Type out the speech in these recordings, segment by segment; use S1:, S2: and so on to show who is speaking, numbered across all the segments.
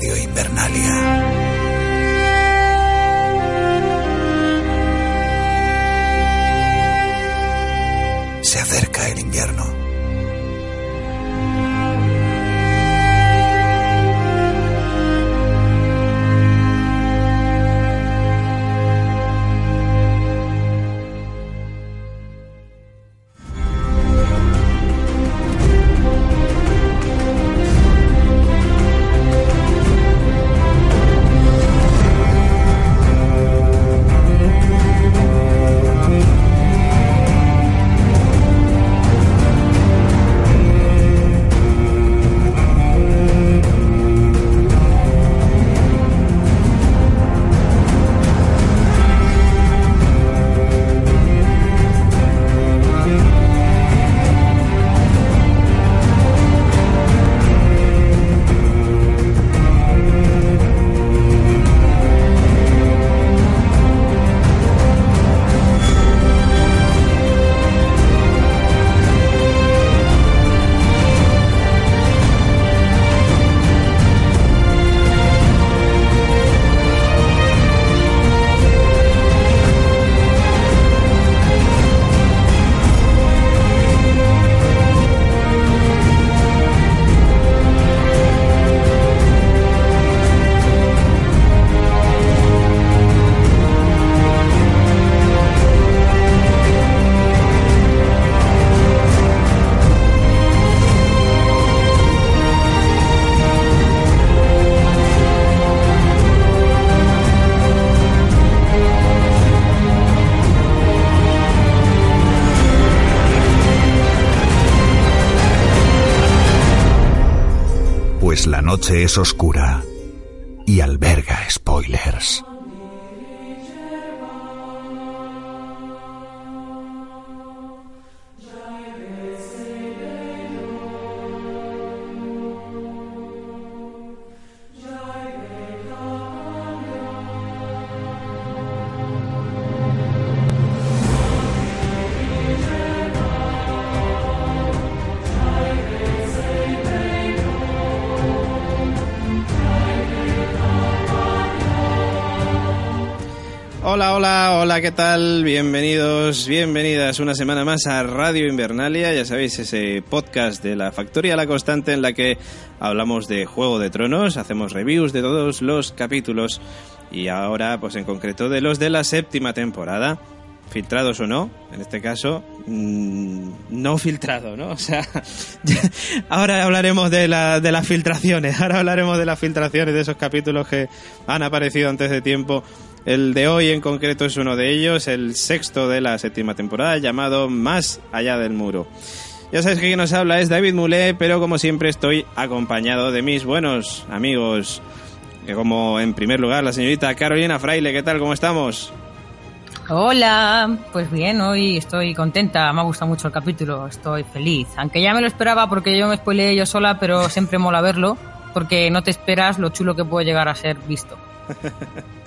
S1: Radio Invernalia. Es oscura
S2: ¿qué tal? Bienvenidos, bienvenidas una semana más a Radio Invernalia, ya sabéis, ese podcast de la Factoría La Constante en la que hablamos de Juego de Tronos, hacemos reviews de todos los capítulos y ahora, pues en concreto, de los de la séptima temporada, filtrados o no, en este caso, mmm, no filtrado, ¿no? O sea, ahora hablaremos de, de las filtraciones, ahora hablaremos de las filtraciones de esos capítulos que han aparecido antes de tiempo el de hoy en concreto es uno de ellos, el sexto de la séptima temporada, llamado Más allá del muro. Ya sabéis que quien nos habla es David Mulé, pero como siempre estoy acompañado de mis buenos amigos, que como en primer lugar la señorita Carolina Fraile, ¿qué tal? ¿Cómo estamos?
S3: Hola, pues bien, hoy estoy contenta, me ha gustado mucho el capítulo, estoy feliz. Aunque ya me lo esperaba porque yo me spoileé yo sola, pero siempre mola verlo, porque no te esperas lo chulo que puede llegar a ser visto.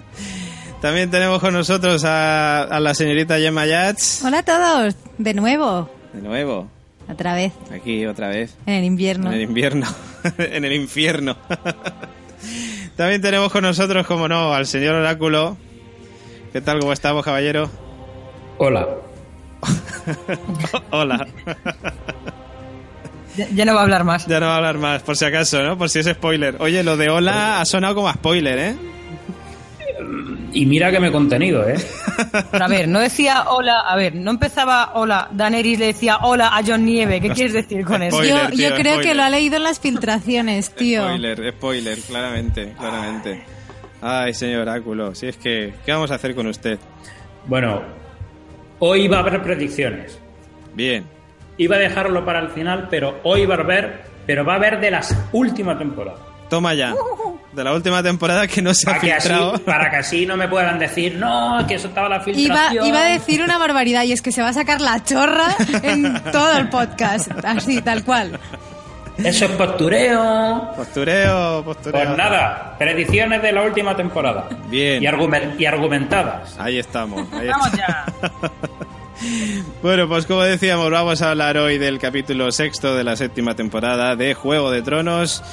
S2: También tenemos con nosotros a, a, la señorita Gemma Yats.
S4: Hola a todos, de nuevo.
S2: De nuevo.
S4: Otra vez.
S2: Aquí, otra vez.
S4: En el invierno.
S2: En el invierno. en el infierno. También tenemos con nosotros, como no, al señor Oráculo. ¿Qué tal? ¿Cómo estamos, caballero?
S5: Hola.
S2: Hola.
S3: ya, ya, no va a hablar más.
S2: Ya no va a hablar más, por si acaso, ¿no? Por si es spoiler. Oye, lo de hola ha sonado como a spoiler, ¿eh?
S5: Y mira que me he contenido, ¿eh?
S3: Pero a ver, no decía hola, a ver, no empezaba hola, Daenerys le decía hola a John Nieve, ¿qué quieres decir con eso?
S4: Spoiler, yo, tío, creo spoiler. que lo ha leído en las filtraciones, tío.
S2: Spoiler, spoiler, claramente, claramente. Ay, señor Oráculo, si es que, ¿qué vamos a hacer con usted?
S5: Bueno, hoy va a haber predicciones.
S2: Bien.
S5: Iba a dejarlo para el final, pero hoy va a haber, pero va a haber de las últimas temporadas.
S2: Toma ya. De la última temporada que no se ha
S5: para
S2: filtrado.
S5: Que así, para que así no me puedan decir, no, que eso estaba la filtración.
S4: Iba, iba, a decir una barbaridad y es que se va a sacar la chorra en todo el podcast. Así, tal cual.
S5: Eso es postureo.
S2: Postureo, postureo.
S5: Pues nada, predicciones de la última temporada.
S2: Bien.
S5: Y, argument, y argumentadas.
S2: Ahí estamos. Ahí
S3: Vamos ya.
S2: Bueno, pues como decíamos, vamos a hablar hoy del capítulo sexto de la séptima temporada de Juego de Tronos,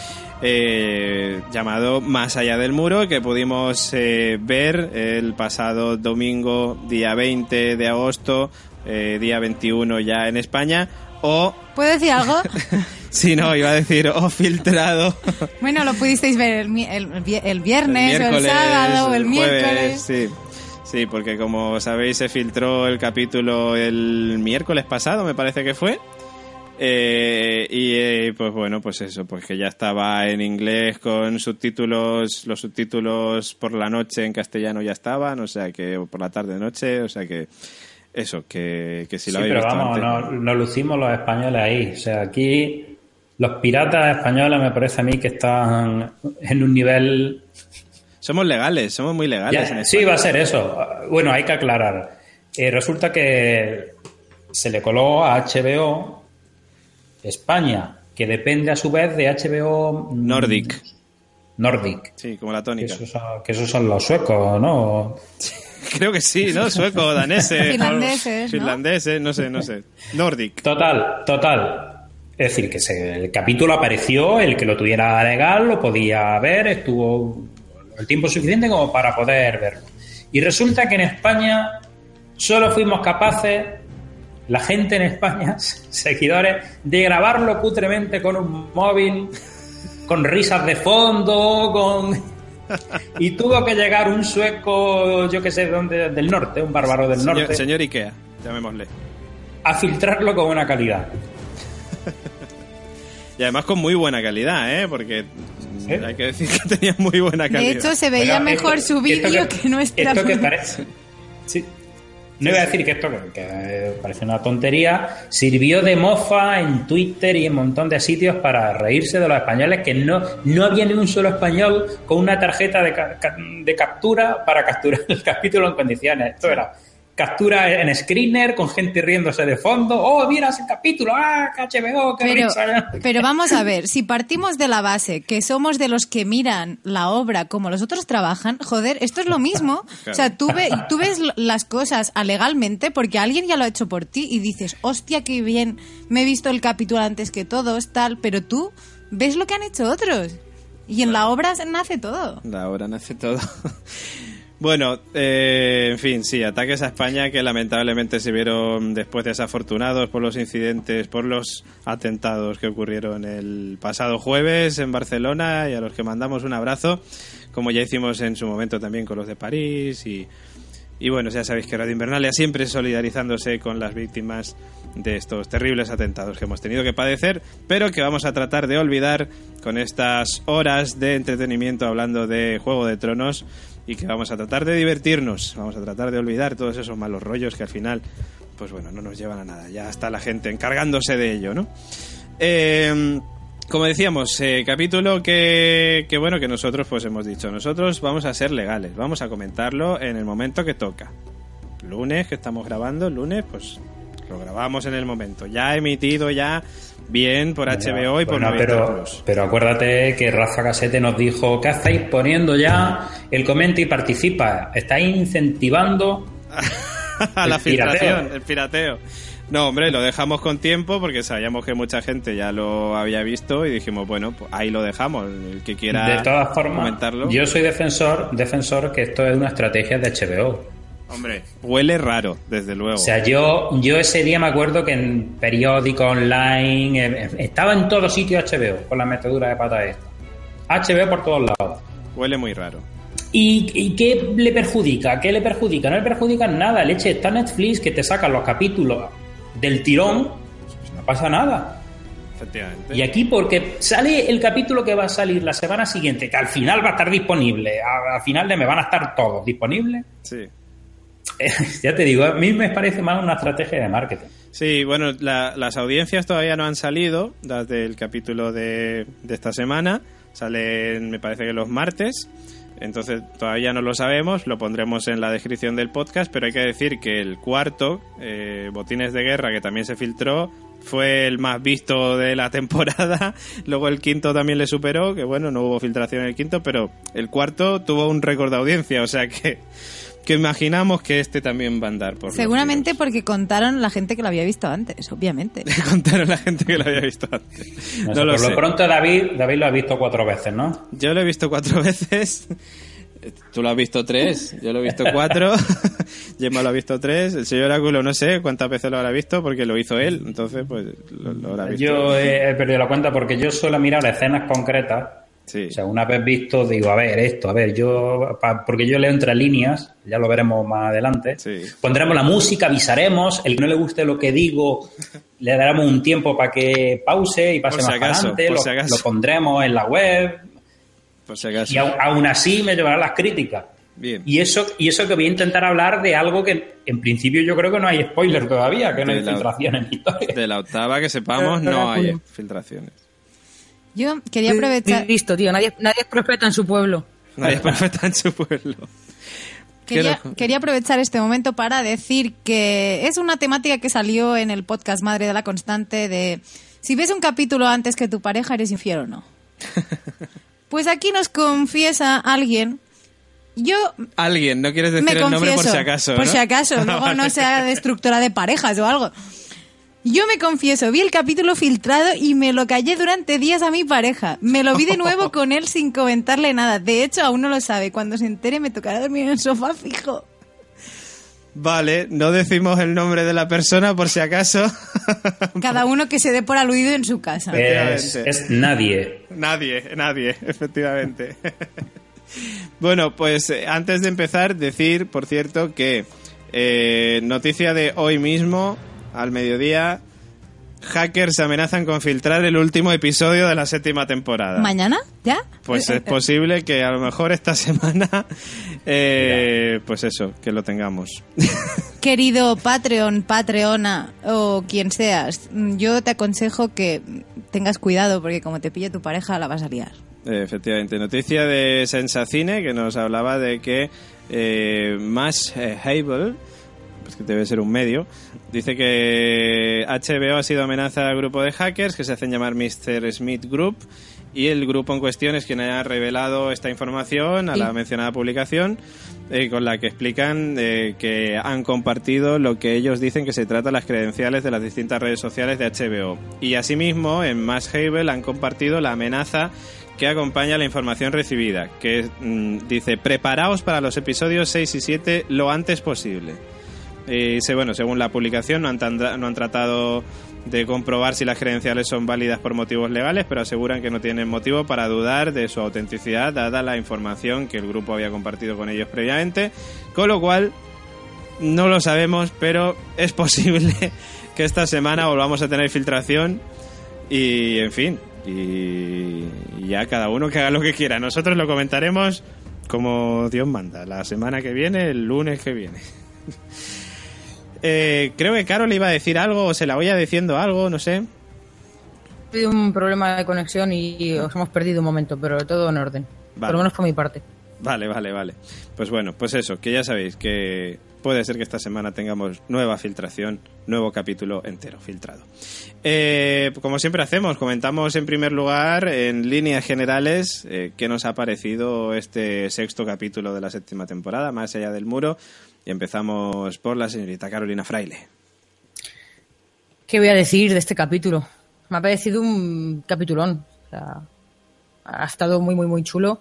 S2: eh, llamado Más allá del muro, que pudimos eh, ver el pasado domingo, día 20 de agosto, eh, día 21 ya en España, o...
S4: ¿Puedo decir algo?
S2: Si no, iba a decir, o filtrado.
S4: Bueno, lo pudisteis ver el, el- el vi- el viernes, o el sábado, o el,
S2: jueves,
S4: miércoles.
S2: Sí. Sí, porque como sabéis se filtró el capítulo el miércoles pasado, me parece que fue. Eh, y eh, pues bueno, pues eso, pues que ya estaba en inglés con subtítulos, los subtítulos por la noche en castellano ya estaban, o sea que o por la tarde noche, o sea que eso, que, que si
S5: Sí,
S2: lo habéis
S5: pero vamos,
S2: antes.
S5: nos lucimos los españoles ahí. O sea, aquí los piratas españoles me parece a mí que están en un nivel...
S2: Somos legales, somos muy legales.
S5: Ya,
S2: en
S5: sí, va a ser eso. Bueno, hay que aclarar. Eh, resulta que se le coló a HBO España, que depende a su vez de HBO
S2: Nordic.
S5: Nordic.
S2: Sí, como la
S5: Que
S2: tónica.
S5: esos, son, que esos son los suecos, ¿no?
S2: Creo que sí, ¿no? Sueco, danese.
S4: Finlandeses, ¿no?
S2: Finlandeses, no sé, no sé. Nordic.
S5: Total, total. Es decir, que se- el capítulo apareció, el que lo tuviera legal lo podía ver, estuvo el tiempo suficiente como para poder verlo. Y resulta que en España solo fuimos capaces, la gente en España, seguidores, de grabarlo cutremente con un móvil, con risas de fondo, con... Y tuvo que llegar un sueco, yo que sé, de dónde, del norte, un bárbaro del
S2: Señor,
S5: norte,
S2: señor Ikea, llamémosle.
S5: a filtrarlo con una calidad.
S2: Y además con muy buena calidad, ¿eh? Porque hay que decir que tenía muy buena calidad.
S4: De hecho, se veía mejor
S5: esto-
S4: su vídeo que, nuestra.
S5: Esto que parece. Sí. No iba a decir que esto, que, que parece una tontería, sirvió de mofa en Twitter y en un montón de sitios para reírse de los españoles, que no, no había ni un solo español con una tarjeta de captura para capturar el capítulo en condiciones. Esto era captura en screener con gente riéndose de fondo. ¡Oh, mira ese capítulo! ¡Ah, HBO! ¡Qué
S4: Pero,
S5: risa!
S4: pero vamos a ver, si partimos de la base que somos de los que miran la obra como los otros trabajan, joder, esto es lo mismo. O sea, tú, ve- tú ves las cosas alegalmente porque alguien ya lo ha hecho por ti y dices, hostia, qué bien, me he visto el capítulo antes que todos, tal, pero tú ves lo que han hecho otros. Y en la obra nace todo.
S2: La hora nace todo. bueno, eh, en fin, sí, ataques a España que lamentablemente se vieron después desafortunados por los incidentes, por los atentados que ocurrieron el pasado jueves en Barcelona y a los que mandamos un abrazo, como ya hicimos en su momento también con los de París y, y bueno, ya sabéis que Radio Invernalia siempre solidarizándose con las víctimas de estos terribles atentados que hemos tenido que padecer, pero que vamos a tratar de olvidar con estas horas de entretenimiento hablando de Juego de Tronos y que vamos a tratar de divertirnos, vamos a tratar de olvidar todos esos malos rollos que al final, pues bueno, no nos llevan a nada. Ya está la gente encargándose de ello, ¿no? Eh, como decíamos, eh, capítulo que, que bueno, que nosotros pues hemos dicho, nosotros vamos a ser legales, vamos a comentarlo en el momento que toca. Lunes que estamos grabando, lunes pues lo grabamos en el momento. Ya emitido ya bien por HBO y por
S5: Bueno, pero, acuérdate que Rafa Casete nos dijo, ¿qué hacéis poniendo ya el comenta y participa? Estáis incentivando
S2: a la
S5: pirateo.
S2: filtración, el pirateo. No, hombre, lo dejamos con tiempo porque sabíamos que mucha gente ya lo había visto y dijimos, bueno, pues ahí lo dejamos. El que quiera
S5: de todas formas,
S2: comentarlo.
S5: yo soy defensor, defensor que esto es una estrategia de HBO.
S2: Hombre, huele raro, desde luego.
S5: O sea, yo, yo ese día me acuerdo que en periódico online eh, eh, estaba en todos sitios HBO con la metedura de pata esta. HBO por todos lados.
S2: Huele muy raro.
S5: ¿Y, y qué le perjudica? ¿Qué le perjudica? No le perjudica nada. Leche, está Netflix que te saca los capítulos del tirón, no pasa nada.
S2: Efectivamente.
S5: Y aquí porque sale el capítulo que va a salir la semana siguiente, que al final va a estar disponible, a, a final de me van a estar todos disponibles.
S2: Sí.
S5: ya te digo, a mí me parece más una estrategia de marketing.
S2: Sí, bueno, la- las audiencias todavía no han salido, las del capítulo de, esta semana. Salen, me parece que los martes. Entonces todavía no lo sabemos, lo pondremos en la descripción del podcast, pero hay que decir que el cuarto, eh, Botines de Guerra, que también se filtró, fue el más visto de la temporada. Luego el quinto también le superó, que bueno, no hubo filtración en el quinto, pero el cuarto tuvo un récord de audiencia, o sea que, que imaginamos que este también va a andar por
S4: Seguramente porque contaron la gente que lo había visto antes, obviamente.
S2: contaron la gente que lo había visto antes.
S5: No
S2: No,
S5: sé,
S2: lo
S5: por
S2: sé.
S5: lo pronto David, David lo ha visto cuatro veces, ¿no?
S2: Yo lo he visto cuatro veces. Tú lo has visto tres, yo lo he visto cuatro. Gemma lo ha visto tres. El señor Oráculo no sé cuántas veces lo habrá visto porque lo hizo él. Entonces, pues lo, lo habrá visto.
S5: Yo he, he perdido la cuenta porque yo suelo mirar escenas concretas.
S2: Sí.
S5: O sea, una vez visto, digo, a ver, esto, a ver, yo, pa- porque yo leo entre líneas, ya lo veremos más adelante.
S2: Sí.
S5: Pondremos la música, avisaremos, el que no le guste lo que digo, le daremos un tiempo para que pause y pase
S2: Por
S5: más
S2: acaso,
S5: adelante,
S2: por
S5: lo,
S2: si acaso.
S5: lo pondremos en la web,
S2: Por si acaso.
S5: y au- aún así me llevará las críticas.
S2: Bien.
S5: Y eso, y eso que voy a intentar hablar de algo que en principio yo creo que no hay spoiler todavía, que no hay
S2: la-
S5: filtraciones ni historia.
S2: De la octava que sepamos no hay filtraciones.
S4: Yo quería aprovechar,
S3: Listo, tío, nadie, nadie es profeta en su pueblo.
S2: Nadie es perfecta en su pueblo.
S4: quería, quería aprovechar este momento para decir que es una temática que salió en el podcast Madre de la Constante de si ves un capítulo antes que tu pareja eres infiel o no. Pues aquí nos confiesa alguien. Yo
S2: Alguien, no quieres decir
S4: me
S2: el
S4: confieso.
S2: nombre por si acaso.
S4: Por
S2: ¿no?
S4: si acaso, luego no sea destructora de parejas o algo. Yo me confieso, vi el capítulo filtrado y me lo callé durante días a mi pareja. Me lo vi de nuevo con él sin comentarle nada. De hecho, aún no lo sabe. Cuando se entere me tocará dormir en el sofá fijo.
S2: Vale, no decimos el nombre de la persona por si acaso.
S4: Cada uno que se dé por aludido en su casa.
S5: Es, nadie.
S2: Nadie, nadie, efectivamente. bueno, pues eh, antes de empezar, decir, por cierto, que eh, noticia de hoy mismo, al mediodía, hackers amenazan con filtrar el último episodio de la séptima temporada.
S4: ¿Mañana? ¿Ya?
S2: Pues
S4: Eh,
S2: es posible que a lo mejor esta semana, eh, pues eso, que lo tengamos.
S4: Querido Patreon, Patreona o quien seas, yo te aconsejo que tengas cuidado porque como te pille tu pareja la vas a liar.
S2: Eh, Efectivamente, noticia de Sensacine que nos hablaba de que eh, Mash eh, Hable, pues que debe ser un medio, dice que HBO ha sido amenaza al grupo de hackers que se hacen llamar Mr. Smith Group y el grupo en cuestión es quien ha revelado esta información a la mencionada publicación eh, con la que explican eh, que han compartido lo que ellos dicen que se trata de las credenciales de las distintas redes sociales de HBO. Y asimismo, en Mass Hable han compartido la amenaza que acompaña la información recibida, que mm, dice, preparaos para los episodios 6 y 7 lo antes posible. Y bueno, según la publicación no han, no han tratado de comprobar si las credenciales son válidas por motivos legales, pero aseguran que no tienen motivo para dudar de su autenticidad dada la información que el grupo había compartido con ellos previamente, con lo cual no lo sabemos, pero es posible que esta semana volvamos a tener filtración y, en fin, y ya cada uno que haga lo que quiera. Nosotros lo comentaremos como Dios manda, la semana que viene, el lunes que viene. Eh, creo que Carol iba a decir algo o se la oía diciendo algo, no sé.
S3: Ha habido un problema de conexión y os hemos perdido un momento, pero todo en orden.
S2: Vale.
S3: Por lo menos por mi parte.
S2: Vale, vale, vale. Pues bueno, pues eso, que ya sabéis que puede ser que esta semana tengamos nueva filtración, nuevo capítulo entero filtrado. Eh, como siempre hacemos, comentamos en primer lugar, en líneas generales, eh, qué nos ha parecido este sexto capítulo de la séptima temporada, más allá del muro. Y empezamos por la señorita Carolina Fraile.
S3: ¿Qué voy a decir de este capítulo? Me ha parecido un capitulón. O sea, ha estado muy, muy, muy chulo.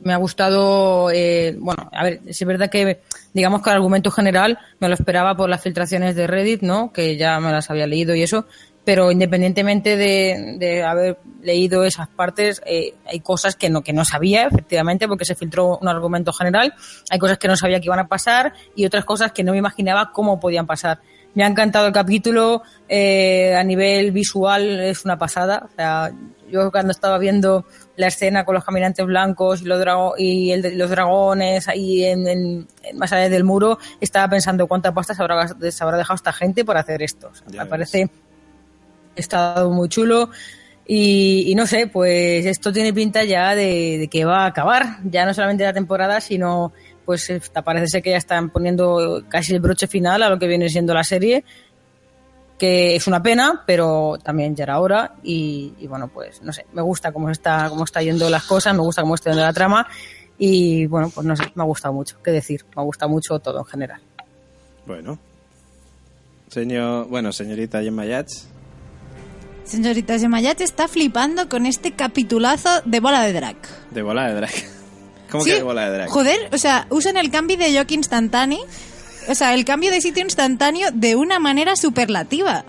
S3: Me ha gustado, eh, bueno, a ver, es verdad que, digamos que el argumento general me lo esperaba por las filtraciones de Reddit, ¿no? Que ya me las había leído y eso, pero independientemente de, de haber leído esas partes, eh, hay cosas que no, que no sabía, efectivamente, porque se filtró un argumento general, hay cosas que no sabía que iban a pasar y otras cosas que no me imaginaba cómo podían pasar. Me ha encantado el capítulo, eh, a nivel visual es una pasada. O sea, yo cuando estaba viendo la escena con los caminantes blancos y los, drago- y el los dragones ahí en, en- más allá del muro, estaba pensando cuánta pasta se habrá, se habrá dejado esta gente por hacer esto. O sea,
S2: Ya
S3: me
S2: ves.
S3: parece estado muy chulo. Y, no sé, pues esto tiene pinta ya de, que va a acabar. Ya no solamente la temporada, sino pues esta- parece ser que ya están poniendo casi el broche final a lo que viene siendo la serie. que es una pena, pero también ya era hora y, bueno, pues no sé, me gusta cómo está, cómo está yendo las cosas, me gusta cómo está yendo la trama y bueno, pues no sé, me ha gustado mucho, qué decir, me ha gustado mucho todo en general.
S2: Bueno. Señor, bueno, señorita Gemma.
S4: Señorita Gemayat está flipando con este capitulazo de bola de drag.
S2: De bola de drag. ¿Cómo
S4: Sí,
S2: que de bola de drag?
S4: Joder, o sea, usan el cambio de Yoki instantáneo. O sea, el cambio de sitio instantáneo de una manera superlativa.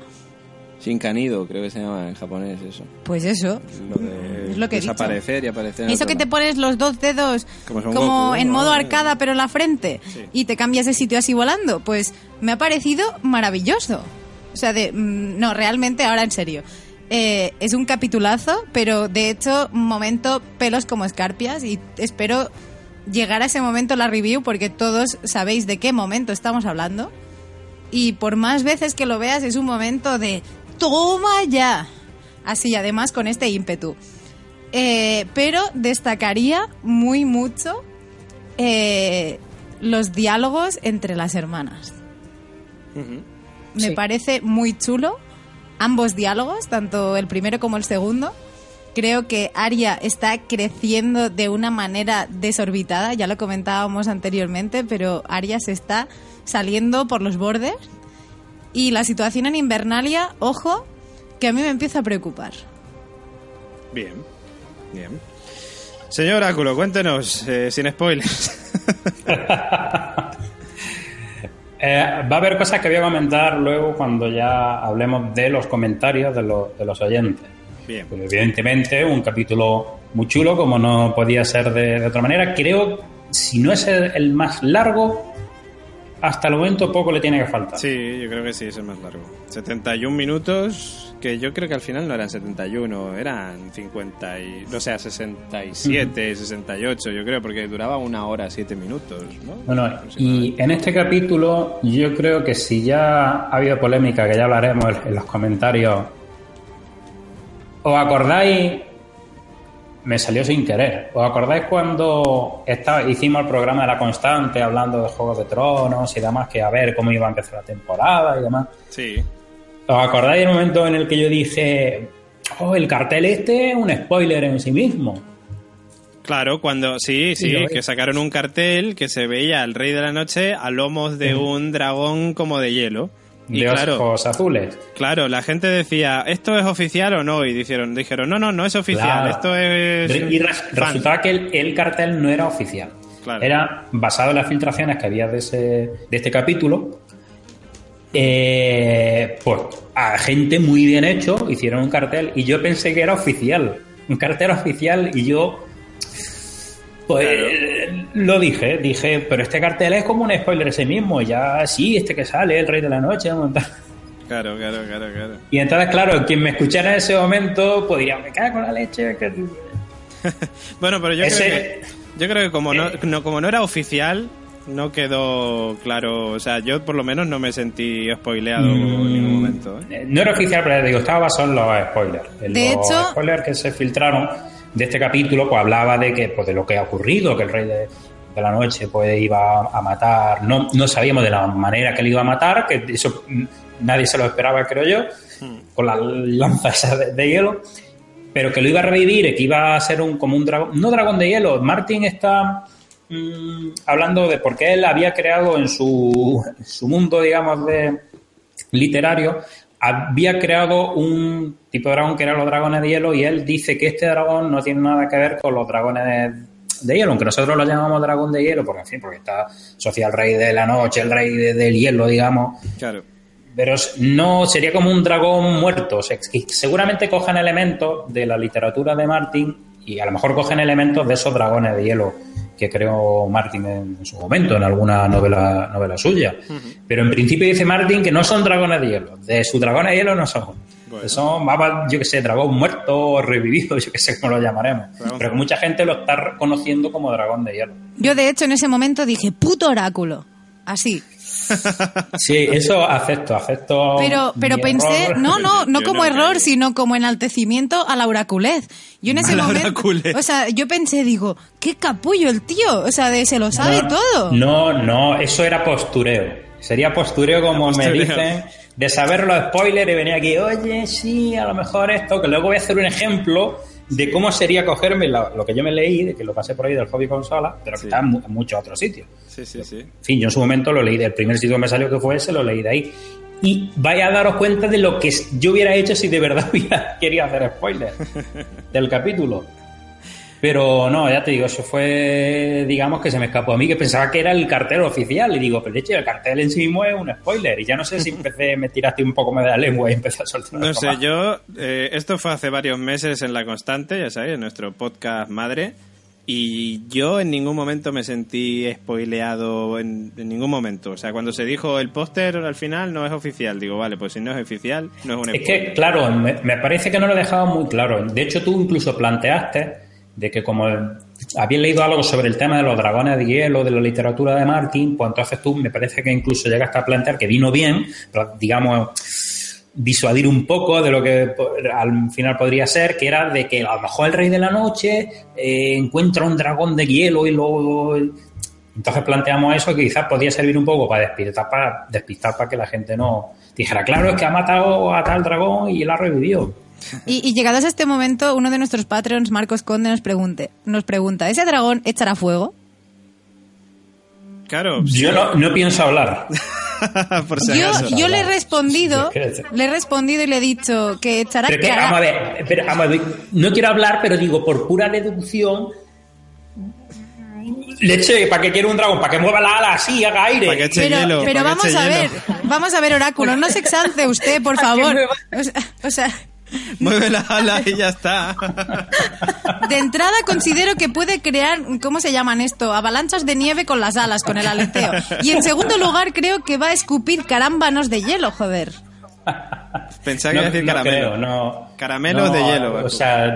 S2: Shinkanido, creo que se llama en japonés eso.
S4: Pues eso.
S2: Lo de
S4: Es lo que he dicho.
S2: desaparecer y aparecer en
S4: Eso que te pones los dos dedos
S2: Como
S4: como,
S2: Goku,
S4: en
S2: ¿no?
S4: modo
S2: Eh.
S4: arcada pero en la frente
S2: Sí.
S4: y te cambias de sitio así volando, pues me ha parecido maravilloso. O sea, de mm, no, realmente ahora en serio. Eh, es un capitulazo, pero de hecho, momento pelos como escarpias y espero llegar a ese momento en la review porque todos sabéis de qué momento estamos hablando. Y por más veces que lo veas es un momento de toma ya. Así, además con este ímpetu. Eh, pero destacaría muy mucho eh, los diálogos entre las hermanas. Me
S3: Sí.
S4: parece muy chulo ambos diálogos, tanto el primero como el segundo. Creo que Aria está creciendo de una manera desorbitada, ya lo comentábamos anteriormente, pero Aria se está saliendo por los bordes. Y la situación en Invernalia, ojo, que a mí me empieza a preocupar.
S2: Bien. Bien. Señor Oráculo, cuéntenos, eh, sin spoilers.
S5: Eh, va a haber cosas que voy a comentar luego cuando ya hablemos de los comentarios de los, de los oyentes.
S2: Bien.
S5: Pues, evidentemente, un capítulo muy chulo, como no podía ser de, de otra manera. Creo, si no es el, el más largo, hasta el momento poco le tiene que faltar.
S2: Sí, yo creo que sí, es el más largo. 71 minutos, que yo creo que al final no eran 71, eran 50 y... O sea, 67, 68, yo creo, porque duraba una hora, siete minutos, ¿no?
S5: Bueno, y en este capítulo yo creo que si ya ha habido polémica, que ya hablaremos en los comentarios, ¿os acordáis? Me salió sin querer. ¿Os acordáis cuando estaba, hicimos el programa de la constante hablando de Juegos de Tronos y demás, que a ver cómo iba a empezar la temporada y demás?
S2: Sí.
S5: ¿Os acordáis del momento en el que yo dije, oh, el cartel este es un spoiler en sí mismo?
S2: Claro, cuando sí, sí, que
S5: es.
S2: sacaron un cartel que se veía al Rey de la Noche a lomos de un dragón como de hielo. Y
S5: de
S2: claro,
S5: ojos azules.
S2: claro, la gente decía, ¿esto es oficial o no? Y dijeron, dijeron, no, no, no es oficial,
S5: Claro.
S2: esto es
S5: Y res-
S2: fan".
S5: resultaba que el, el cartel no era oficial.
S2: Claro.
S5: Era basado en las filtraciones que había de, ese, de este capítulo. Eh, pues a gente muy bien hecho hicieron un cartel y yo pensé que era oficial. Un cartel oficial y yo. Pues lo dije, dije, pero este cartel es como un spoiler ese mismo. Ya, sí, este que sale, el rey de la noche. monta-
S2: Claro, claro, claro, claro.
S5: Y entonces, claro, quien me escuchara en ese momento, diría, me cago en la leche. Que...
S2: Bueno, pero yo
S5: Ese-
S2: creo que yo creo que como no, no- como no era oficial, no quedó claro, o sea, yo por lo menos no me sentí spoileado en ningún momento. ¿eh?
S5: Eh, No era oficial, pero ya digo, estaba basado en los spoilers. En
S4: De
S5: los
S4: hecho-
S5: spoilers que se filtraron de este capítulo, pues hablaba de que pues de lo que ha ocurrido, que el rey de, de la noche pues iba a matar, no, no sabíamos de la manera que le iba a matar, que eso mm, nadie se lo esperaba, creo yo, con la lanza esa de, de hielo, pero que lo iba a revivir, que iba a ser un como un dragón, no dragón de hielo, Martin está mm, hablando de por qué él había creado en su, en su mundo, digamos, de literario, había creado un tipo de dragón que eran los dragones de hielo y él dice que este dragón no tiene nada que ver con los dragones de, hielo, aunque nosotros lo llamamos dragón de hielo, porque en fin, porque está asociado al rey de la noche, el rey de- del hielo, digamos,
S2: Claro.
S5: pero no sería como un dragón muerto. O sea, que seguramente cogen elementos de la literatura de Martin y a lo mejor cogen elementos de esos dragones de hielo que creó Martin en su momento, en alguna novela, novela suya. Pero en principio dice Martin que no son dragones de hielo. De sus dragones de hielo no son.
S2: Bueno.
S5: Son, yo que sé, dragón muerto o revivido, yo que sé cómo lo llamaremos.
S2: Dragón.
S5: Pero que mucha gente lo está reconociendo como dragón de hielo.
S4: Yo, de hecho, en ese momento dije, puto oráculo. Así.
S5: Sí, eso acepto, acepto.
S4: Pero, pero pensé,
S5: error.
S4: no, no, no
S2: Yo
S4: como
S2: no
S4: error,
S2: creo.
S4: sino como enaltecimiento a la oraculez. Yo en ese
S2: A la
S4: momento,
S2: oraculez.
S4: o sea, yo pensé, digo, qué capullo el tío, o sea, de se lo sabe
S5: no,
S4: todo.
S5: No, no, eso era postureo. Sería postureo como me dicen de saber los spoilers y venir aquí, oye, sí, a lo mejor esto, que luego voy a hacer un ejemplo de cómo sería cogerme lo, lo que yo me leí, de que lo pasé por ahí del hobby consola, pero que
S2: Sí.
S5: está en, mu- en muchos otros sitios.
S2: Sí, sí, sí.
S5: En fin, yo en su momento lo leí del primer sitio que me salió que fue ese, lo leí de ahí. Y vaya a daros cuenta de lo que yo hubiera hecho si de verdad hubiera querido hacer spoiler del capítulo. Pero no, ya te digo, eso fue, digamos, que se me escapó a mí, que pensaba que era el cartel oficial. Y digo, pero de hecho, el cartel en sí mismo es un spoiler. Y ya no sé si empecé, me tiraste un poco más de la lengua y empecé a soltar.
S2: No sé, yo. eh, esto fue hace varios meses en La Constante, ya sabéis, en nuestro podcast madre. Y yo en ningún momento me sentí spoileado, en, en ningún momento. O sea, cuando se dijo el póster al final no es oficial, digo, vale, pues si no es oficial, no es un
S5: Es
S2: spoiler.
S5: que, claro, me, me parece que no lo dejaba muy claro. De hecho, tú incluso planteaste de que como habías leído algo sobre el tema de los dragones de hielo, de la literatura de Martin, pues entonces tú me parece que incluso llegaste a plantear que vino bien, digamos, disuadir un poco de lo que al final podría ser, que era de que a lo mejor el rey de la noche eh, encuentra un dragón de hielo y lo... Entonces planteamos eso que quizás podía servir un poco para despistar, para despistar para que la gente no dijera, claro, es que ha matado a tal dragón y él ha revivido.
S4: Y, y llegados a este momento, uno de nuestros Patreons, Marcos Conde, nos, pregunte, nos pregunta, ¿ese dragón echará fuego?
S2: Claro,
S5: Yo no, no pienso hablar.
S2: por si
S4: Yo,
S2: acaso.
S4: yo le he respondido, le he respondido y le he dicho que echará...
S5: Pero que, vamos a ver, pero, vamos a ver, no quiero hablar, pero digo, por pura deducción, leche, ¿para qué quiere un dragón? ¿Para que mueva la ala así, haga aire?
S2: Para que eche
S4: pero,
S2: hielo,
S4: pero
S2: para que
S4: vamos
S2: eche
S4: a ver,
S2: hielo.
S4: vamos a ver, Oráculo, no se exalce usted, por favor. O sea, o sea,
S2: Mueve la ala y ya está.
S4: de entrada considero que puede crear, ¿cómo se llaman esto? Avalanchas de nieve con las alas, con el aleteo. Y en segundo lugar, creo que va a escupir carámbanos de hielo, joder.
S2: Pensaba que iba a decir
S5: no
S2: caramelo.
S5: creo, no.
S2: Caramelos de hielo,
S5: O sea,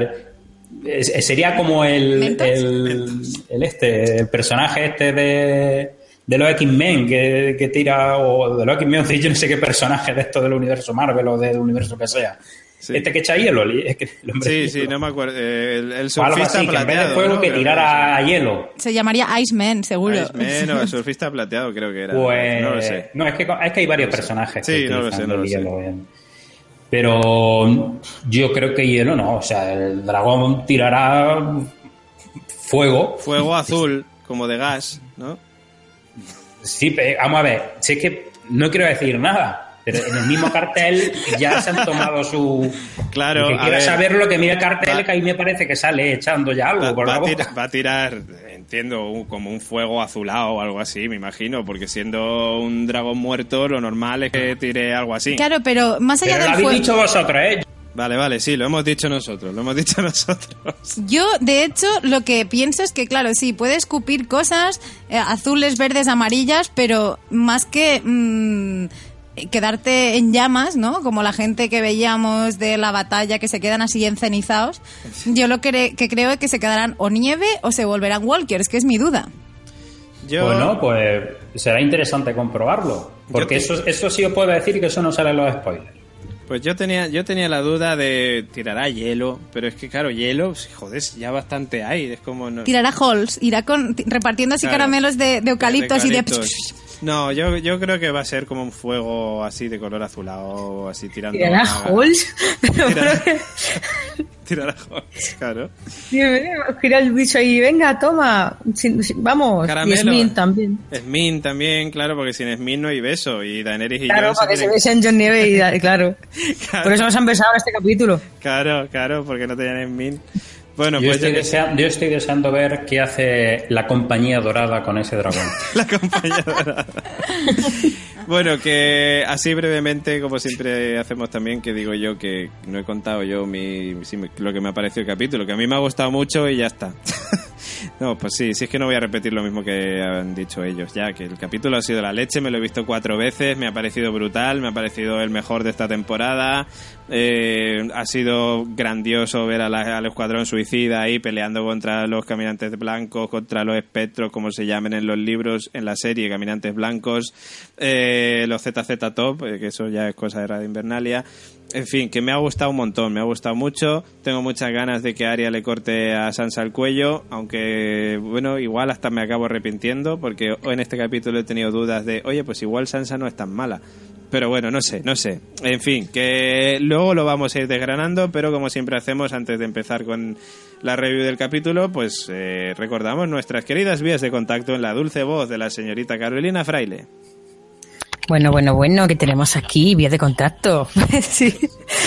S5: es- sería como el,
S4: ¿Mentos?
S5: el, el este, el personaje este de, de los X-Men que, que tira, o de los X-Men, yo no sé qué personaje de esto del universo Marvel o del universo que sea.
S2: Sí.
S5: Este que echa hielo, es que
S2: Sí, sí,
S5: hielo.
S2: no me acuerdo. El, el surfista
S5: así, que en vez de
S2: plateado.
S5: fuego
S2: ¿no?
S5: que tirara hielo.
S4: Se llamaría Iceman, seguro.
S2: Iceman o el surfista plateado creo que era.
S5: Pues,
S2: no lo sé.
S5: no, es que, es que hay varios personajes.
S2: Sí,
S5: que
S2: no lo sé, no
S5: el
S2: lo sé.
S5: hielo en- Pero yo creo que hielo no. O sea, el dragón tirará fuego.
S2: Fuego azul, como de gas, ¿no?
S5: Sí, vamos a ver. Si es que no quiero decir nada. Pero en el mismo cartel ya se han tomado su.
S2: Claro,
S5: El que quiera
S2: ver.
S5: saber lo que mira el cartel,
S2: Va-
S5: que ahí me parece que sale echando ya algo
S2: Va,
S5: por
S2: va
S5: la
S2: a
S5: boca.
S2: tirar, va a tirar, entiendo, un- como un fuego azulado o algo así, me imagino, porque siendo un dragón muerto, lo normal es que tire algo así.
S4: Claro, pero más allá
S5: Pero lo
S4: del
S5: habéis
S4: fuego...
S5: dicho vosotros, ¿eh?
S2: Vale, vale, sí, lo hemos dicho nosotros, lo hemos dicho nosotros.
S4: Yo, de hecho, lo que pienso es que, claro, sí, puede escupir cosas eh, azules, verdes, amarillas, pero más que mm, quedarte en llamas, ¿no? Como la gente que veíamos de la batalla que se quedan así encenizados, yo lo que, que creo es que se quedarán o nieve o se volverán walkers, que es mi duda.
S2: Yo,
S5: Bueno, pues será interesante comprobarlo. Porque eso, eso sí os puedo decir que eso no sale en los spoilers.
S2: pues yo tenía, yo tenía la duda de tirará hielo, pero es que claro, hielo, joder, ya bastante hay, es como... No,
S4: Tirará halls, irá con, ti- repartiendo así
S2: Claro.
S4: caramelos de, de eucaliptos y de...
S2: No, yo, yo creo que va a ser como un fuego así de color azulado, así tirando...
S3: ¿Tirará
S2: a-
S3: Halls?
S2: Tirará- Tirará Halls, claro.
S3: Gira el bicho ahí, venga, toma, vamos.
S2: Caramelo.
S3: Y Smith también.
S2: Smin también, claro, porque sin Smin no hay beso. Y Daenerys y
S3: Claro,
S2: se
S3: para que se besen John Nieve y da- claro.
S2: Claro.
S3: Por eso nos han besado en este capítulo.
S2: Claro, claro, porque no tenían Smin. Bueno,
S5: Yo
S2: pues
S5: estoy,
S2: yo que sé,
S5: desea- yo estoy deseando ver qué hace la compañía dorada con ese dragón.
S2: la compañía dorada. Bueno, que así brevemente, como siempre hacemos también, que digo yo que no he contado yo mi- lo que me ha parecido el capítulo, que a mí me ha gustado mucho y ya está. no, pues sí, sí es que no voy a repetir lo mismo que han dicho ellos. Ya, que el capítulo ha sido la leche, me lo he visto cuatro veces, me ha parecido brutal, me ha parecido el mejor de esta temporada, eh, ha sido grandioso ver a la- al escuadrón suicida ahí peleando contra los caminantes blancos, contra los espectros, como se llamen en los libros, en la serie, caminantes blancos, eh, los ZZ Top, eh, que eso ya es cosa de Radio Invernalia. En fin, que me ha gustado un montón, me ha gustado mucho. Tengo muchas ganas de que Arya le corte a Sansa el cuello, aunque, bueno, igual hasta me acabo arrepintiendo, porque en este capítulo he tenido dudas de, oye, pues igual Sansa no es tan mala. Pero bueno, no sé, no sé. En fin, que luego lo vamos a ir desgranando, pero como siempre hacemos antes de empezar con la review del capítulo, pues eh, recordamos nuestras queridas vías de contacto en la dulce voz de la señorita Carolina Fraile.
S3: Bueno, bueno, bueno, que tenemos aquí vía de contacto. sí.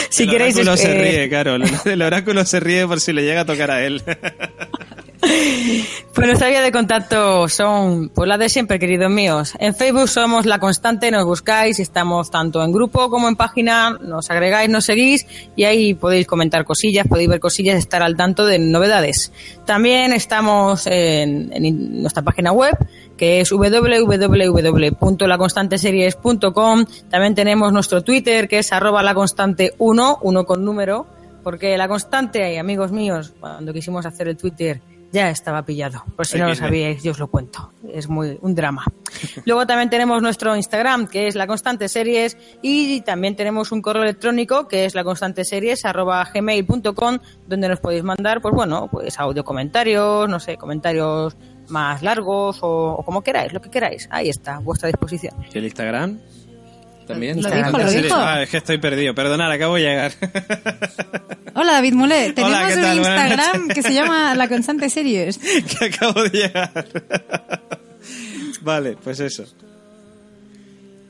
S3: Si
S2: el
S3: queréis.
S2: oráculo se
S3: eh,
S2: ríe, Carol. El oráculo se ríe por si le llega a tocar a él.
S3: Pues nuestra vía de contacto son pues las de siempre, queridos míos. En Facebook somos La Constante, nos buscáis, estamos tanto en grupo como en página, nos agregáis, nos seguís y ahí podéis comentar cosillas, podéis ver cosillas, estar al tanto de novedades. También estamos en, nuestra página web, que es www.laconstanteseries.com. También tenemos nuestro Twitter, que es arroba laconstante1, uno con número, porque La Constante, amigos míos, cuando quisimos hacer el Twitter ya estaba pillado. Por si no lo
S2: XD.
S3: sabíais, yo os lo cuento. Es muy un drama. Luego también tenemos nuestro Instagram, que es La Constante Series, y también tenemos un correo electrónico, que es laconstanteseries@gmail.com, donde nos podéis mandar, pues bueno, pues audio comentarios, no sé, comentarios más largos o, o como queráis, lo que queráis. Ahí está, a vuestra disposición.
S2: ¿Y el Instagram? También.
S4: Lo
S3: dijo, lo
S4: dijo.
S2: Ah, es que estoy perdido. Perdonad, acabo de llegar.
S4: Hola David Mulé, tenemos
S2: Hola, ¿qué
S4: un Instagram que se llama La Constante Series.
S2: que acabo de llegar. vale, pues eso.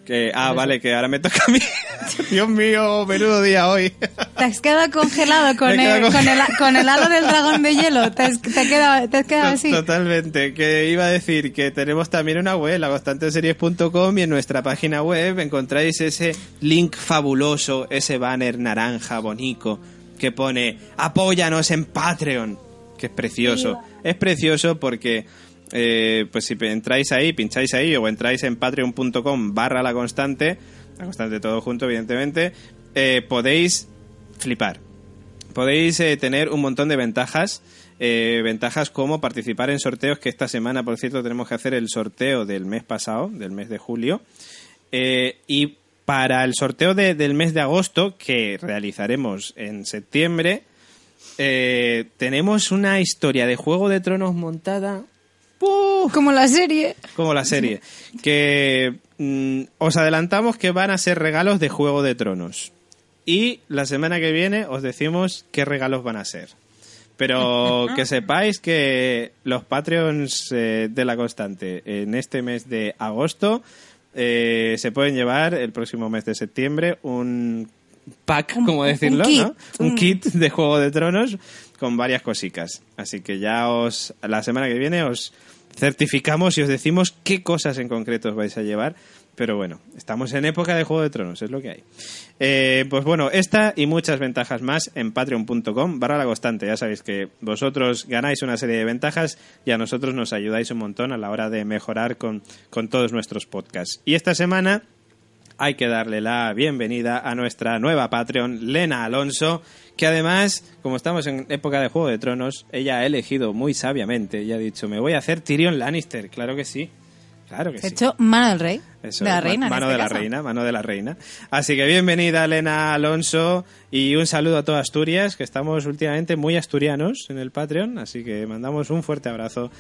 S2: Que, ah, vale, que ahora me toca a mí. Dios mío, menudo día hoy.
S4: Te has quedado congelado con, el, con, el, con el halo del dragón de hielo. Te has, te has quedado, te has quedado así.
S2: Totalmente. Que iba a decir que tenemos también una web, laconstanteseries.com, y en nuestra página web encontráis ese link fabuloso, ese banner naranja bonito que pone apóyanos en Patreon, que es precioso. Es precioso porque eh, pues si entráis ahí, pincháis ahí o entráis en patreon.com barra la constante, la constante todo junto evidentemente, eh, podéis flipar podéis eh, tener un montón de ventajas. ventajas como participar en sorteos, que esta semana, por cierto, tenemos que hacer el sorteo del mes pasado, del mes de julio. Y para el sorteo de- del mes de agosto, que realizaremos en septiembre, tenemos una historia de Juego de Tronos montada.
S4: Como la serie.
S2: como la serie. Que mm, os adelantamos que van a ser regalos de Juego de Tronos. Y la semana que viene os decimos qué regalos van a ser. Pero que sepáis que los Patreons eh, de la constante en este mes de agosto eh, se pueden llevar el próximo mes de septiembre un pack,
S4: Un-
S2: como
S4: un
S2: decirlo,
S4: kit,
S2: ¿no? Un
S4: un-
S2: kit de Juego de Tronos con varias cosicas. Así que ya os la semana que viene os certificamos y os decimos qué cosas en concreto os vais a llevar. Pero bueno, estamos en época de Juego de Tronos, es lo que hay. Eh, pues bueno, esta y muchas ventajas más en patreon.com barra la constante. Ya sabéis que vosotros ganáis una serie de ventajas y a nosotros nos ayudáis un montón a la hora de mejorar con, con todos nuestros podcasts. Y esta semana hay que darle la bienvenida a nuestra nueva Patreon, Lena Alonso, que además, como estamos en época de Juego de Tronos, ella ha elegido muy sabiamente y ha dicho, me voy a hacer Tyrion Lannister. Claro que sí. Claro que
S4: De
S2: sí.
S4: hecho, mano del rey.
S2: Eso
S4: de la reina.
S2: Mano
S4: este
S2: de la
S4: caso.
S2: reina, mano de la reina. Así que bienvenida, Elena Alonso, y un saludo a toda Asturias, que estamos últimamente muy asturianos en el Patreon, así que mandamos un fuerte abrazo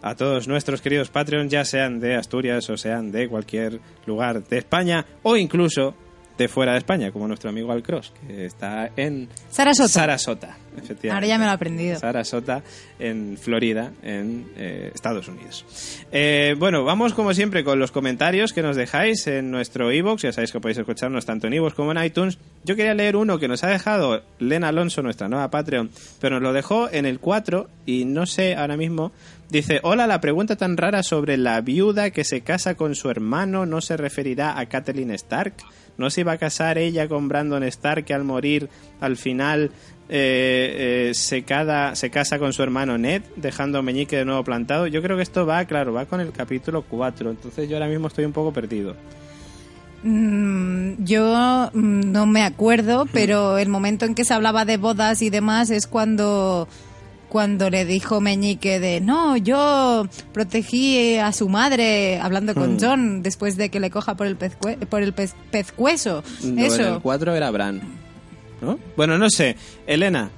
S2: a todos nuestros queridos Patreon, ya sean de Asturias o sean de cualquier lugar de España o incluso de fuera de España, como nuestro amigo Alcross, que está en
S4: Sarasota.
S2: Sarasota, efectivamente.
S4: Ahora ya me lo he aprendido.
S2: Sarasota, en Florida, en eh, Estados Unidos. Eh, bueno, vamos como siempre con los comentarios que nos dejáis en nuestro iVoox. Ya sabéis que podéis escucharnos tanto en iVoox como en iTunes. Yo quería leer uno que nos ha dejado Lena Alonso, nuestra nueva Patreon, pero nos lo dejó en el 4 y no sé ahora mismo. Dice, hola, la pregunta tan rara sobre la viuda que se casa con su hermano no se referirá a Kathleen Stark. ¿No se iba a casar ella con Brandon Stark que al morir al final eh, eh, se, cada- se casa con su hermano Ned, dejando a Meñique de nuevo plantado? Yo creo que esto va, claro, va con el capítulo 4, entonces yo ahora mismo estoy un poco perdido.
S4: Mm, yo mm, no me acuerdo, pero el momento en que se hablaba de bodas y demás es cuando cuando le dijo Meñique de no, yo protegí a su madre hablando con
S2: Hmm.
S4: John después de que le coja por el pezcue- por el pez, pezcueso. Eso.
S2: del 4 era Bran, ¿no? Bueno, no sé. Elena,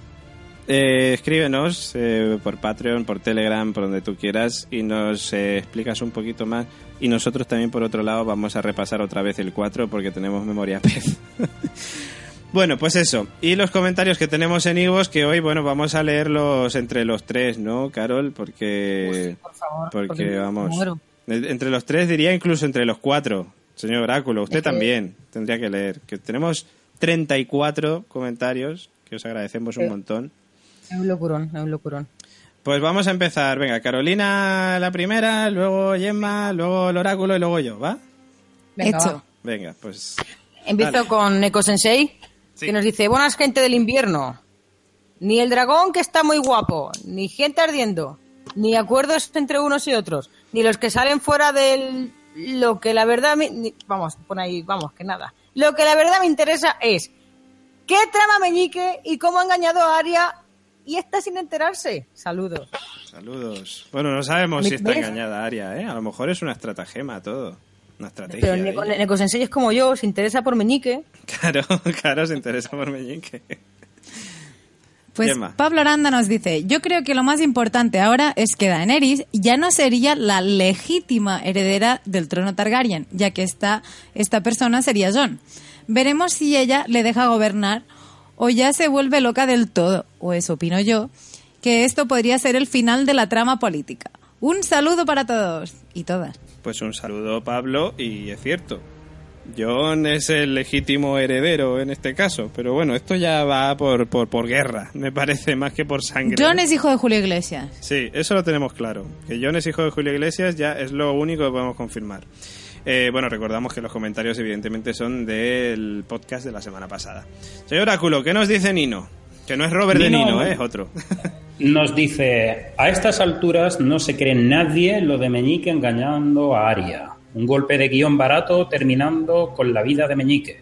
S2: eh, escríbenos eh, por Patreon, por Telegram, por donde tú quieras y nos eh, explicas un poquito más. Y nosotros también, por otro lado, vamos a repasar otra vez el 4 porque tenemos memoria pez. bueno, pues eso. Y los comentarios que tenemos en Ivos, que hoy, bueno, vamos a leerlos entre los tres, ¿no, Carol? Porque,
S3: Por favor.
S2: porque vamos.
S3: muero.
S2: Entre los tres diría incluso entre los cuatro. Señor Oráculo, usted
S3: Es que-
S2: también tendría que leer. Que tenemos 34 comentarios, que os agradecemos un
S3: Sí.
S2: montón.
S3: Es un locurón, es un locurón.
S2: Pues vamos a empezar. Venga, Carolina la primera, luego Gemma, luego el Oráculo y luego yo, ¿va?
S3: Venga,
S4: Hecho.
S3: va.
S2: Venga, pues...
S3: Empiezo
S2: Dale.
S3: con Neko Sensei,
S2: Sí.
S3: que nos dice, buenas gente del invierno. Ni el dragón que está muy guapo, ni gente ardiendo, ni acuerdos entre unos y otros, ni los que salen fuera del... Lo que la verdad... me- ni- Vamos, pon ahí, vamos, que nada. Lo que la verdad me interesa es qué trama Meñique y cómo ha engañado a Aria y está sin enterarse. Saludos.
S2: Saludos. Bueno, no sabemos si está
S3: ¿ves?
S2: engañada Aria, ¿eh? A lo mejor es una estratagema todo. Una estrategia.
S3: Pero. Neko, Sensei es como yo, se interesa por Meñique.
S2: Claro, claro, se interesa por Meñique.
S4: Pues. Pablo Aranda nos dice, yo creo que lo más importante ahora es que Daenerys ya no sería la legítima heredera del trono Targaryen, ya que esta, esta persona sería Jon. Veremos si ella le deja gobernar o ya se vuelve loca del todo, o eso opino yo, que esto podría ser el final de la trama política. Un saludo para todos y todas.
S2: Pues un saludo, Pablo, y es cierto. John es el legítimo heredero en este caso, pero bueno, esto ya va por, por, por guerra, me parece, más que por sangre.
S4: Jon es hijo de Julio Iglesias.
S2: Sí, eso lo tenemos claro. Que John es hijo de Julio Iglesias ya es lo único que podemos confirmar. Eh, bueno, recordamos que los comentarios evidentemente son del podcast de la semana pasada. Señor Oráculo, ¿qué nos dice Nino? Que no es Robert de
S5: Nino-
S2: ¿eh? es otro.
S5: Nos dice, a estas alturas no se cree nadie lo de Meñique engañando a Aria. Un golpe de guion barato terminando con la vida de Meñique.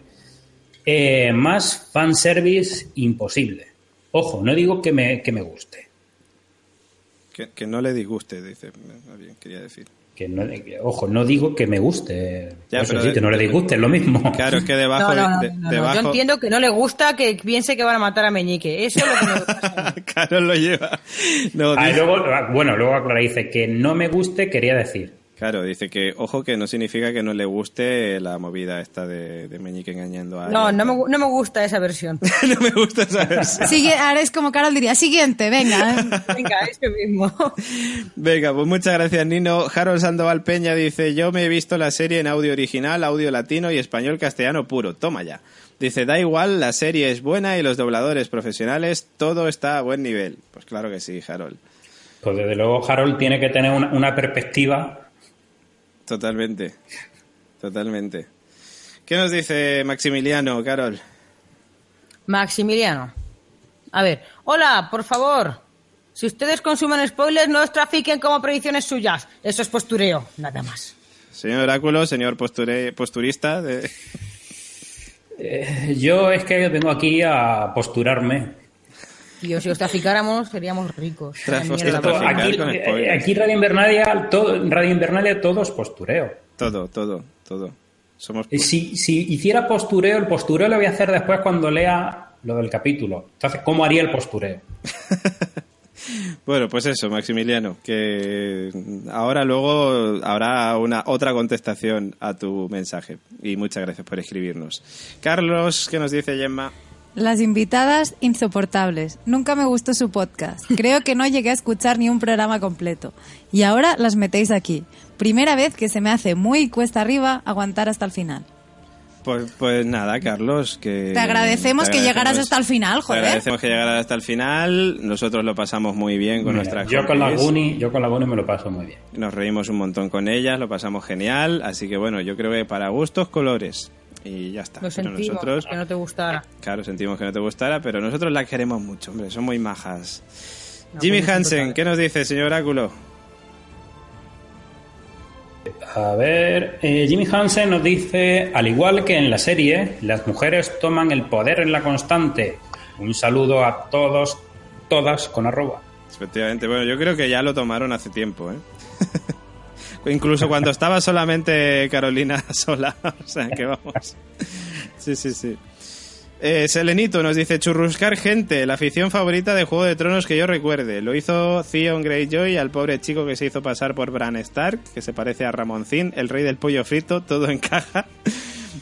S5: Eh, más fanservice imposible. Ojo, no digo que me, que me guste.
S2: que, que no le disguste, dice. Bien, quería decir.
S5: Que no- ojo, no digo que me guste.
S2: Ya,
S5: Eso
S2: pero
S5: sí,
S2: de-
S5: que no le disguste, es lo mismo.
S2: Claro, es que debajo...
S3: No, no, no,
S2: de-
S3: no, no,
S2: debajo...
S3: Yo entiendo que no le gusta que piense que van a matar a Meñique. Eso es lo que me gusta.
S2: Carol lo lleva. No,
S5: Ah, luego, bueno, luego aclara, dice que no me guste, quería decir.
S2: Claro, dice que, ojo, que no significa que no le guste la movida esta de, de Meñique engañando a...
S3: No, no me, no me gusta esa versión.
S2: no me gusta saber.
S4: Sigue, ahora es como Carol diría, siguiente, venga.
S3: Venga, eso mismo.
S2: Venga, pues muchas gracias, Nino. Harold Sandoval Peña dice: Yo me he visto la serie en audio original, audio latino y español castellano puro. Toma ya. Dice: Da igual, la serie es buena y los dobladores profesionales, todo está a buen nivel. Pues claro que sí, Harold.
S5: Pues desde luego Harold tiene que tener una, una perspectiva.
S2: Totalmente. Totalmente. ¿Qué nos dice Maximiliano, Carol?
S3: Maximiliano. A ver, hola, por favor. Si ustedes consumen spoilers, no os trafiquen como predicciones suyas. Eso es postureo, nada más.
S2: Señor Oráculo, señor posture- posturista. de-
S5: Eh, yo es que vengo aquí a posturarme.
S3: Tío, si os traficáramos, seríamos ricos.
S2: Tras-
S3: favor.
S5: Aquí,
S2: con
S5: eh, aquí Radio Invernalia, todo, Radio Invernalia todo es postureo.
S2: Todo, todo, todo. Somos.
S5: Si, si hiciera postureo, el postureo lo voy a hacer después cuando lea lo del capítulo. Entonces, ¿cómo haría el postureo?
S2: Bueno, pues eso, Maximiliano, que ahora luego habrá una otra contestación a tu mensaje y muchas gracias por escribirnos. Carlos, ¿qué nos dice Gemma?
S4: Las invitadas insoportables. Nunca me gustó su podcast. Creo que no llegué a escuchar ni un programa completo. Y ahora las metéis aquí. Primera vez que se me hace muy cuesta arriba aguantar hasta el final.
S2: Pues, pues nada, Carlos, que...
S4: Te agradecemos
S2: te
S4: que llegaras hasta el final,
S2: Te
S4: joder.
S2: agradecemos que llegaras hasta el final. Nosotros lo pasamos muy bien con nuestra
S5: yo con la. Guni, yo con la Guni me lo paso muy bien.
S2: Nos reímos un montón con ellas, lo pasamos genial. Así que bueno, yo creo que para gustos, colores. Y ya está.
S3: Lo
S2: Pero
S3: sentimos,
S2: nosotros,
S3: que no te gustara.
S2: claro, sentimos que no te gustara, pero nosotros la queremos mucho, hombre, son muy majas.
S3: No,
S2: Jimmy Hansen, ¿qué nos dice, señor Oráculo?
S5: A ver, eh, Jimmy Hansen nos dice, al igual que en la serie, las mujeres toman el poder en la constante. Un saludo a todos, todas con arroba.
S2: Efectivamente, bueno, yo creo que ya lo tomaron hace tiempo, ¿eh? Incluso cuando estaba solamente Carolina sola, o sea que vamos. Sí, sí, sí. Eh, Selenito nos dice churruscar gente, la afición favorita de Juego de Tronos que yo recuerde. Lo hizo Theon Greyjoy al pobre chico que se hizo pasar por Bran Stark, que se parece a Ramoncín, el rey del pollo frito, todo encaja.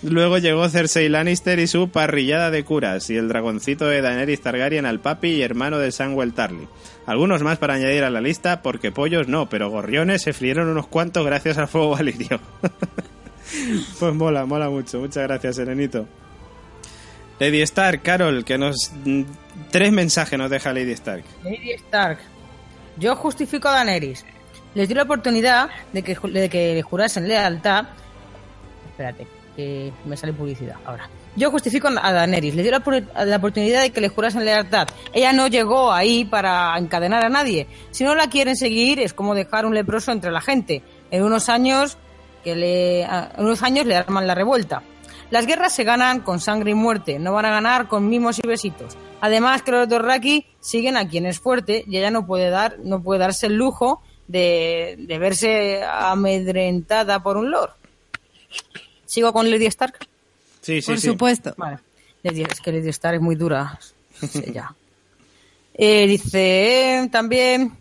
S2: Luego llegó Cersei Lannister y su parrillada de curas, y el dragoncito de Daenerys Targaryen al papi y hermano de Samuel Tarly. Algunos más para añadir a la lista, porque pollos no, pero gorriones se frieron unos cuantos gracias al fuego valirio. pues mola, mola mucho. Muchas gracias, Serenito. Lady Stark, Carol, que nos... Tres mensajes nos deja Lady Stark.
S3: Lady Stark. Yo justifico a Daenerys. Les di la oportunidad de que, de que jurasen lealtad. Espérate, que me sale publicidad ahora. Yo justifico a Daenerys. Les di la, la oportunidad de que le jurasen lealtad. Ella no llegó ahí para encadenar a nadie. Si no la quieren seguir, es como dejar un leproso entre la gente. En unos años, que le, en unos años le arman la revuelta. Las guerras se ganan con sangre y muerte, no van a ganar con mimos y besitos. Además que los Dorraki siguen a quien es fuerte y ella no puede dar, no puede darse el lujo de, de verse amedrentada por un lord. ¿Sigo con Lady Stark?
S2: Sí, sí,
S4: Por
S2: sí.
S4: supuesto.
S3: Vale. Es que Lady Stark es muy dura. Sí, ya. Eh, dice eh, también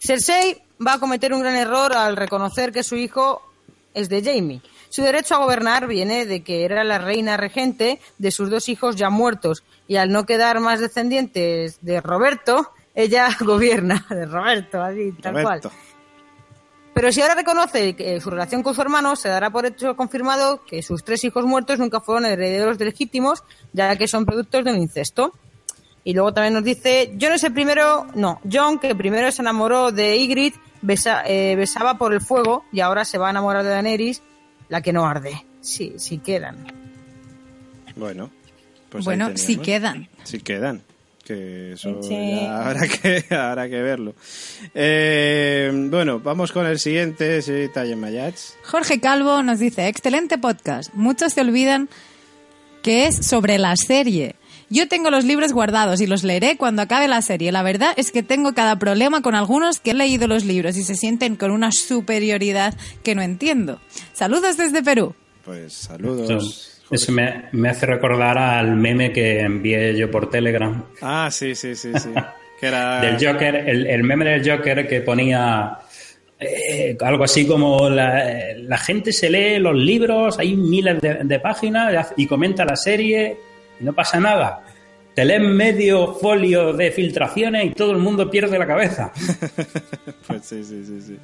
S3: Cersei va a cometer un gran error al reconocer que su hijo es de Jamie. Su derecho a gobernar viene de que era la reina regente de sus dos hijos ya muertos y al no quedar más descendientes de Roberto, ella gobierna de Roberto, así, tal
S2: Roberto.
S3: cual. Pero si ahora reconoce que su relación con su hermano, se dará por hecho confirmado que sus tres hijos muertos nunca fueron herederos legítimos, ya que son productos de un incesto. Y luego también nos dice, John es el primero, no, John, que primero se enamoró de Ygritte, besa- eh, besaba por el fuego y ahora se va a enamorar de Daenerys, la que no arde. Sí, sí quedan.
S2: Bueno, pues
S4: bueno, sí quedan.
S2: Sí quedan. Que eso
S3: Sí.
S2: ya habrá que, habrá que verlo. Eh, bueno, vamos con el siguiente, señorita Yemayats.
S4: Jorge Calvo nos dice, excelente podcast. Muchos se olvidan que es sobre la serie. Yo tengo los libros guardados y los leeré cuando acabe la serie. La verdad es que tengo cada problema con algunos que he leído los libros y se sienten con una superioridad que no entiendo. Saludos desde Perú.
S2: Pues saludos.
S5: Eso me, me hace recordar al meme que envié yo por Telegram
S2: Ah, sí, sí, sí, sí. Que era...
S5: del Joker, el, el meme del Joker que ponía eh, algo así como la, la gente se lee los libros, hay miles de, de páginas y comenta la serie y no pasa nada. Te leen medio folio de filtraciones y todo el mundo pierde la cabeza.
S2: Pues sí, sí, sí, sí.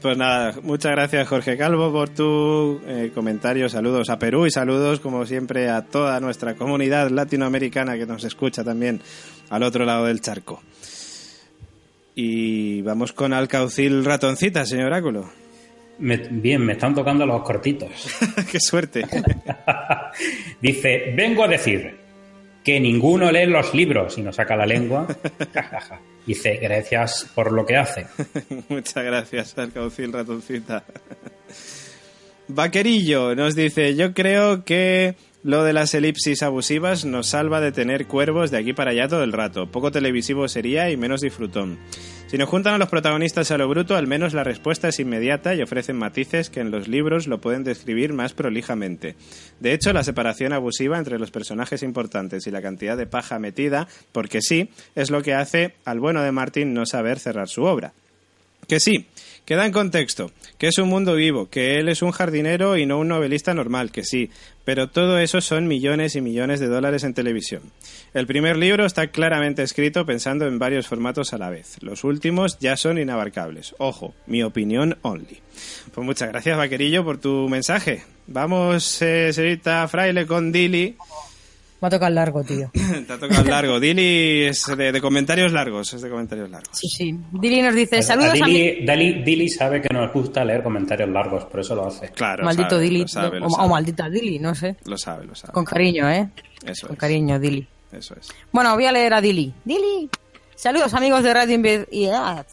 S2: Pues nada, muchas gracias Jorge Calvo por tu eh, comentario. Saludos a Perú y saludos como siempre a toda nuestra comunidad latinoamericana que nos escucha también al otro lado del charco. Y vamos con Alcaucil Ratoncita, señor Oráculo.
S5: Me- bien, me están tocando los cortitos.
S2: Qué suerte.
S5: Dice, vengo a decir que ninguno lee los libros y nos saca la lengua. Dice, gracias por lo que hace.
S2: Muchas gracias, Alcaucil Ratoncita. Vaquerillo nos dice, yo creo que lo de las elipsis abusivas nos salva de tener cuervos de aquí para allá todo el rato. Poco televisivo sería y menos disfrutón. Si nos juntan a los protagonistas a lo bruto, al menos la respuesta es inmediata y ofrecen matices que en los libros lo pueden describir más prolijamente. De hecho, la separación abusiva entre los personajes importantes y la cantidad de paja metida, porque sí, es lo que hace al bueno de Martin no saber cerrar su obra. Que sí, que da en contexto, que es un mundo vivo, que él es un jardinero y no un novelista normal, que sí, pero todo eso son millones y millones de dólares en televisión. El primer libro está claramente escrito pensando en varios formatos a la vez. Los últimos ya son inabarcables. Ojo, mi opinión only. Pues muchas gracias, Vaquerillo, por tu mensaje. Vamos, eh, señorita Fraile, con Dili.
S3: Va a tocar largo, tío.
S2: Te ha tocado largo. Dili es de, de comentarios largos, es de comentarios largos.
S3: Sí, sí. Dili nos dice,
S5: A
S3: saludos a.
S5: Dili, Dali- Dili sabe que nos gusta leer comentarios largos, por eso lo hace.
S2: Claro,
S3: Maldito
S2: sabe,
S3: Dili.
S2: lo sabe, lo
S3: o, maldita Dili, no sé.
S2: Lo sabe, lo sabe.
S3: Con cariño, ¿eh?
S2: Eso
S3: Con
S2: es.
S3: cariño, Dili.
S2: Eso es.
S3: Bueno, voy a leer a Dili. Dili. Saludos amigos de Radio Invernalia.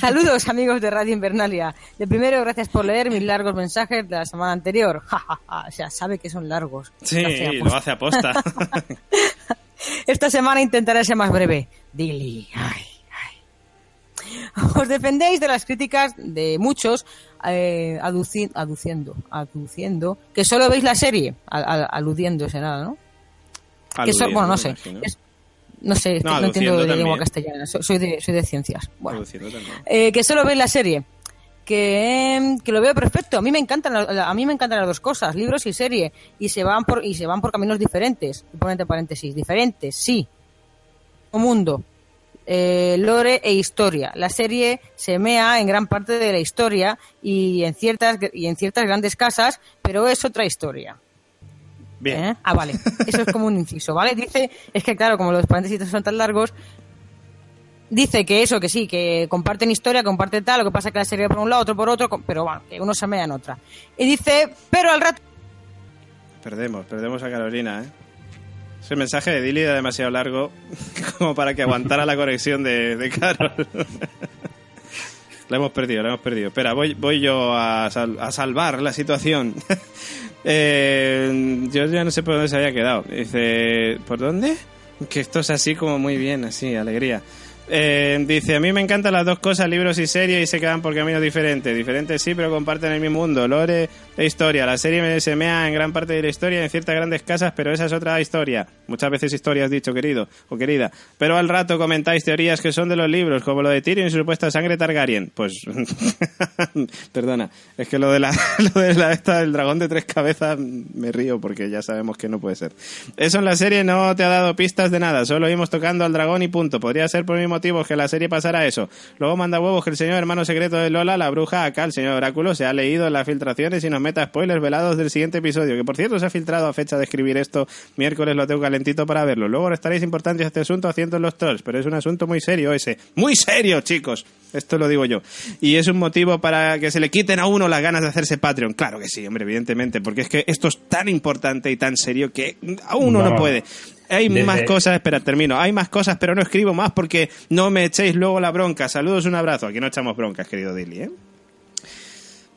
S3: Saludos amigos de Radio Invernalia. De primero, gracias por leer mis largos mensajes de la semana anterior. Ja, ja, ja. O sea, sabe que son largos.
S2: Sí,
S3: Lo hace
S2: aposta.
S3: Esta semana intentaré ser más breve. Dili. Ay, ay. Os defendéis de las críticas de muchos eh, aduci- aduciendo, aduciendo, que solo veis la serie, al- al- aludiendo ese nada, ¿no? Que so-
S2: Aludiendo,
S3: bueno, no sé. Es- no sé,
S2: No,
S3: no, entiendo de lengua castellana. so- Soy de, soy de ciencias. Bueno, eh, que solo veis la serie. Que, que lo veo perfecto. A mí me encantan a mí me encantan las dos cosas, libros y serie, y se van por y se van por caminos diferentes. Y ponen entre paréntesis, diferentes, sí. Un mundo, eh, lore e historia. La serie se mea en gran parte de la historia y en ciertas y en ciertas grandes casas, pero es otra historia.
S2: Bien.
S3: ¿Eh? Ah, vale. Eso es como un inciso, ¿vale? Dice, es que claro, como los paréntesis son tan largos, dice que eso, que sí, que comparten historia, comparten tal, lo que pasa es que la serie por un lado, otro por otro, pero bueno, que uno se mea en otra. Y dice, pero al rato
S2: Perdemos, perdemos a Carolina, ¿eh? Ese mensaje de Dilly era demasiado largo como para que aguantara la conexión de, de Carol. la hemos perdido, la hemos perdido. Espera, voy, voy yo a, sal- a salvar la situación. Eh, yo ya no sé por dónde se había quedado. Dice, ¿por dónde? Que esto es así como muy bien, así, alegría. Eh, dice, a mí me encantan las dos cosas, libros y series, y se quedan por caminos diferentes. Diferentes sí, pero comparten el mismo mundo. Lore e historia. La serie se mea en gran parte de la historia en ciertas grandes casas, pero esa es otra historia. Muchas veces historia has dicho, querido o querida. Pero al rato comentáis teorías que son de los libros, como lo de Tyrion y su supuesta sangre Targaryen. Pues, perdona, es que lo de la, lo de la esta del dragón de tres cabezas me río porque ya sabemos que no puede ser. Eso en la serie no te ha dado pistas de nada, solo íbamos tocando al dragón y punto. Podría ser por mis motivos que la serie pasara eso. Luego manda huevos que el señor hermano secreto de Lola, la bruja, acá el señor Oráculo, se ha leído las filtraciones y nos meta spoilers velados del siguiente episodio, que por cierto se ha filtrado a fecha de escribir esto, miércoles lo tengo calentito para verlo. Luego restaréis importancia a este asunto haciendo los trolls, pero es un asunto muy serio ese. Muy serio, chicos. Esto lo digo yo. Y es un motivo para que se le quiten a uno las ganas de hacerse Patreon. Claro que sí, hombre, evidentemente, porque es que esto es tan importante y tan serio que a uno no puede. Hay
S5: Desde-
S2: más cosas, espera, termino. Hay más cosas, pero no escribo más porque no me echéis luego la bronca. Saludos, un abrazo. Aquí no echamos broncas, querido Dilly, ¿eh?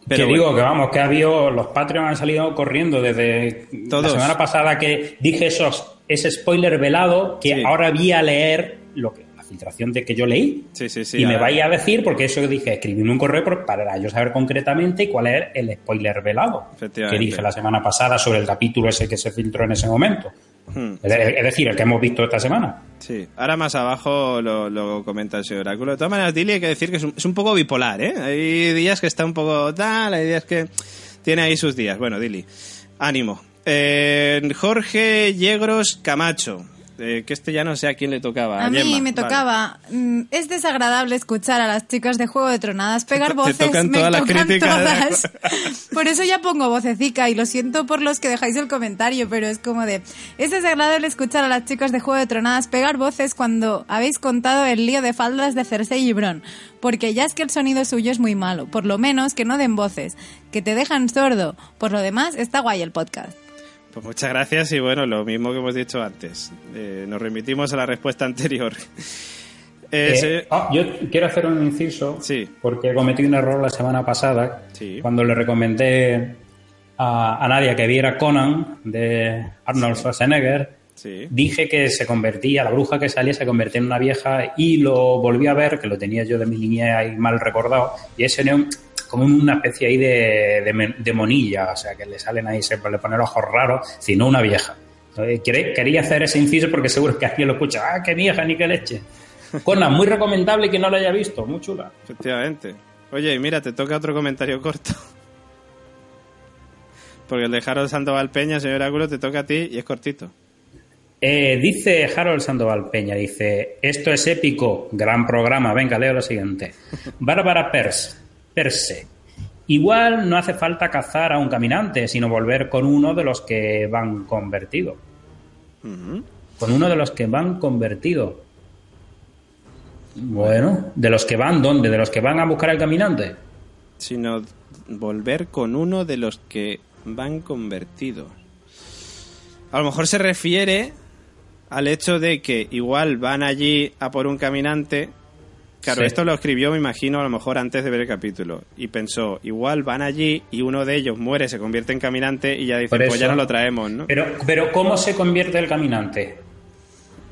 S5: que
S2: bueno.
S5: digo que vamos, que ha habido, los Patreon han salido corriendo desde
S2: Todos.
S5: la semana pasada que dije esos, ese spoiler velado que
S2: Sí.
S5: ahora vi a leer lo que, la filtración de que yo leí.
S2: Sí, sí, sí.
S5: y me vais a decir, porque eso dije, escribirme un correo para yo saber concretamente cuál es el spoiler velado que dije la semana pasada sobre el capítulo ese que se filtró en ese momento.
S2: Hmm.
S5: Es de- es decir, el que hemos visto esta semana.
S2: Sí, ahora más abajo lo, lo comenta el señor Oráculo. De todas maneras, Dilly hay que decir que es un, es un poco bipolar, ¿eh? Hay días que está un poco tal, hay días que tiene ahí sus días. Bueno, Dilly, ánimo. Eh, Jorge Yegros Camacho, eh, que este ya no sé a quién le tocaba.
S4: A mí
S2: Gemma,
S4: me tocaba. mm, Es desagradable escuchar a las chicas de Juego de Tronadas pegar
S2: Te
S4: voces.
S2: tocan
S4: me
S2: todas las
S4: tocan
S2: críticas.
S4: todas. Por eso ya pongo vocecica y lo siento por los que dejáis el comentario, pero es como de. Es desagradable escuchar a las chicas de Juego de Tronadas pegar voces cuando habéis contado el lío de faldas de Cersei y Bron. Porque ya es que el sonido suyo es muy malo. Por lo menos que no den voces, que te dejan sordo. Por lo demás, está guay el podcast.
S2: Pues muchas gracias y bueno, lo mismo que hemos dicho antes. Eh, nos remitimos a la respuesta anterior. Eh,
S5: Eh, ah, yo quiero hacer un inciso
S2: Sí.
S5: porque cometí un error la semana pasada
S2: Sí.
S5: cuando le recomendé a, a Nadia que viera Conan de Arnold Schwarzenegger. Dije que se convertía, la bruja que salía se convertía en una vieja y lo volví a ver, que lo tenía yo de mi niñez ahí mal recordado, y ese un- como una especie ahí de, de, monilla, o sea, que le salen ahí, se le ponen ojos raros, sino una vieja. Entonces, quería- hacer ese inciso porque seguro que alguien lo escucha, ah, qué vieja, ni qué leche. Conan, muy recomendable que no lo haya visto, muy chula.
S2: Efectivamente. Oye, y mira, te toca otro comentario corto. Porque el de Harold Sandoval Peña, señor Oráculo, te toca a ti y es cortito.
S5: Eh, dice Harold Sandoval Peña, dice, esto es épico, gran programa, venga, leo lo siguiente. Bárbara Pers, Perse, igual no hace falta cazar a un caminante, sino volver con uno de los que van convertido. Con uno de los que van convertido. Bueno, ¿de los que van dónde? ¿De los que van a buscar al caminante?
S2: Sino volver con uno de los que van convertidos. A lo mejor se refiere al hecho de que igual van allí a por un caminante. Claro,
S5: Sí.
S2: esto lo escribió, me imagino, a lo mejor antes de ver el capítulo. Y pensó, igual van allí y uno de ellos muere, se convierte en caminante y ya dice,
S5: Por
S2: pues ya no lo traemos, ¿no?
S5: Pero, pero ¿cómo se convierte el caminante?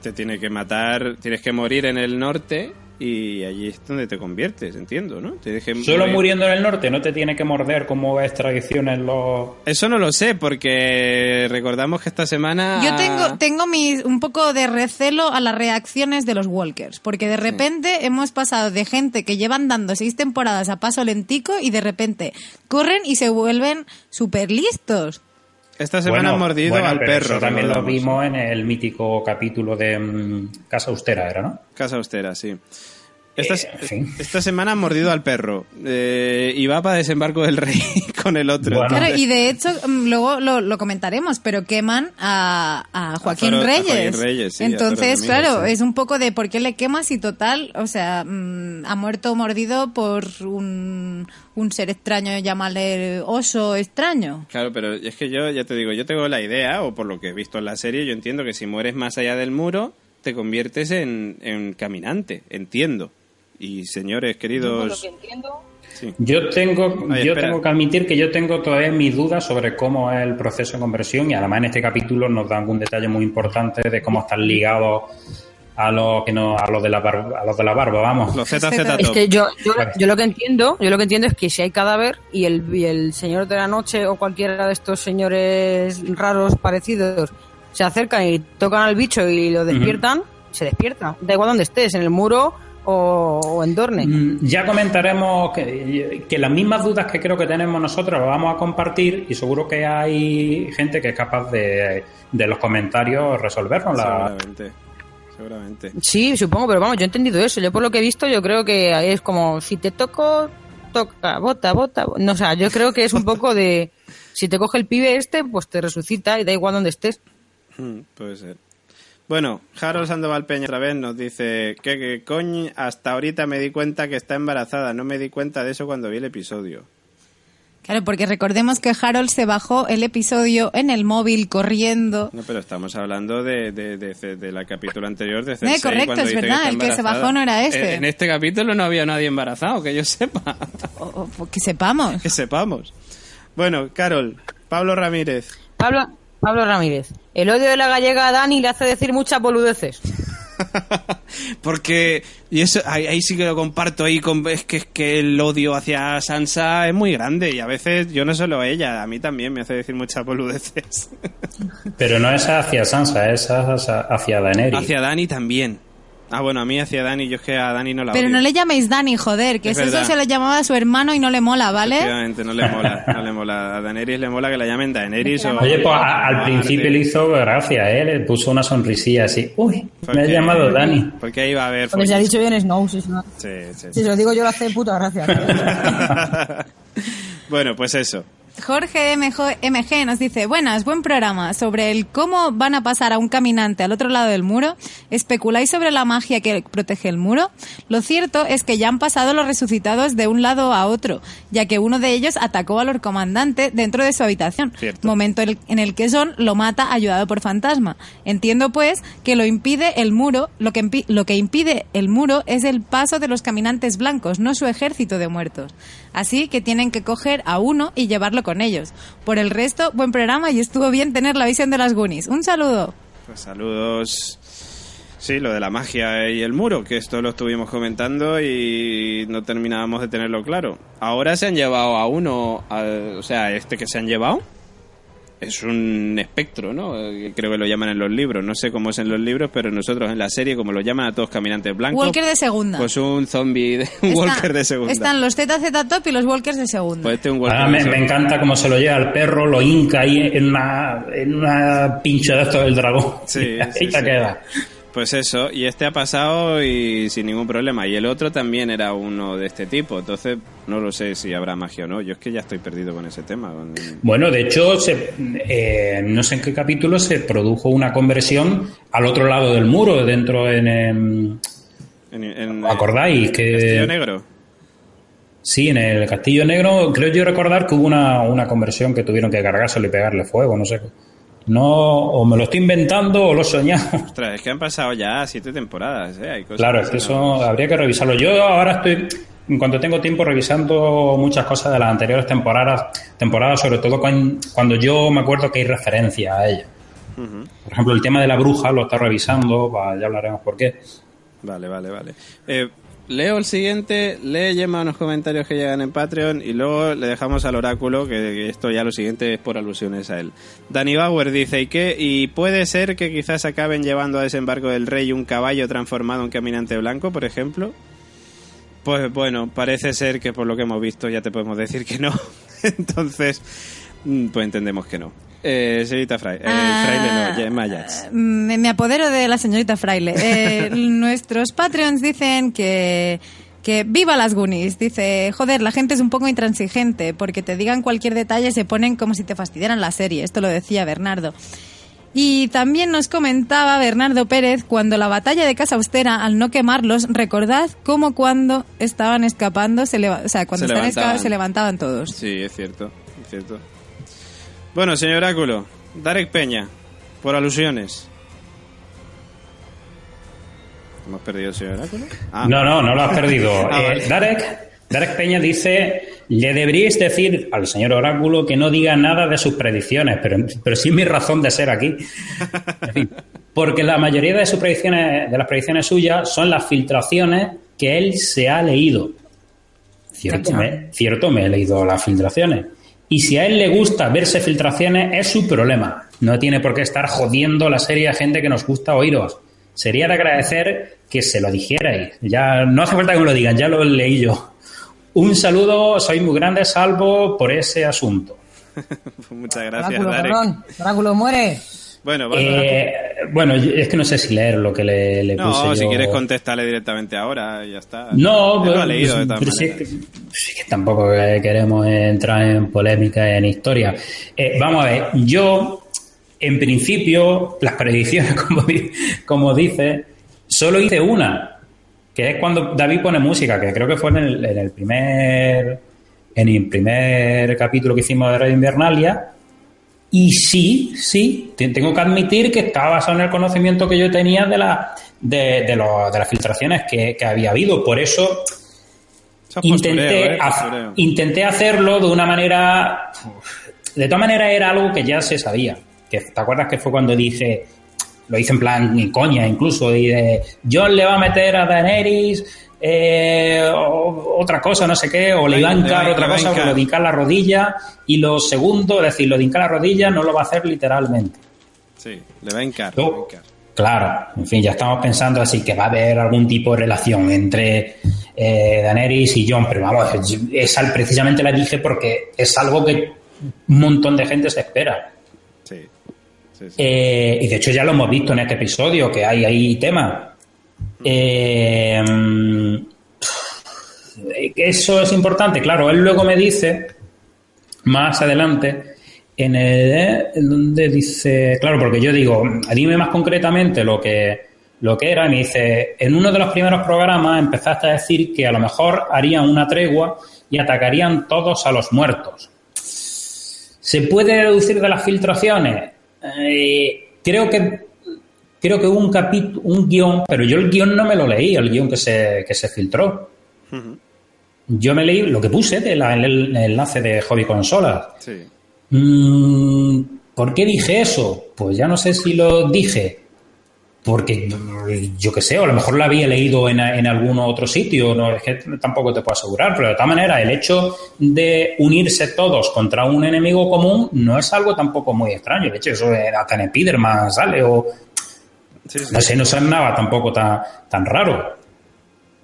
S2: Te tiene que matar, tienes que morir en el norte y allí es donde te conviertes, entiendo, ¿no? Te dejen
S5: Solo
S2: morir.
S5: muriendo en el norte no te tiene que morder como es tradición en los...
S2: Eso no lo sé, porque recordamos que esta semana...
S4: Yo tengo, tengo mis, un poco de recelo a las reacciones de los Walkers, porque de repente hemos pasado de gente que llevan dando seis temporadas a paso lentico y de repente corren y se vuelven súper listos.
S2: Esta semana han mordido
S5: bueno,
S2: al perro.
S5: eso también lo vimos en el mítico capítulo de mm, Casa Austera, ¿era, no?
S2: Casa austera, sí. Esta,
S5: Eh, en fin.
S2: esta semana han mordido al perro eh, y va para desembarco del rey con el otro.
S5: Bueno.
S4: Claro, y de hecho, mm, luego lo, lo comentaremos, pero queman a, a Joaquín
S2: Zoro- a
S4: Reyes.
S2: Joaquín Reyes, sí, a
S4: Entonces, claro,
S2: sí.
S4: es un poco de por qué le quemas y total, o sea, mm, ha muerto mordido por un, un ser extraño, llámale oso extraño.
S2: Claro, pero es que yo ya te digo, yo tengo la idea, o por lo que he visto en la serie, yo entiendo que si mueres más allá del muro, te conviertes en, en caminante, entiendo. Y señores queridos...
S3: entiendo.
S2: sí.
S5: Yo tengo,
S2: Ay,
S5: yo tengo que admitir que yo tengo todavía mis dudas sobre cómo es el proceso de conversión y además en este capítulo nos dan un detalle muy importante de cómo están ligados a los que no, a los de la barba, a los de la barba, vamos.
S2: Los ZZ
S4: Es
S3: Es
S2: Top.
S3: que yo, yo, yo lo que entiendo, yo lo que entiendo es que si hay cadáver y el, y el señor de la noche o cualquiera de estos señores raros parecidos se acercan y tocan al bicho y lo despiertan, se despierta. Da igual donde estés, en el muro o, o en Dorne.
S5: Mm, Ya comentaremos que, que las mismas dudas que creo que tenemos nosotros las vamos a compartir y seguro que hay gente que es capaz de, de los comentarios resolvernos. la-
S2: Seguramente. Seguramente.
S3: Sí, supongo, pero vamos, yo he entendido eso. Yo por lo que he visto, yo creo que es como si te toco, toca, bota, bota. bo- No, o sea, yo creo que es un poco de si te coge el pibe este, pues te resucita y da igual donde estés.
S2: Mm, puede ser. Bueno, Harold Sandoval Peña otra vez nos dice que, que coño, hasta ahorita me di cuenta que está embarazada. No me di cuenta de eso cuando vi el episodio.
S4: Claro, porque recordemos que Harold se bajó el episodio en el móvil corriendo.
S2: No, pero estamos hablando de, de, de, de la capítulo anterior de Cersei,
S4: correcto, es verdad,
S2: está
S4: el que se bajó no era este.
S2: En, en este capítulo no había nadie embarazado, que yo sepa.
S4: O- o- que sepamos.
S2: que sepamos. Bueno, Carol, Pablo Ramírez.
S3: Pablo, Pablo Ramírez. El odio de la gallega a Dani le hace decir muchas boludeces.
S2: Porque, y eso, ahí, ahí sí que lo comparto ahí, con, es, que, es que el odio hacia Sansa es muy grande y a veces, yo no solo ella, a mí también me hace decir muchas boludeces.
S5: Pero no es hacia Sansa, es hacia, hacia Daenerys.
S2: hacia Dani también. Ah, bueno, a mí hacia Dani, yo es que a Dani no la
S4: Pero
S2: odio.
S4: no le llaméis Dani, joder, que
S2: Es
S4: eso se lo llamaba a su hermano y no le mola, ¿vale?
S2: Efectivamente, no le mola, no le mola. A Daenerys le mola que la llamen Daenerys o...
S5: Oye, pues a- al principio le hizo gracia, ¿eh? Le puso una sonrisilla así. Uy, me ha llamado Dani.
S2: Porque ahí va a haber...
S3: Porque se ha dicho bien Snow, lo-
S2: Sí, sí,
S3: si se lo digo yo lo hace puta gracia.
S2: bueno, pues eso.
S4: Jorge MJ MG nos dice, buenas, buen programa. Sobre el cómo van a pasar a un caminante al otro lado del muro, ¿especuláis sobre la magia que protege el muro? Lo cierto es que ya han pasado los resucitados de un lado a otro, ya que uno de ellos atacó al Lord comandante dentro de su habitación,
S2: Cierto.
S4: momento en el que Son lo mata ayudado por fantasma. Entiendo pues que lo impide el muro, lo que, lo que impide el muro es el paso de los caminantes blancos, no su ejército de muertos. Así que tienen que coger a uno y llevarlo con ellos. Por el resto, buen programa y estuvo bien tener la visión de las Goonies. Un saludo.
S2: Pues saludos. Sí, lo de la magia y el muro, que esto lo estuvimos comentando y no terminábamos de tenerlo claro. Ahora se han llevado a uno, al- o sea, este que se han llevado es un espectro, ¿no? Eh, Creo que lo llaman en los libros. No sé cómo es en los libros, pero nosotros en la serie, como lo llaman a todos caminantes blancos,
S4: Walker de segunda.
S2: pues un zombie, de, un
S4: Está-
S2: Walker de segunda.
S4: Están los ZZ Top y los Walkers de segunda.
S2: Pues este es un Walker
S5: Ah, me, me encanta cómo se lo lleva el perro, lo hinca ahí en una, en una pincha de esto del dragón.
S2: Sí,
S5: y ahí
S2: sí,
S5: te
S2: sí.
S5: queda.
S2: Pues eso, y este ha pasado y sin ningún problema. Y el otro también era uno de este tipo. Entonces, no lo sé si habrá magia o no. Yo es que ya estoy perdido con ese tema.
S5: Bueno, de hecho, se- eh, no sé en qué capítulo se produjo una conversión al otro lado del muro, dentro en... em,
S2: En, en-
S5: ¿Os acordáis? Que,
S2: Castillo Negro.
S5: Sí, en el Castillo Negro creo yo recordar que hubo una, una conversión que tuvieron que cargárselo y pegarle fuego, no sé. No, o me lo estoy inventando o lo he soñado.
S2: Ostras, es que han pasado ya siete temporadas. ¿eh? Hay cosas
S5: Claro, es que eso
S2: no-
S5: habría que revisarlo. Yo ahora estoy, en cuanto tengo tiempo, revisando muchas cosas de las anteriores temporadas, temporadas sobre todo cuan- cuando yo me acuerdo que hay referencia a ellas.
S2: Ujú.
S5: Por ejemplo, el tema de la bruja lo está revisando, ya hablaremos por qué.
S2: Vale, vale, vale. Eh, leo el siguiente, lee Gemma unos comentarios que llegan en Patreon y luego le dejamos al oráculo, que esto ya lo siguiente es por alusiones a él. Danny Bauer dice, ¿y qué? ¿Y puede ser que quizás acaben llevando a desembarco del rey un caballo transformado en caminante blanco, por ejemplo? Pues bueno, parece ser que por lo que hemos visto ya te podemos decir que no. Entonces, pues entendemos que no. Eh, señorita Fraile, eh,
S4: Ah,
S2: Fraile no, Mayas.
S4: Me, me apodero de la señorita Fraile. Eh, nuestros Patreons dicen que, que viva las Goonies. Dice, joder, la gente es un poco intransigente porque te digan cualquier detalle se ponen como si te fastidiaran la serie. Esto lo decía Bernardo. Y también nos comentaba Bernardo Pérez, cuando la batalla de Casa Austera, al no quemarlos, recordad cómo cuando estaban escapando, se o sea, cuando
S2: Se
S4: estaban
S2: levantaban.
S4: se levantaban todos.
S2: Sí, es cierto, es cierto. Bueno, señor Oráculo, Darek Peña, por alusiones. ¿Hemos perdido señor Oráculo? Ah,
S5: No, no, no lo has perdido.
S2: Ah,
S5: Eh. Darek, Darek Peña dice, le deberíais decir al señor Oráculo que no diga nada de sus predicciones, pero, pero sí es mi razón de ser aquí. En fin, porque la mayoría de sus predicciones, de las predicciones suyas, son las filtraciones que él se ha leído. Cierto, me, cierto, me he leído las filtraciones. Y si a él le gusta verse filtraciones, es su problema. No tiene por qué estar jodiendo la serie de gente que nos gusta oíros. Sería de agradecer que se lo dijerais. Ya no hace falta que me lo digan, ya lo leí yo. Un saludo, soy muy grande, salvo por ese asunto.
S2: Pues muchas gracias,
S3: Oráculo,
S2: Darek.
S3: perdón. Oráculo, muere.
S2: Bueno,
S5: Eh, bueno, es que no sé si leer lo que le, le
S2: No,
S5: puse
S2: si
S5: yo.
S2: quieres contestarle directamente ahora, ya está.
S5: No,
S2: Él lo
S5: pero,
S2: ha leído de todas
S5: pero sí
S2: maneras.
S5: que, que tampoco eh, queremos entrar en polémica, en historia. Eh, vamos a ver, yo, en principio, las predicciones, como, como dice, solo hice una, que es cuando David pone música, que creo que fue en el, en el primer en el primer capítulo que hicimos de Radio Invernalia. Y sí, sí, te- tengo que admitir que estaba basado en el conocimiento que yo tenía de, la, de, de, lo- de las filtraciones que, que había habido. Por eso
S2: Eso es
S5: intenté,
S2: ¿eh?
S5: intenté hacerlo de una manera. De todas maneras, era algo que ya se sabía. Que, ¿Te acuerdas que fue cuando dije, lo hice en plan en coña incluso, y de John le va a meter a Daenerys eh, o- otra cosa, no sé qué, o le iba a hincar otra cosa, o lo de hincar la rodilla, y lo segundo, es decir, lo de hincar la rodilla no lo va a hacer literalmente.
S2: Sí, le va a hincar. le va a
S5: Yo-
S2: hincar.
S5: Claro, en fin, ya estamos pensando así que va a haber algún tipo de relación entre eh, Daenerys y John, pero vamos, esa precisamente la dije porque es algo que un montón de gente se espera.
S2: Sí. sí, sí.
S5: Eh, y de hecho ya lo hemos visto en este episodio, que hay ahí tema. Eh, mm, eso es importante, claro, él luego me dice, más adelante, en el en donde dice, claro, porque yo digo, dime más concretamente lo que lo que era, me dice, en uno de los primeros programas empezaste a decir que a lo mejor harían una tregua y atacarían todos a los muertos. ¿Se puede deducir de las filtraciones? Eh, creo que creo que hubo un capítulo, un guion, pero yo el guion no me lo leí, el guion que se, que se filtró. Yo me leí lo que puse del el, enlace de Hobby Consolas.
S2: Sí.
S5: Mm, ¿Por qué dije eso? Pues ya no sé si lo dije. Porque yo qué sé, o a lo mejor lo había leído en, en algún otro sitio, no es que tampoco te puedo asegurar, pero de todas maneras el hecho de unirse todos contra un enemigo común no es algo tampoco muy extraño. De hecho, eso era tan Spiderman sale o
S2: Sí, sí.
S5: no sé, no sonaba tampoco tan, tan raro.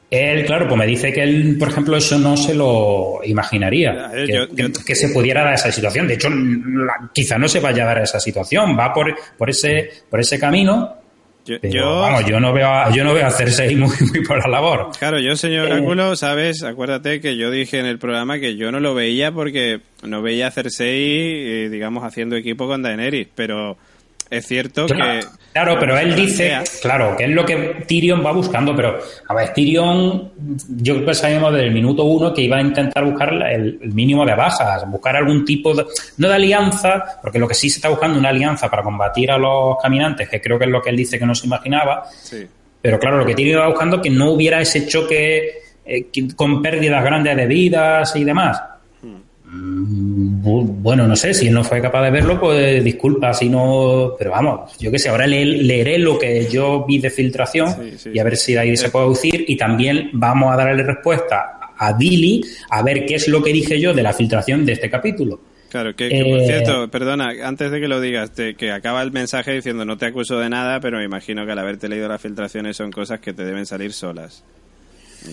S5: Él, claro, pues me dice que él, por ejemplo, eso no se lo imaginaría.
S2: Eh,
S5: que,
S2: yo- yo-
S5: que- que se pudiera dar esa situación. De hecho, la- quizá no se vaya a dar esa situación. Va por, por ese, por ese camino.
S2: Yo,
S5: Pero, vamos, yo no veo a, yo no veo a Cersei muy, muy por la labor.
S2: Claro, yo, señor
S5: Eh.
S2: Oráculo, sabes, acuérdate que yo dije en el programa que yo no lo veía porque no veía a Cersei, eh, digamos, haciendo equipo con Daenerys, pero es cierto
S5: Claro,
S2: que...
S5: claro, pero él dice, claro, que es lo que Tyrion va buscando, pero a ver, Tyrion, yo creo que sabíamos desde el minuto uno que iba a intentar buscar el, el mínimo de bajas, buscar algún tipo de, no de alianza, porque lo que sí se está buscando una alianza para combatir a los caminantes, que creo que es lo que él dice que no se imaginaba,
S2: Sí.
S5: pero claro, lo que Tyrion iba buscando que no hubiera ese choque eh, con pérdidas grandes de vidas y demás. Bu- bueno, no sé, si él no fue capaz de verlo, pues disculpa si no, pero vamos, yo qué sé, ahora leeré lo que yo vi de filtración y a ver si de ahí se puede decir y también vamos a darle respuesta a Billy a ver qué es lo que dije yo de la filtración de este capítulo.
S2: Claro, que, por eh, cierto, perdona, antes de que lo digas, que acaba el mensaje diciendo no te acuso de nada, pero me imagino que al haberte leído las filtraciones son cosas que te deben salir solas.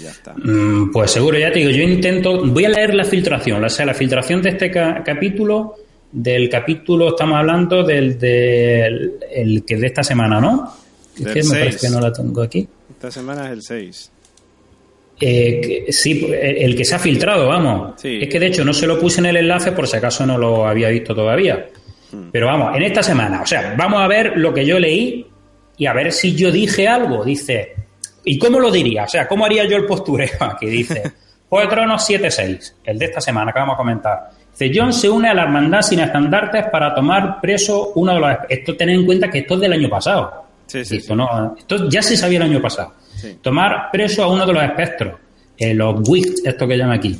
S2: Ya está.
S5: Mm, pues seguro, ya te digo, yo intento, voy a leer la filtración, o sea, la filtración de este capítulo, del capítulo, estamos hablando del, del el que de esta semana, ¿no?
S2: que me parece que no la tengo aquí. Esta semana es el 6.
S5: Eh, sí, el que se ha filtrado, vamos. Es que de hecho no se lo puse en el enlace por si acaso no lo había visto todavía. Hmm. Pero vamos, en esta semana, o sea, vamos a ver lo que yo leí y a ver si yo dije algo. Dice, ¿y cómo lo diría? O sea, ¿cómo haría yo el postureo aquí? Dice, Juego de Tronos 7-6, el de esta semana que vamos a comentar. Dice, John se une a la hermandad sin estandartes para tomar preso uno de los... Esto tened en cuenta que esto es del año pasado. Sí, sí, esto, No, esto ya se sabía el año pasado. Tomar preso a uno de los espectros, eh, los Wicks, esto que llama aquí,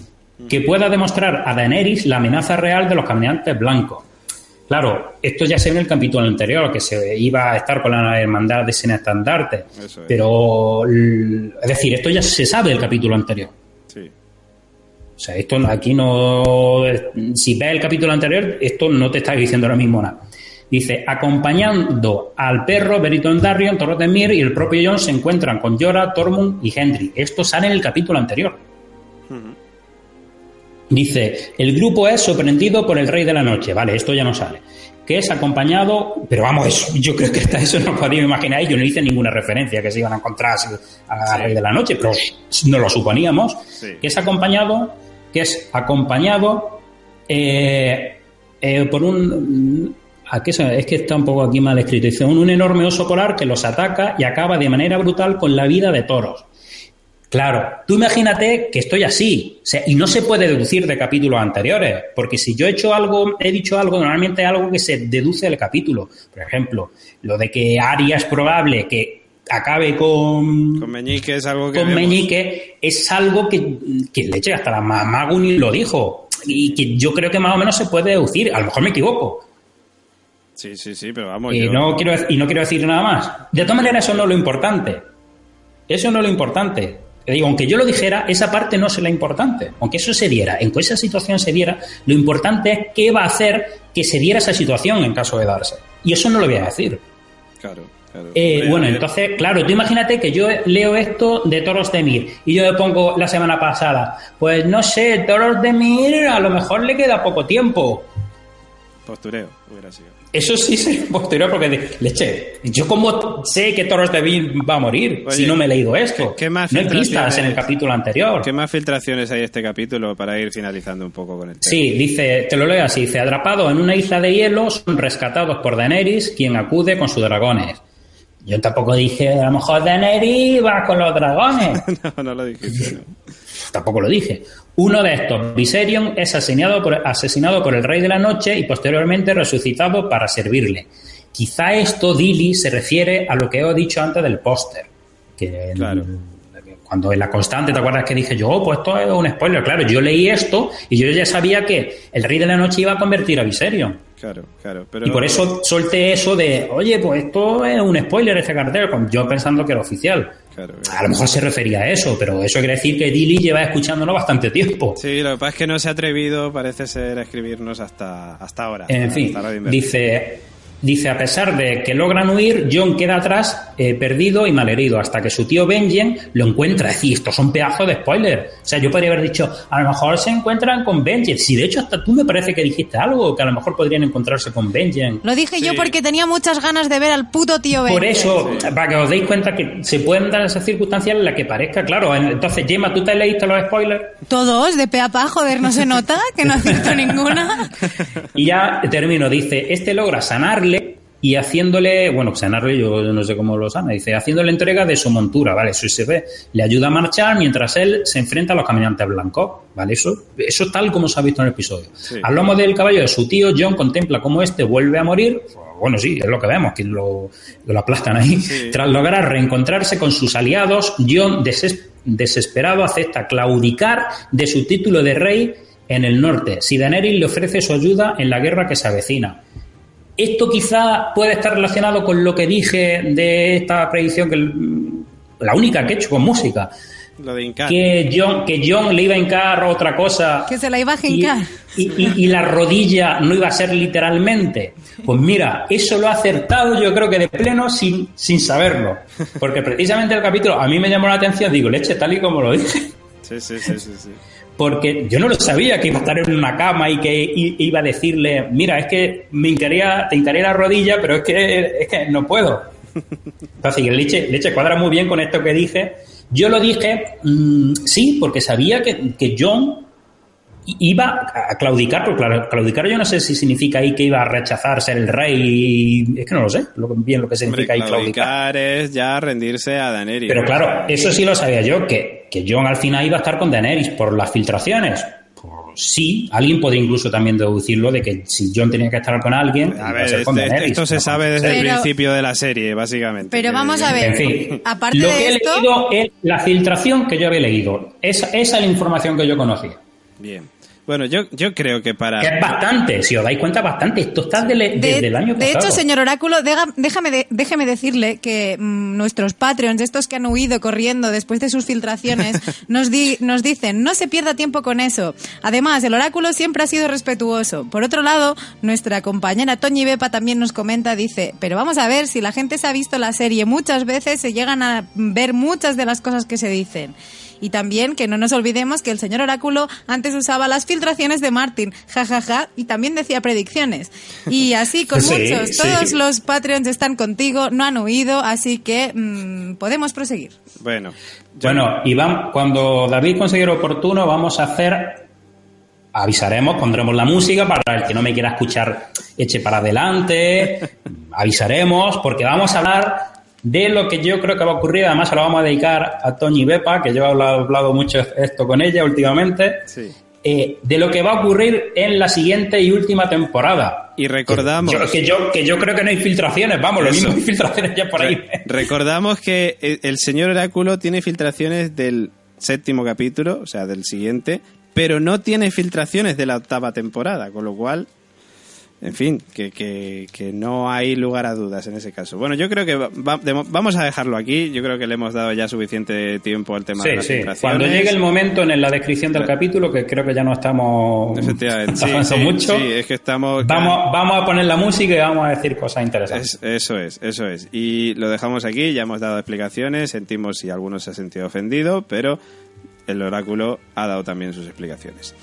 S5: que pueda demostrar a Daenerys la amenaza real de los caminantes blancos. Claro, esto ya se ve en el capítulo anterior, que se iba a estar con la hermandad de sin estandarte. Pero, es decir, esto ya se sabe del capítulo anterior. Sí. O sea, esto aquí no. Si ves el capítulo anterior, esto no te está diciendo ahora mismo nada. Dice, acompañando al perro, Beriton Darrion, Torres de Mir y el propio John se encuentran con Jorah, Tormund y Henry. Esto sale en el capítulo anterior. Dice, el grupo es sorprendido por el Rey de la Noche. Vale, esto ya no sale. Que es acompañado, pero vamos, eso, yo creo que hasta eso no podía imaginar. Yo no hice ninguna referencia que se iban a encontrar al Rey de la Noche, pero no lo suponíamos. Que es acompañado, que es acompañado eh, eh, por un es que está un poco aquí mal escrito. Dice, un, enorme oso polar que los ataca y acaba de manera brutal con la vida de toros. Claro, tú imagínate que estoy así, y no se puede deducir de capítulos anteriores, porque si yo he hecho algo, he dicho algo, normalmente es algo que se deduce del capítulo. Por ejemplo, lo de que Aria es probable que acabe con.
S2: Con Meñique es algo que.
S5: Con Meñique es algo que, que le eche hasta la Maguni lo dijo. Y que yo creo que más o menos se puede deducir. A lo mejor me equivoco.
S2: Sí, sí, sí, pero vamos.
S5: Y, no quiero, y no quiero decir nada más. De todas maneras, eso no es lo importante. Eso no es lo importante. Digo, aunque yo lo dijera, esa parte no es la importante. Aunque eso se diera, en que esa situación se diera, lo importante es qué va a hacer que se diera esa situación en caso de darse. Y eso no lo voy a decir.
S2: Claro. Claro.
S5: Eh, bueno, entonces, claro, tú imagínate que yo leo esto de Toros de Mir y yo le pongo la semana pasada, pues no sé, Toros de Mir a lo mejor le queda poco tiempo.
S2: Postureo, hubiera sido.
S5: Eso sí se posterior porque leche. Yo como sé que Toros de Vil va a morir si no me he leído esto. ¿qué, más no hay pistas en el capítulo anterior.
S2: ¿Qué más filtraciones hay en este capítulo para ir finalizando un poco con el tema?
S5: Sí, dice, te lo leo así, dice, atrapado en una isla de hielo son rescatados por Daenerys, quien acude con sus dragones. Yo tampoco dije, a lo mejor Daenerys va con los dragones.
S2: no, no lo dijiste,
S5: Tampoco lo dije. Uno de estos, Viserion, es asesinado por, asesinado por el Rey de la Noche y posteriormente resucitado para servirle. Quizá esto, Dilly, se refiere a lo que he dicho antes del póster. Que claro. Cuando en la constante, ¿te acuerdas que dije yo, oh, pues esto es un spoiler? Claro, yo leí esto y yo ya sabía que el Rey de la Noche iba a convertir a Viserion.
S2: Claro, claro.
S5: Y por eso solté eso de, oye, pues esto es un spoiler este cartel, yo pensando que era oficial. A lo mejor se refería a eso, pero eso quiere decir que Dilly lleva escuchándolo bastante tiempo.
S2: Sí, lo que pasa es que no se ha atrevido, parece ser, a escribirnos hasta, hasta ahora.
S5: En fin, dice, Dice, a pesar de que logran huir, John queda atrás, eh, perdido y malherido, hasta que su tío Benjen lo encuentra. Es decir, estos son pedazos de spoiler. O sea, yo podría haber dicho, a lo mejor se encuentran con Benjen. Si de hecho hasta tú me parece que dijiste algo, que a lo mejor podrían encontrarse con Benjen.
S4: Lo dije yo porque tenía muchas ganas de ver al puto tío Benjen.
S5: Por eso, para que os deis cuenta que se pueden dar esas circunstancias en las que parezca, claro. Entonces, Gemma, ¿tú te leíste los spoilers?
S4: Todos, de pe a pa, joder, no se nota que no acierto ninguna.
S5: Y ya termino, dice, este logra sanarle y haciéndole, bueno, Xanarro yo no sé cómo lo sana, dice, haciéndole entrega de su montura, ¿vale? Eso se ve, le ayuda a marchar mientras él se enfrenta a los caminantes blancos, ¿vale? Eso, eso tal como se ha visto en el episodio. Al lomo del caballo de su tío, John contempla cómo este vuelve a morir, bueno, sí, es lo que vemos, que lo, lo aplastan ahí. Tras lograr reencontrarse con sus aliados, John desesperado acepta claudicar de su título de rey en el norte, si Daenerys le ofrece su ayuda en la guerra que se avecina. Esto quizá puede estar relacionado con lo que dije de esta predicción, que la única que he hecho con música.
S2: Lo de hincar.
S5: Que John, que John le iba a hincar otra cosa.
S4: Que se la iba a
S5: y,
S4: jincar.
S5: y, y- y la rodilla no iba a ser literalmente. Pues mira, eso lo ha acertado yo creo que de pleno sin, sin saberlo. Porque precisamente el capítulo a mí me llamó la atención, digo, leche, tal y como lo dije.
S2: Sí, sí, sí, sí, sí.
S5: Porque yo no lo sabía que iba a estar en una cama y que iba a decirle, mira, es que me hincaría, te hincaré la rodilla, pero es que, es que no puedo. Entonces, leche, leche cuadra muy bien con esto que dije. Yo lo dije, mm, sí, porque sabía que, que John iba a claudicar, porque claro, claudicar yo no sé si significa ahí que iba a rechazar ser el rey, es que no lo sé lo, que- bien lo que
S2: Hombre,
S5: significa ahí claudicar.
S2: claudicar es ya rendirse a Daenerys.
S5: Pero claro, eso sí lo sabía yo, que, que John al final iba a estar con Daenerys por las filtraciones. Pues sí, alguien podría incluso también deducirlo de que si John tenía que estar con alguien,
S2: A
S5: ser con
S2: este-
S5: Daenerys,
S2: esto se sabe desde el principio de la serie, básicamente.
S4: Pero vamos a ver.
S5: En fin,
S4: Aparte
S5: lo
S4: de
S5: que he
S4: esto-
S5: leído es la filtración que yo había leído. Esa, esa es la información que yo conocía.
S2: Bien. Bueno, yo, yo creo que para...
S5: Que es bastante, si os dais cuenta, bastante. Esto está desde,
S4: De,
S5: desde el año
S4: de
S5: pasado.
S4: hecho, señor Oráculo, deja- déjame, de- déjeme decirle que mm, nuestros Patreons, estos que han huido corriendo después de sus filtraciones, nos, di- nos dicen, no se pierda tiempo con eso. Además, el Oráculo siempre ha sido respetuoso. Por otro lado, nuestra compañera Toñi Bepa también nos comenta, dice, pero vamos a ver, si la gente se ha visto la serie muchas veces, se llegan a ver muchas de las cosas que se dicen. Y también que no nos olvidemos que el señor Oráculo antes usaba las filtraciones de Martin, jajaja, y también decía predicciones. Y así con
S5: Sí,
S4: muchos,
S5: sí.
S4: todos los Patreons están contigo, no han huido, así que mm, podemos proseguir.
S2: Bueno,
S5: Bueno, Iván, cuando David considere oportuno, vamos a hacer. Avisaremos, pondremos la música para el que no me quiera escuchar, eche para adelante. Avisaremos, porque vamos a hablar de lo que yo creo que va a ocurrir. Además, se lo vamos a dedicar a Toñi Bepa, que yo he hablado, hablado mucho esto con ella últimamente.
S2: Sí.
S5: eh, de lo que va a ocurrir en la siguiente y última temporada.
S2: Y recordamos...
S5: Yo- que, yo, que yo creo que no hay filtraciones, vamos, lo
S2: Eso.
S5: mismo hay filtraciones ya por ahí.
S2: Re- recordamos que el- el señor Oráculo tiene filtraciones del séptimo capítulo, o sea, del siguiente, pero no tiene filtraciones de la octava temporada, con lo cual, en fin, que, que, que no hay lugar a dudas en ese caso. Bueno, yo creo que va- va- de mo- vamos a dejarlo aquí, yo creo que le hemos dado ya suficiente tiempo al tema de
S5: Sí,
S2: las
S5: sí. Cuando llegue el momento en la descripción del capítulo, que creo que ya no estamos
S2: Efectivamente, sí,
S5: avanzando
S2: sí,
S5: mucho,
S2: sí, es que estamos...
S5: vamos, vamos a poner la música y vamos a decir cosas interesantes.
S2: Es- eso es, eso es. Y lo dejamos aquí, ya hemos dado explicaciones, sentimos si alguno se ha sentido ofendido, pero el oráculo ha dado también sus explicaciones.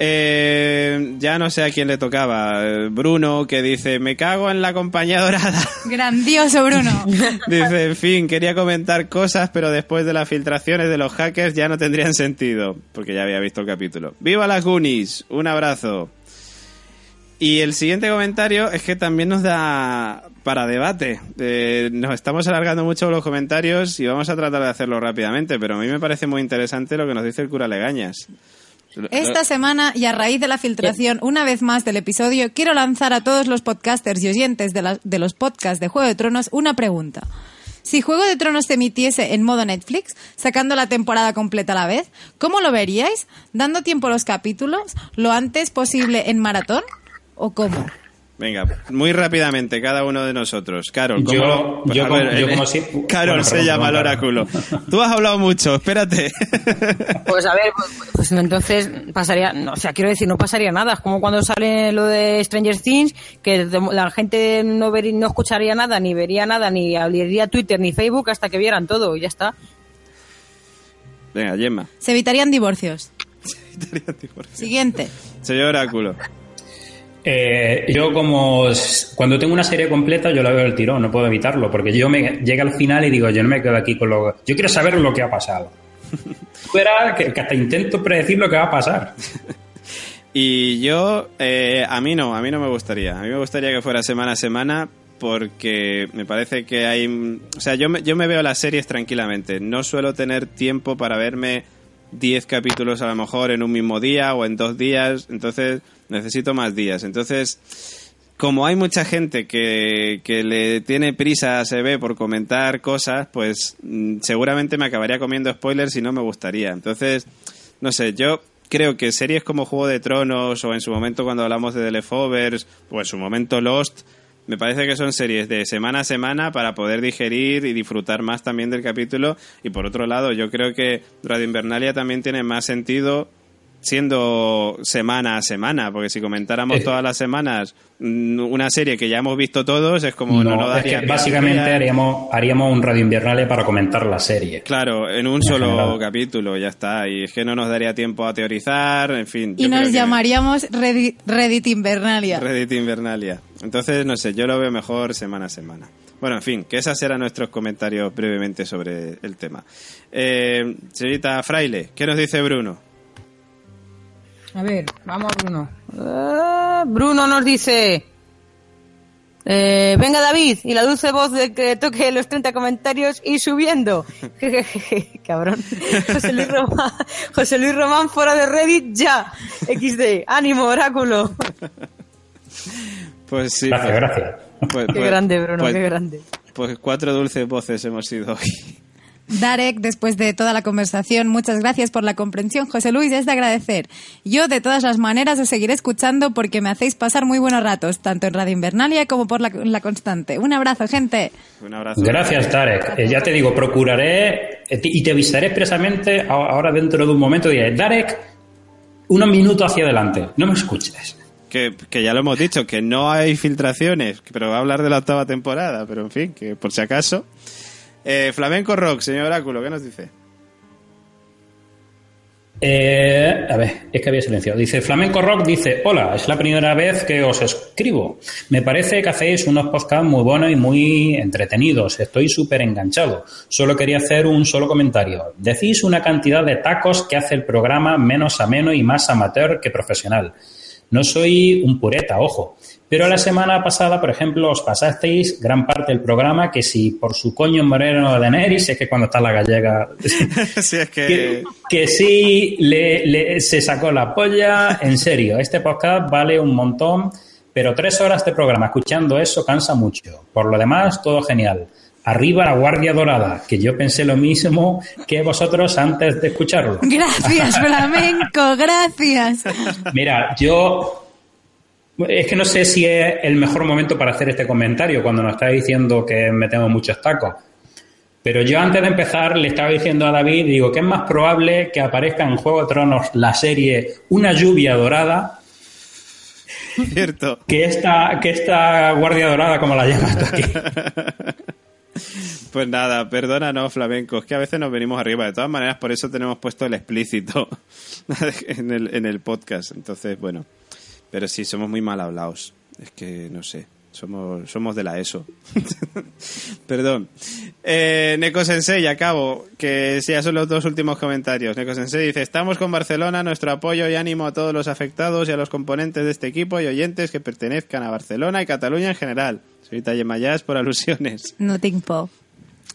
S2: Eh, ya no sé a quién le tocaba. Bruno, que dice, me cago en la compañía dorada.
S4: Grandioso, Bruno.
S2: dice, en fin, quería comentar cosas, pero después de las filtraciones de los hackers ya no tendrían sentido, porque ya había visto el capítulo. ¡Viva las Goonies! Un abrazo. Y el siguiente comentario es que también nos da para debate. Eh, nos estamos alargando mucho los comentarios y vamos a tratar de hacerlo rápidamente, pero a mí me parece muy interesante lo que nos dice el cura Legañas.
S4: Esta semana y a raíz de la filtración una vez más del episodio, quiero lanzar a todos los podcasters y oyentes de, la- de los podcasts de Juego de Tronos una pregunta. Si Juego de Tronos se emitiese en modo Netflix, sacando la temporada completa a la vez, ¿cómo lo veríais? ¿Dando tiempo a los capítulos? ¿Lo antes posible en maratón? ¿O cómo?
S2: Venga, muy rápidamente, cada uno de nosotros. Carol, ¿cómo
S5: Yo-
S2: lo-
S5: yo
S2: a
S5: como-
S2: ver,
S5: yo
S2: eh,
S5: como si-
S2: Carol
S5: bueno,
S2: se
S5: perdón,
S2: llama el
S5: perdón,
S2: oráculo.
S5: perdón.
S2: Tú has hablado mucho, espérate.
S3: Pues a ver, pues, pues entonces pasaría, no, o sea, quiero decir, no pasaría nada. Es como cuando sale lo de Stranger Things, que la gente no, vería, no escucharía nada, ni vería nada, ni abriría Twitter ni Facebook hasta que vieran todo y ya está.
S2: Venga, Gemma.
S4: Se evitarían divorcios. Siguiente.
S2: Señor oráculo.
S5: Eh, yo como cuando tengo una serie completa yo la veo el tirón, no puedo evitarlo, porque yo me llega al final y digo, yo no me quedo aquí con lo... Yo quiero saber lo que ha pasado. Fuera que, que hasta intento predecir lo que va a pasar.
S2: Y yo, eh, a mí no, a mí no me gustaría. A mí me gustaría que fuera semana a semana porque me parece que hay... O sea, yo me, yo me veo las series tranquilamente. No suelo tener tiempo para verme 10 capítulos a lo mejor en un mismo día o en dos días. Entonces necesito más días. Entonces, como hay mucha gente que, que le tiene prisa, se ve por comentar cosas, pues mm, seguramente me acabaría comiendo spoilers y no me gustaría. Entonces, no sé, yo creo que series como Juego de Tronos o en su momento cuando hablamos de The Leftovers o en su momento Lost, me parece que son series de semana a semana para poder digerir y disfrutar más también del capítulo. Y por otro lado, yo creo que Radio Invernalia también tiene más sentido siendo semana a semana, porque si comentáramos todas las semanas mm, una serie que ya hemos visto todos, es como no, no,
S5: es que básicamente haríamos, haríamos un Radio Invernale para comentar la serie.
S2: Claro, en un solo capítulo, ya está, y es que no nos daría tiempo a teorizar, en fin.
S4: Y nos llamaríamos Reddit, Invernalia.
S2: Reddit Invernalia. Entonces, no sé, yo lo veo mejor semana a semana. Bueno, en fin, que esos eran nuestros comentarios brevemente sobre el tema. Eh, señorita Fraile, ¿qué nos dice Bruno?
S3: A ver, vamos Bruno. Ah, Bruno nos dice... Eh, venga David, y la dulce voz de que toque los 30 comentarios y subiendo. Cabrón. José Luis, Román, José Luis Román fuera de Reddit ya. XD, ánimo, oráculo.
S2: Pues sí.
S5: Gracias,
S2: pues,
S5: gracias.
S2: Pues,
S3: qué
S2: pues,
S3: grande, Bruno,
S2: pues,
S3: qué grande.
S2: Pues cuatro dulces voces hemos sido hoy.
S4: Darek, después de toda la conversación, muchas gracias por la comprensión. José Luis, es de agradecer. Yo, de todas las maneras, os seguiré escuchando porque me hacéis pasar muy buenos ratos, tanto en Radio Invernalia como por la, la Constante. Un abrazo, gente.
S2: Un abrazo.
S5: Gracias, Darek. Eh, ya te digo, procuraré eh, y te avisaré expresamente ahora dentro de un momento. Diré, Darek, unos minutos hacia adelante. No me escuches.
S2: Que, que ya lo hemos dicho, que no hay filtraciones, pero va a hablar de la octava temporada, pero en fin, que por si acaso. Eh, Flamenco Rock, señor Oráculo, ¿qué nos dice?
S5: Eh, a ver, es que había silenciado. Dice Flamenco Rock, dice, hola, es la primera vez que os escribo. Me parece que hacéis unos podcasts muy buenos y muy entretenidos. Estoy súper enganchado. Solo quería hacer un solo comentario. Decís una cantidad de tacos que hace el programa menos ameno y más amateur que profesional. No soy un pureta, ojo. Pero la semana pasada, por ejemplo, os pasasteis gran parte del programa que si por su coño moreno de Neris, es que cuando está la gallega
S2: si es que...
S5: que, que sí le, le- se sacó la polla, en serio. Este podcast vale un montón, pero tres horas de programa escuchando eso cansa mucho. Por lo demás, todo genial. Arriba la Guardia Dorada, que yo pensé lo mismo que vosotros antes de escucharlo.
S4: Gracias, flamenco, gracias.
S5: Mira, yo es que no sé si es el mejor momento para hacer este comentario cuando nos está diciendo que metemos muchos tacos. Pero yo antes de empezar le estaba diciendo a David, digo, que es más probable que aparezca en Juego de Tronos la serie Una lluvia dorada
S2: Cierto.
S5: que esta, que esta Guardia Dorada, como la llamas tú aquí.
S2: Pues nada, perdónanos, flamencos, que a veces nos venimos arriba. De todas maneras, por eso tenemos puesto el explícito en el, en el podcast. Entonces, bueno. Pero sí, somos muy mal hablados. Es que, no sé, somos, somos de la ESO. Perdón. Eh, Neko Sensei, acabo, que ya son los dos últimos comentarios. Neko Sensei dice, estamos con Barcelona, nuestro apoyo y ánimo a todos los afectados y a los componentes de este equipo y oyentes que pertenezcan a Barcelona y Cataluña en general. Señorita Yemayas, por alusiones.
S4: No tengo.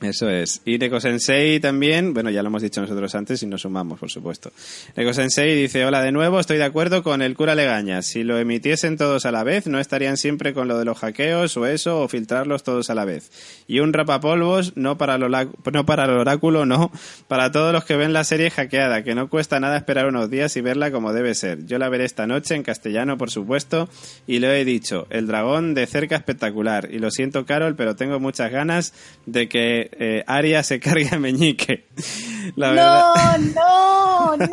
S2: Eso es. Y Neko Sensei también, bueno, ya lo hemos dicho nosotros antes y nos sumamos, por supuesto. Neko Sensei dice, hola de nuevo, estoy de acuerdo con el cura Legaña. Si lo emitiesen todos a la vez, no estarían siempre con lo de los hackeos o eso, o filtrarlos todos a la vez. Y un rapapolvos, no para, ola- no para el oráculo, no, para todos los que ven la serie hackeada, que no cuesta nada esperar unos días y verla como debe ser. Yo la veré esta noche en castellano, por supuesto, y lo he dicho, el dragón de cerca espectacular. Y lo siento, Carol, pero tengo muchas ganas de que eh, Aria se cargue a Meñique. La verdad,
S3: no, no.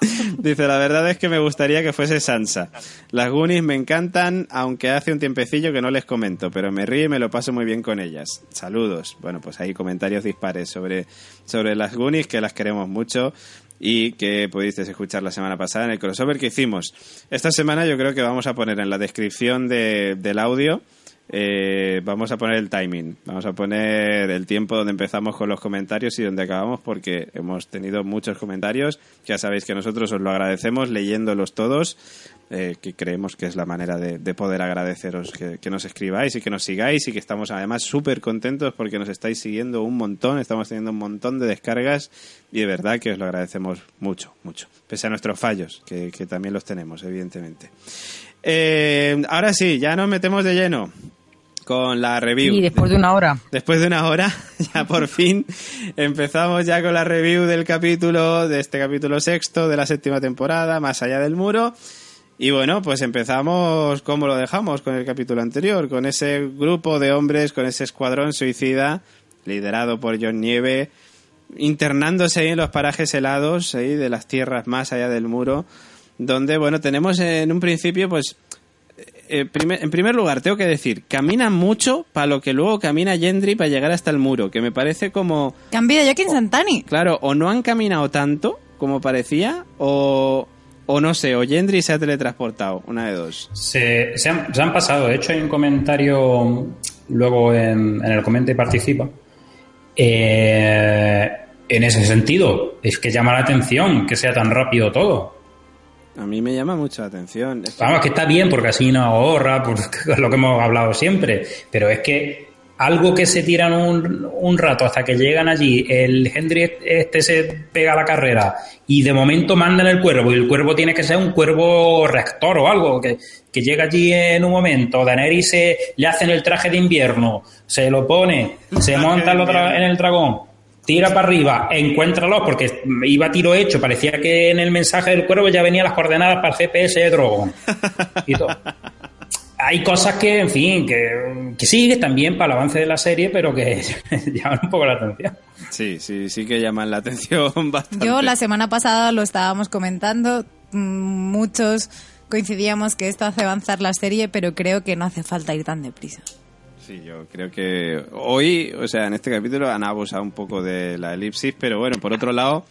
S2: dice, la verdad es que me gustaría que fuese Sansa. Las Goonies me encantan, aunque hace un tiempecillo que no les comento, pero me río y me lo paso muy bien con ellas. Saludos. Bueno, pues hay comentarios dispares sobre, sobre las Goonies, que las queremos mucho y que pudisteis escuchar la semana pasada en el crossover que hicimos. Esta semana yo creo que vamos a poner en la descripción de- del audio eh, vamos a poner el timing, vamos a poner el tiempo donde empezamos con los comentarios y donde acabamos porque hemos tenido muchos comentarios, ya sabéis que nosotros os lo agradecemos leyéndolos todos, eh, que creemos que es la manera de, de poder agradeceros que, nos escribáis y que nos sigáis y que estamos además súper contentos porque nos estáis siguiendo un montón, estamos teniendo un montón de descargas y de verdad que os lo agradecemos mucho, mucho, pese a nuestros fallos, que, que también los tenemos, evidentemente. Eh, ahora sí, ya nos metemos de lleno. Con la review.
S3: Y después de una hora.
S2: Después de una hora, ya por fin empezamos ya con la review del capítulo, de este capítulo sexto de la séptima temporada, Más allá del muro. Y bueno, pues empezamos como lo dejamos con el capítulo anterior, con ese grupo de hombres, con ese escuadrón suicida, liderado por John Nieve, internándose ahí en los parajes helados, ahí de las tierras más allá del muro, donde, bueno, tenemos en un principio, pues, eh, primer- en primer lugar, tengo que decir, caminan mucho para lo que luego camina Gendry para llegar hasta el muro, que me parece como,
S4: Cambio de Joaquín Santani.
S2: claro, o no han caminado tanto como parecía, o, o no sé, o Gendry se ha teletransportado, una de dos.
S5: Se, se han, se han pasado. De hecho, hay un comentario luego en, en el comenta y participa. Eh, en ese sentido, es que llama la atención que sea tan rápido todo.
S2: A mí me llama mucho la atención. Es que-
S5: Vamos, que está bien porque así no ahorra, por lo que hemos hablado siempre. Pero es que algo que se tiran un, un rato hasta que llegan allí, el Hendry este se pega a la carrera y de momento mandan el cuervo y el cuervo tiene que ser un cuervo rector o algo, que, que llega allí en un momento, Daenerys se, le hacen el traje de invierno, se lo pone, se monta en el dragón, tira para arriba, encuéntralos, porque iba a tiro hecho, parecía que en el mensaje del cuervo ya venían las coordenadas para el GPS de Drogon. Y todo. Hay cosas que, en fin, que, que sí, que están bien para el avance de la serie, pero que llaman un poco la atención.
S2: Sí, sí, sí que llaman la atención bastante.
S4: Yo la semana pasada lo estábamos comentando, mm, muchos coincidíamos que esto hace avanzar la serie, pero creo que no hace falta ir tan deprisa.
S2: Sí, yo creo que hoy, o sea, en este capítulo han abusado un poco de la elipsis, pero bueno, por otro lado,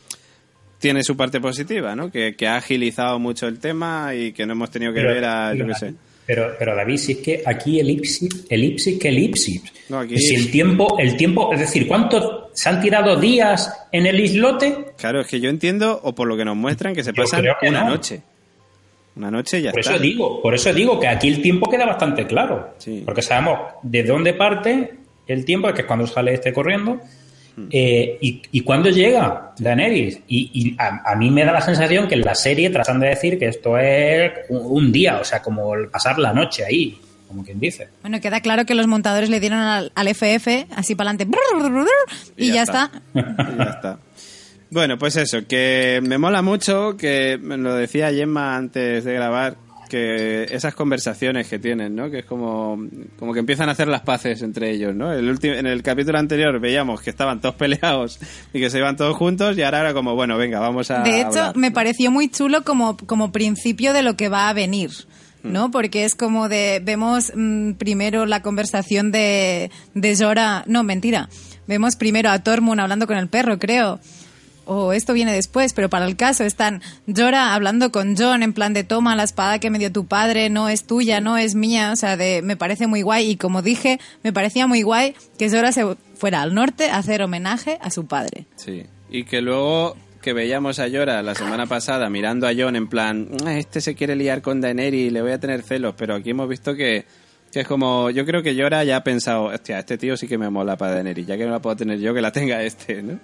S2: tiene su parte positiva, ¿no? Que, que ha agilizado mucho el tema y que no hemos tenido que ver a, yo qué sé.
S5: Pero, pero David, si es que aquí elipsis, elipsis, que elipsis.
S2: No, aquí-
S5: Si el tiempo, el tiempo, es decir, ¿cuántos se han tirado días en el islote?
S2: Claro, es que yo entiendo, o por lo que nos muestran, que se
S5: Yo
S2: pasan
S5: creo que
S2: una
S5: no.
S2: noche. Una noche ya
S5: Por
S2: está.
S5: eso digo, por eso digo que aquí el tiempo queda bastante claro.
S2: Sí.
S5: Porque sabemos de dónde parte el tiempo, que es cuando sale este corriendo,
S2: Hmm.
S5: eh, y, y cuándo llega Daenerys. Y, y a, a mí me da la sensación que en la serie tratan de decir que esto es un, un día, o sea, como el pasar la noche ahí, como quien dice.
S4: Bueno, queda claro que los montadores le dieron al, al FF así para adelante y, ya, está.
S2: Y ya está. Bueno, pues eso, que me mola mucho, que me lo decía Gemma antes de grabar, que esas conversaciones que tienen, ¿no? Que es como, como que empiezan a hacer las paces entre ellos, ¿no? El último, en el capítulo anterior veíamos que estaban todos peleados y que se iban todos juntos y ahora era como, bueno, venga, vamos a
S4: De hecho,
S2: hablar.
S4: me pareció muy chulo como, como principio de lo que va a venir, ¿no? Porque es como de, vemos mm, primero la conversación de, de Zora, no, mentira, vemos primero a Tormund hablando con el perro, creo. O esto viene después, pero para el caso están Jorah hablando con John en plan de toma la espada que me dio tu padre, no es tuya, no es mía, o sea, de, me parece muy guay y como dije, me parecía muy guay que Jorah se fuera al norte a hacer homenaje a su padre.
S2: Sí. Y que luego que veíamos a Yora la semana pasada mirando a John en plan, "Ah, este se quiere liar con Daenerys, le voy a tener celos, pero aquí hemos visto que, que es como, yo creo que Yora ya ha pensado, hostia, este tío sí que me mola para Daenerys, ya que no la puedo tener yo, que la tenga este, ¿no?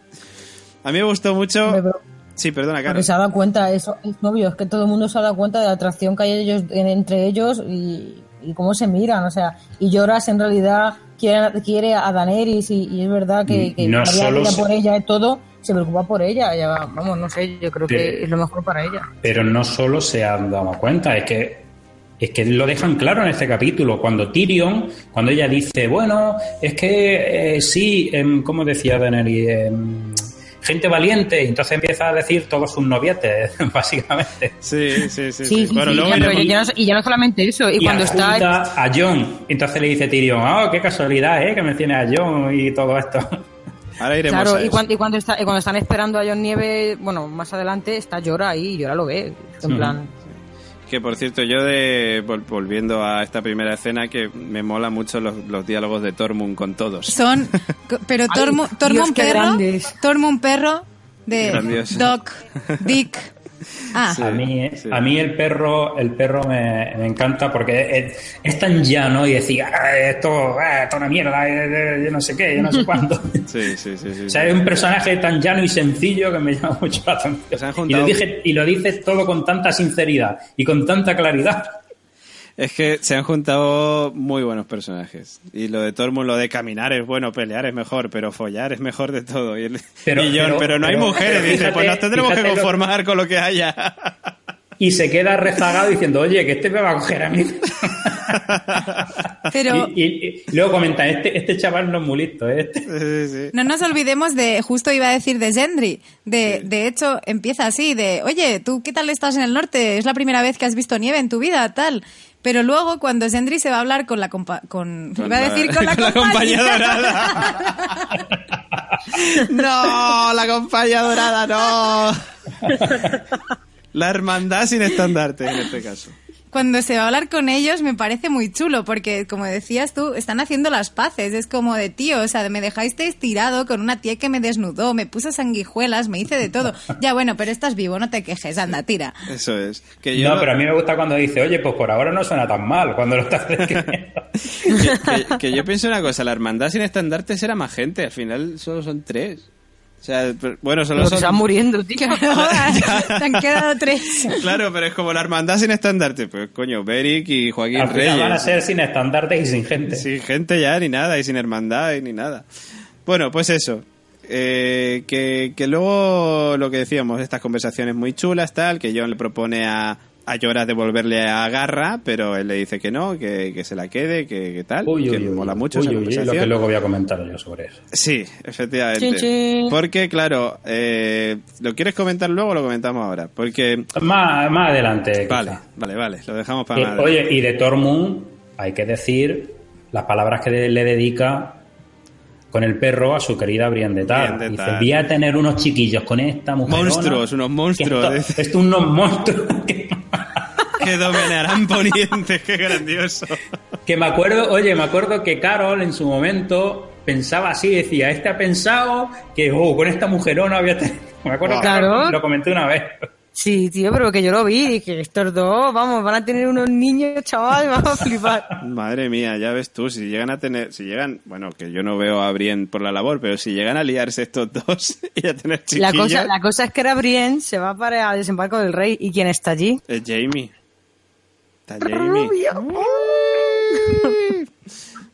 S2: A mí me gustó mucho...
S3: Pero-
S2: Sí, perdona,
S3: Porque
S2: Carlos.
S3: se ha dado cuenta, eso es obvio, es que todo el mundo se ha dado cuenta de la atracción que hay ellos, en- entre ellos y, y cómo se miran, o sea, y Lloras en realidad quiere, quiere a Daenerys y, y es verdad que, que
S5: No solo se-
S3: por ella y todo, se preocupa por ella, ya, vamos, no sé, yo creo
S5: Pero-
S3: que es lo mejor para ella.
S5: Pero no solo se han dado cuenta, es que es que lo dejan claro en este capítulo. Cuando Tyrion, cuando ella dice, bueno, es que eh, sí, em, ¿cómo decía Daenerys? Em, gente valiente, y entonces empieza a decir todos sus novietes, básicamente.
S2: Sí, sí, sí.
S3: Sí,
S2: sí.
S3: sí,
S2: Bueno,
S3: sí,
S2: luego
S3: ya, pero
S2: iremos-
S3: ya no, y ya no solamente eso, y,
S5: Y
S3: cuando está...
S5: a John. Entonces le dice Tyrion, oh, qué casualidad, ¿eh? Que mencione a John y todo esto.
S2: Ahora iremos
S3: Claro,
S2: a
S3: y cuando, y cuando, está, y cuando están esperando a John Nieve, bueno, más adelante está Llora ahí, y Llora lo ve, en plan...
S2: Que por cierto, yo de vol- volviendo a esta primera escena, que me mola mucho los, los diálogos de Tormund con todos.
S4: Son, pero Tormund, Tormund perro. Tormund perro de
S2: Grandioso.
S4: Doc, Dick. Ah,
S2: Sí.
S5: a mí,
S2: sí.
S5: a mí el perro, el perro me, me encanta porque es, es tan llano y decir, "Ah, esto, ah, esto es una mierda, eh, eh, yo no sé qué, yo no sé cuánto.
S2: Sí, sí, sí. sí,
S5: O sea, es un personaje tan llano y sencillo que me llama mucho la atención. Y lo, dije, y lo dices todo con tanta sinceridad y con tanta claridad.
S2: Es que se han juntado muy buenos personajes. Y lo de Tormund, lo de caminar es bueno, pelear es mejor, pero follar es mejor de todo. Y, el-
S5: Pero-
S2: y pero,
S5: pero-
S2: no hay
S5: pero-
S2: mujeres. dice, pues nos tendremos que
S5: lo-
S2: conformar con lo que haya.
S5: Y se queda rezagado diciendo, oye, que este me va a coger a mí.
S4: Pero
S5: Y, y- y luego comentan, este, este chaval no es muy listo, ¿eh? Este-
S2: Sí, sí.
S4: no nos olvidemos de, justo iba a decir de Gendry. De, de hecho, empieza así, de, oye, ¿tú qué tal estás en el norte? Es la primera vez que has visto nieve en tu vida, tal. Pero luego, cuando Gendry se va a hablar con la compa con,
S2: Con
S4: iba a
S2: la-
S4: decir con la,
S2: con la
S4: compañía
S2: dorada. No, la compañía dorada, no. La hermandad sin estandarte en este caso.
S4: Cuando se va a hablar con ellos me parece muy chulo porque, como decías tú, están haciendo las paces. Es como de tío, o sea, me dejasteis tirado con una tía que me desnudó, me puso sanguijuelas, me hice de todo. Ya bueno, pero estás vivo, no te quejes, anda, tira.
S2: Eso es. Que yo
S5: No, pero a mí me gusta cuando dice, oye, pues por ahora no suena tan mal, cuando lo estás describiendo.
S2: que, que- que yo pienso una cosa, la hermandad sin estandartes era más gente, al final solo son tres. O sea, pero- bueno, solo
S3: que
S2: son...
S3: se van muriendo, tío.
S4: Te han quedado tres.
S2: Claro, pero es como la hermandad sin estandarte. Pues coño, Beric y Joaquín
S5: final van a
S2: Reyes.
S5: ser sin estandartes y sin gente.
S2: Sin gente ya, ni nada, y sin hermandad, y ni nada. Bueno, pues eso. Eh, que, que luego lo que decíamos, estas conversaciones muy chulas, tal, que John le propone a, a Llora devolverle a Garra, pero él le dice que no, que, que se la quede, que, que tal,
S5: Uy,
S2: que
S5: uy,
S2: mola mucho
S5: uy,
S2: esa
S5: uy, uy,
S2: conversación.
S5: lo que luego voy a comentar yo sobre eso.
S2: Sí, efectivamente.
S3: Chin.
S2: Porque, claro, eh, ¿lo quieres comentar luego o lo comentamos ahora? Porque...
S5: Más, más adelante. quizá.
S2: Vale, vale, vale, lo dejamos para
S5: Eh,
S2: más
S5: oye, y de Tormund hay que decir las palabras que le dedica con el perro a su querida Brienne de Tal.
S2: De
S5: Dice, voy a tener unos chiquillos con esta mujer.
S2: Monstruos, unos monstruos.
S5: Esto, esto unos monstruos. que-
S2: Que dominarán ponientes, qué grandioso.
S5: Que me acuerdo, oye, me acuerdo que Carol en su momento pensaba así, decía, este ha pensado que oh, con esta mujerona había tenido... Me acuerdo que
S3: Claro.
S5: lo comenté una vez.
S3: Sí, tío, pero que yo lo vi y dije, estos dos, vamos, van a tener unos niños, chaval, vamos a flipar.
S2: Madre mía, ya ves tú, si llegan a tener, si llegan, bueno, que yo no veo a Brienne por la labor, pero si llegan a liarse estos dos y a tener
S3: La
S2: chiquillos,
S3: cosa, la cosa es que era Brienne, se va para el desembarco del rey. ¿Y quién está allí?
S2: es Jamie. Está Jamie.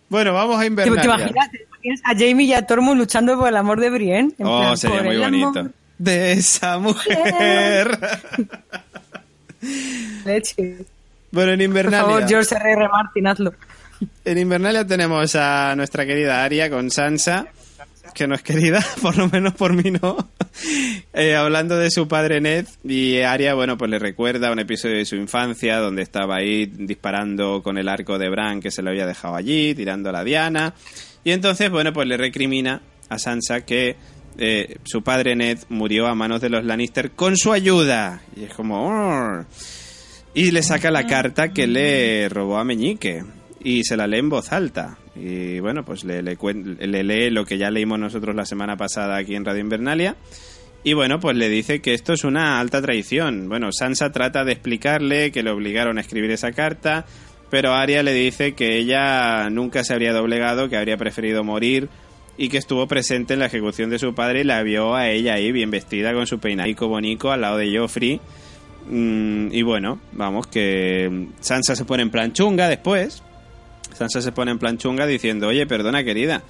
S2: Bueno, vamos a
S3: ¿Te,
S2: Invernalia.
S3: te imaginas, a Jamie y a Tormund luchando por el amor de Brienne? En
S2: Oh,
S3: plan,
S2: sería muy bonito.
S3: amor
S2: De esa mujer.
S3: leche.
S2: bueno, en
S3: Por
S2: Invernalia.
S3: favor, George R. R. Martin, hazlo.
S2: En Invernalia tenemos a nuestra querida Aria con Sansa, que no es querida, por lo menos por mí no, eh, hablando de su padre Ned y Aria, bueno, pues le recuerda un episodio de su infancia donde estaba ahí disparando con el arco de Bran que se lo había dejado allí, tirando a la Diana, y entonces, bueno, pues le recrimina a Sansa que eh, su padre Ned murió a manos de los Lannister con su ayuda, y es como... Y le saca la carta que le robó a Meñique. Y se la lee en voz alta. Y bueno, pues le, le, le lee lo que ya leímos nosotros la semana pasada aquí en Radio Invernalia. Y bueno, pues le dice que esto es una alta traición. Bueno, Sansa trata de explicarle que le obligaron a escribir esa carta, pero Arya le dice que ella nunca se habría doblegado, que habría preferido morir y que estuvo presente en la ejecución de su padre y la vio a ella ahí bien vestida con su peinadico bonico al lado de Joffrey. Mm, y bueno, vamos, que Sansa se pone en plan chunga después. Sansa se pone en plan chunga diciendo, oye, perdona querida,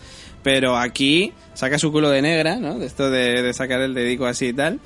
S2: pero aquí saca su culo de negra, ¿no? De esto de, sacar el dedico así y tal.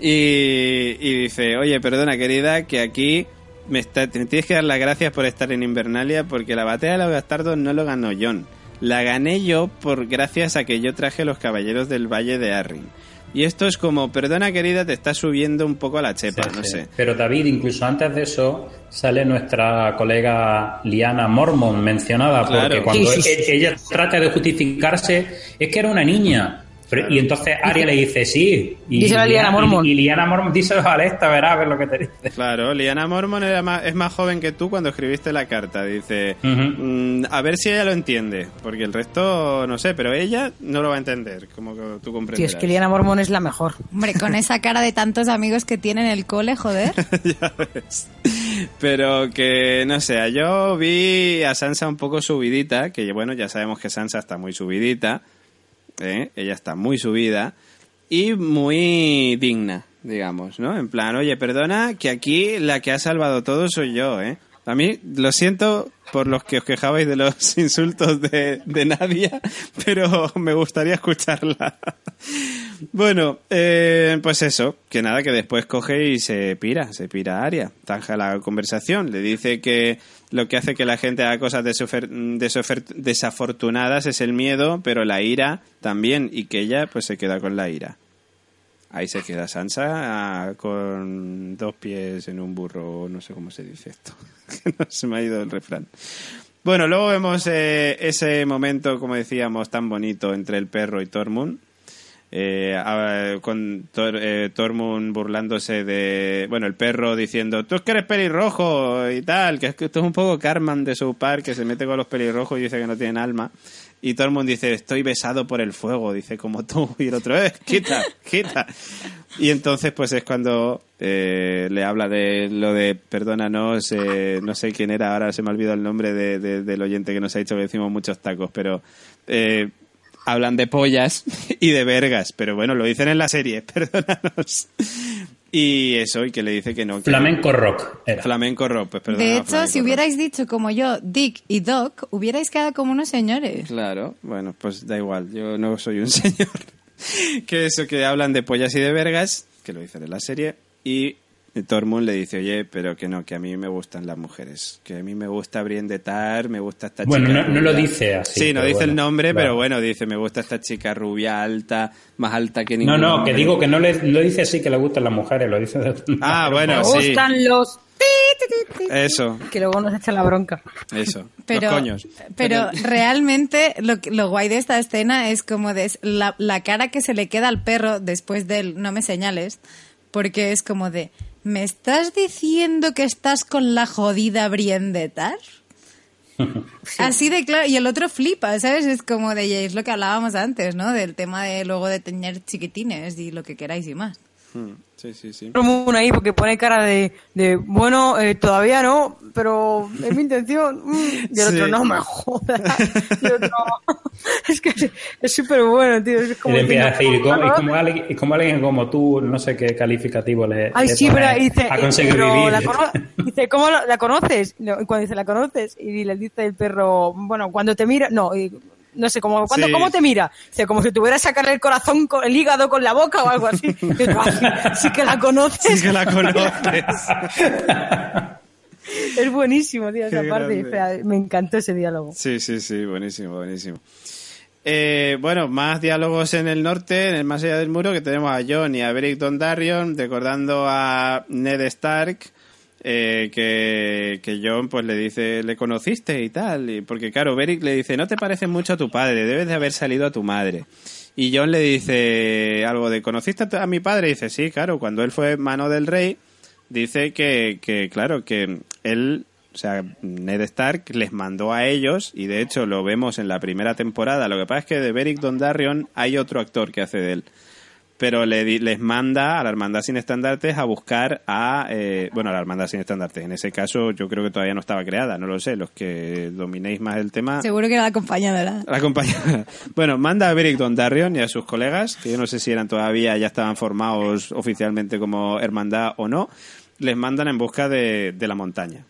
S2: Y, y dice, oye, perdona querida, que aquí me, está- tienes que dar las gracias por estar en Invernalia porque la batalla de los bastardos no lo ganó John. La gané yo por gracias a que yo traje los caballeros del Valle de Arryn. Y esto es como, perdona querida, te está subiendo un poco a la chepa,
S5: Sí,
S2: no
S5: sí.
S2: sé.
S5: Pero David, incluso antes de eso, sale nuestra colega Liana Mormon mencionada,
S2: Claro.
S5: porque cuando
S3: Sí, sí, sí.
S5: e- ella trata de justificarse, es que era una niña. Pero- Y entonces Arya le dice sí. Y,
S3: Díselo a Lyanna Mormont.
S5: Y, y Liana Mormon dice a esta, verás a ver lo que te dice.
S2: Claro, Liana Mormon era más, es más joven que tú cuando escribiste la carta. Dice. "Mm, a ver si ella lo entiende, porque el resto no sé, pero ella no lo va a entender, como que tú
S3: Tío,
S2: comprenderás.
S3: es que Liana Mormon es la mejor.
S4: Hombre, con esa cara de tantos amigos que tiene en el cole, joder.
S2: ya ves. Pero que, no sé, yo vi a Sansa un poco subidita, que bueno, ya sabemos que Sansa está muy subidita, ¿eh? ella está muy subida y muy digna, digamos, ¿no? En plan, oye, perdona, que aquí la que ha salvado todo soy yo, ¿eh? A mí, lo siento por los que os quejabais de los insultos de, de Nadia, pero me gustaría escucharla. Bueno, eh, pues eso, que nada, que después coge y se pira, se pira a Aria, tanja la conversación, le dice que lo que hace que la gente haga cosas desafortunadas es el miedo, pero la ira también, y que ella pues se queda con la ira. Ahí se queda Sansa ah, con dos pies en un burro, no sé cómo se dice esto, no se me ha ido el refrán. Bueno, luego vemos eh, ese momento, como decíamos, tan bonito entre el perro y Tormund. Eh, a- con eh, Tormund burlándose de. Bueno, el perro diciendo: Tú es que eres pelirrojo y tal. Que es que esto es un poco Carman de su par que se mete con los pelirrojos y dice que no tienen alma. Y Tormund dice: Estoy besado por el fuego. Dice, como tú. Y el otro: eh, quita, quita. Y entonces, pues es cuando eh, le habla de lo de perdónanos, eh, no sé quién era, ahora se me ha olvidado el nombre de- de- del oyente que nos ha dicho que decimos muchos tacos, pero eh, hablan de pollas y de vergas, pero bueno, lo dicen en la serie, perdónanos. Y eso, y que le dice que no. que-
S5: Flamenco rock. Era.
S2: Flamenco rock, pues perdona.
S4: de hecho, si
S2: rock.
S4: hubierais dicho como yo, Dick y Doc, hubierais quedado como unos señores.
S2: Claro, bueno, pues da igual, yo no soy un señor. que eso, que hablan de pollas y de vergas, que lo dicen en la serie, y Tormund le dice, oye, pero que no, que a mí me gustan las mujeres, que a mí me gusta Brienne de Tar, me gusta esta
S5: Bueno,
S2: chica
S5: no- no lo
S2: rubia".
S5: dice así,
S2: Sí, no dice el
S5: bueno,
S2: nombre,
S5: claro.
S2: pero bueno, dice, me gusta esta chica rubia, alta, más alta que
S5: No,
S2: ningún
S5: no, que
S2: hombre".
S5: digo que no le, lo dice así que le gustan las mujeres, lo dice de
S2: Ah, bueno,
S3: Me
S2: sí,
S3: gustan los...
S2: eso,
S3: Que luego nos echan la bronca.
S2: eso,
S4: Pero,
S2: los coños.
S4: pero realmente lo, que- lo guay de esta escena es como de la, la cara que se le queda al perro después del no me señales, porque es como de, ¿me estás diciendo que estás con la jodida Brienne de Tar? Así de claro, y el otro flipa, ¿sabes? Es como de, es lo que hablábamos antes, ¿no? Del tema de luego de tener chiquitines y lo que queráis y más.
S2: Hmm, Sí, sí, sí.
S3: Ramón ahí porque pone cara de, de bueno, eh, todavía no, pero es mi intención. Mm. Y el otro,
S2: Sí.
S3: no me jodas. Y el otro, es que es- súper bueno, tío. Es
S5: Y
S3: como
S5: le empieza a decir, y como, y
S3: "No,
S5: como alguien, y como alguien como tú, no sé qué calificativo le.
S3: Ay,
S5: le
S3: sí, pero dice,
S5: a conseguir
S3: pero
S5: vivir.
S3: la cono- dice, ¿cómo lo- la conoces? No, y cuando dice, ¿la conoces? Y le dice el perro, bueno, cuando te mira, no, y- no sé, como, cuando,
S2: Sí.
S3: ¿cómo te mira? Dice, como si tuviera que sacarle el corazón, con el hígado con la boca o algo así. Yo, "Ah, sí, que la conoces.
S2: Sí que la conoces.
S3: Es buenísimo, tío, esa parte. Espera, me encantó ese diálogo.
S2: Sí, sí, sí, buenísimo, buenísimo. Eh, bueno, más diálogos en el norte, en el más allá del muro, que tenemos a John y a Beric Dondarrion recordando a Ned Stark, eh, que, que John pues le dice, le conociste y tal, y porque claro, Beric le dice, no te pareces mucho a tu padre, debes de haber salido a tu madre. Y John le dice algo de, ¿conociste a, mi padre? Y dice, sí, claro, cuando él fue mano del rey, dice que, que claro, que él, o sea, Ned Stark les mandó a ellos, y de hecho lo vemos en la primera temporada, lo que pasa es que de Beric Dondarrion hay otro actor que hace de él, pero le les manda a la Hermandad Sin Estandartes a buscar a, eh, bueno, a la Hermandad Sin Estandartes, en ese caso yo creo que todavía no estaba creada, no lo sé, los que dominéis más el tema...
S4: Seguro que era la compañera.
S2: La compañera. Bueno, manda a Beric Dondarrion y a sus colegas, que yo no sé si eran todavía, ya estaban formados oficialmente como hermandad o no, les mandan en busca de, de la montaña.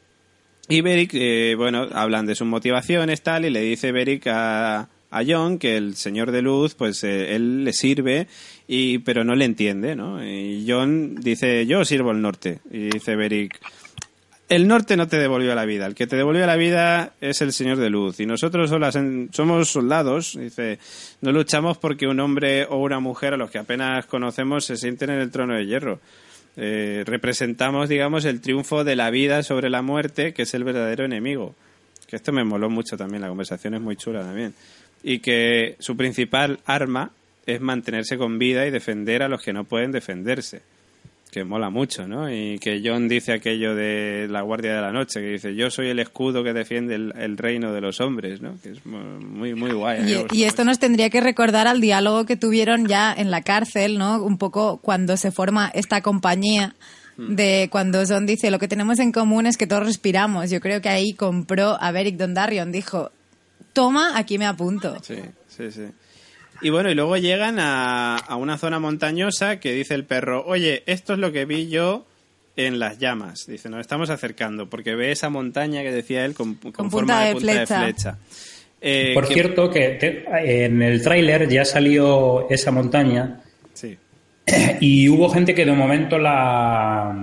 S2: Y Beric, eh, bueno, hablan de sus motivaciones, tal, y le dice Beric a, a John que el señor de luz, pues eh, él le sirve, y, pero no le entiende, ¿no? Y John dice, yo sirvo el norte. Y dice Beric, el norte no te devolvió la vida. El que te devolvió la vida es el Señor de Luz. Y nosotros somos soldados. Dice, no luchamos porque un hombre o una mujer a los que apenas conocemos se sienten en el trono de hierro. Eh, representamos, digamos, el triunfo de la vida sobre la muerte, que es el verdadero enemigo. Que esto me moló mucho también, la conversación es muy chula también. Y que su principal arma es mantenerse con vida y defender a los que no pueden defenderse que mola mucho, ¿no? Y que John dice aquello de la Guardia de la Noche, que dice, yo soy el escudo que defiende el, el reino de los hombres, ¿no? Que es muy, muy guay.
S4: Y, esto nos tendría que recordar al diálogo que tuvieron ya en la cárcel, ¿no? Un poco cuando se forma esta compañía de cuando John dice lo que tenemos en común es que todos respiramos. Yo creo que ahí compró a Beric Dondarrion, dijo, toma, aquí me apunto.
S2: Sí, sí, sí. Y bueno, y luego llegan a, a una zona montañosa que dice el perro, oye, esto es lo que vi yo en las llamas. Dice, nos estamos acercando porque ve esa montaña que decía él con, con
S4: Con
S2: forma
S4: punta
S2: de
S4: de
S2: punta de
S4: flecha.
S2: flecha. Eh,
S5: Por
S2: que-
S5: cierto, que te- en el tráiler ya salió esa montaña
S2: Sí.
S5: y hubo gente que de momento la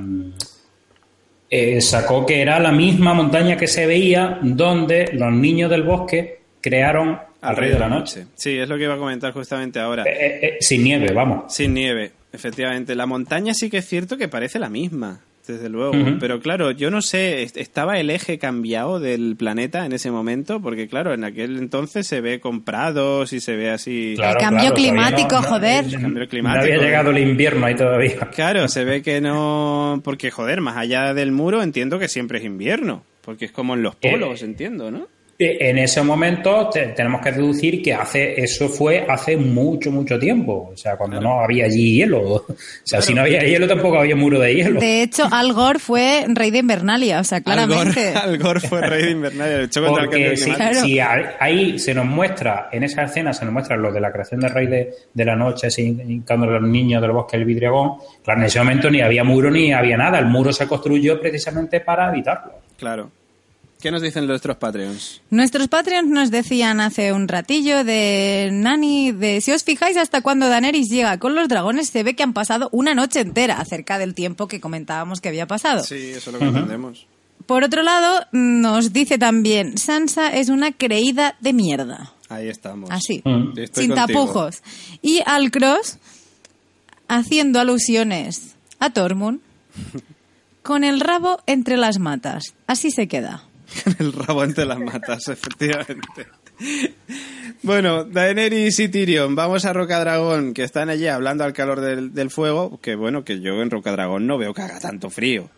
S5: eh, sacó que era la misma montaña que se veía donde los niños del bosque crearon al Rey de la Noche.
S2: Sí, es lo que iba a comentar justamente ahora.
S5: Eh, eh, eh, sin nieve, vamos.
S2: Sin nieve, efectivamente. La montaña sí que es cierto que parece la misma, desde luego. Pero claro, yo no sé, est- ¿estaba el eje cambiado del planeta en ese momento? Porque claro, en aquel entonces se ve con prados y se ve así...
S5: Claro,
S4: cambio
S5: claro,
S4: climático, joder.
S5: No,
S2: Cambio
S5: no
S2: climático.
S5: había llegado el invierno ahí todavía.
S2: Claro, se ve que no... Porque, joder, más allá del muro entiendo que siempre es invierno. Porque es como en los
S5: Eh,
S2: polos, entiendo, ¿no?
S5: Eh, En ese momento te- tenemos que deducir que hace eso fue hace mucho, mucho tiempo. O sea, cuando no había allí hielo. O sea, si no había hielo tampoco había muro de hielo.
S4: De hecho, Al Gore fue rey de Invernalia, o sea,
S2: Al Gore,
S4: claramente.
S2: Al Gore fue rey de Invernalia, el
S5: Porque si.
S4: Claro.
S5: si ahí se nos muestra, en esa escena se nos muestra lo de la creación del rey de, de la noche, así, hincando a los niños del bosque el vidriagón, claro, en ese momento ni había muro ni había nada. El muro se construyó precisamente para evitarlo.
S2: Claro. ¿Qué nos dicen nuestros Patreons?
S4: Nuestros Patreons nos decían hace un ratillo de Nani, de si os fijáis hasta cuando Daenerys llega con los dragones, se ve que han pasado una noche entera acerca del tiempo que comentábamos que había pasado.
S2: Sí, eso es lo que entendemos.
S4: Por otro lado, nos dice también, Sansa es una creída de mierda.
S2: Ahí estamos.
S4: Así,
S5: Mm.
S2: Estoy
S4: sin
S2: contigo.
S4: tapujos. Y Alcross haciendo alusiones a Tormund con el rabo entre las matas. Así se queda.
S2: El rabo entre las matas, efectivamente. Bueno, Daenerys y Tyrion, vamos a Rocadragón, que están allí hablando al calor del, del fuego, que bueno, que yo en Rocadragón no veo que haga tanto frío.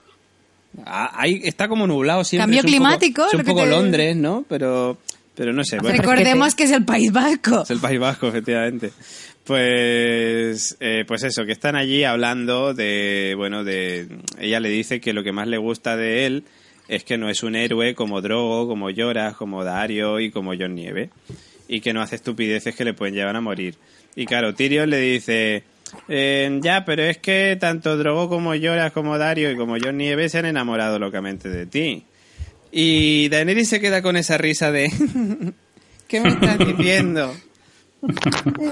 S2: Ah, ahí está como nublado siempre.
S4: Cambio
S2: es un poco-
S4: climático,
S2: es un poco
S4: te-
S2: Londres, ¿no? Pero, pero no sé. bueno,
S4: Recordemos que es el País Vasco.
S2: es el País Vasco, efectivamente. Pues, eh, pues eso, que están allí hablando de, bueno, de, ella le dice que lo que más le gusta de él es que no es un héroe como Drogo, como Lloras, como Dario y como John Nieve, y que no hace estupideces que le pueden llevar a morir. Y claro, Tyrion le dice, eh, ya, pero es que tanto Drogo como Lloras, como Dario y como John Nieve se han enamorado locamente de ti. Y Daenerys se queda con esa risa de, ¿qué me estás diciendo?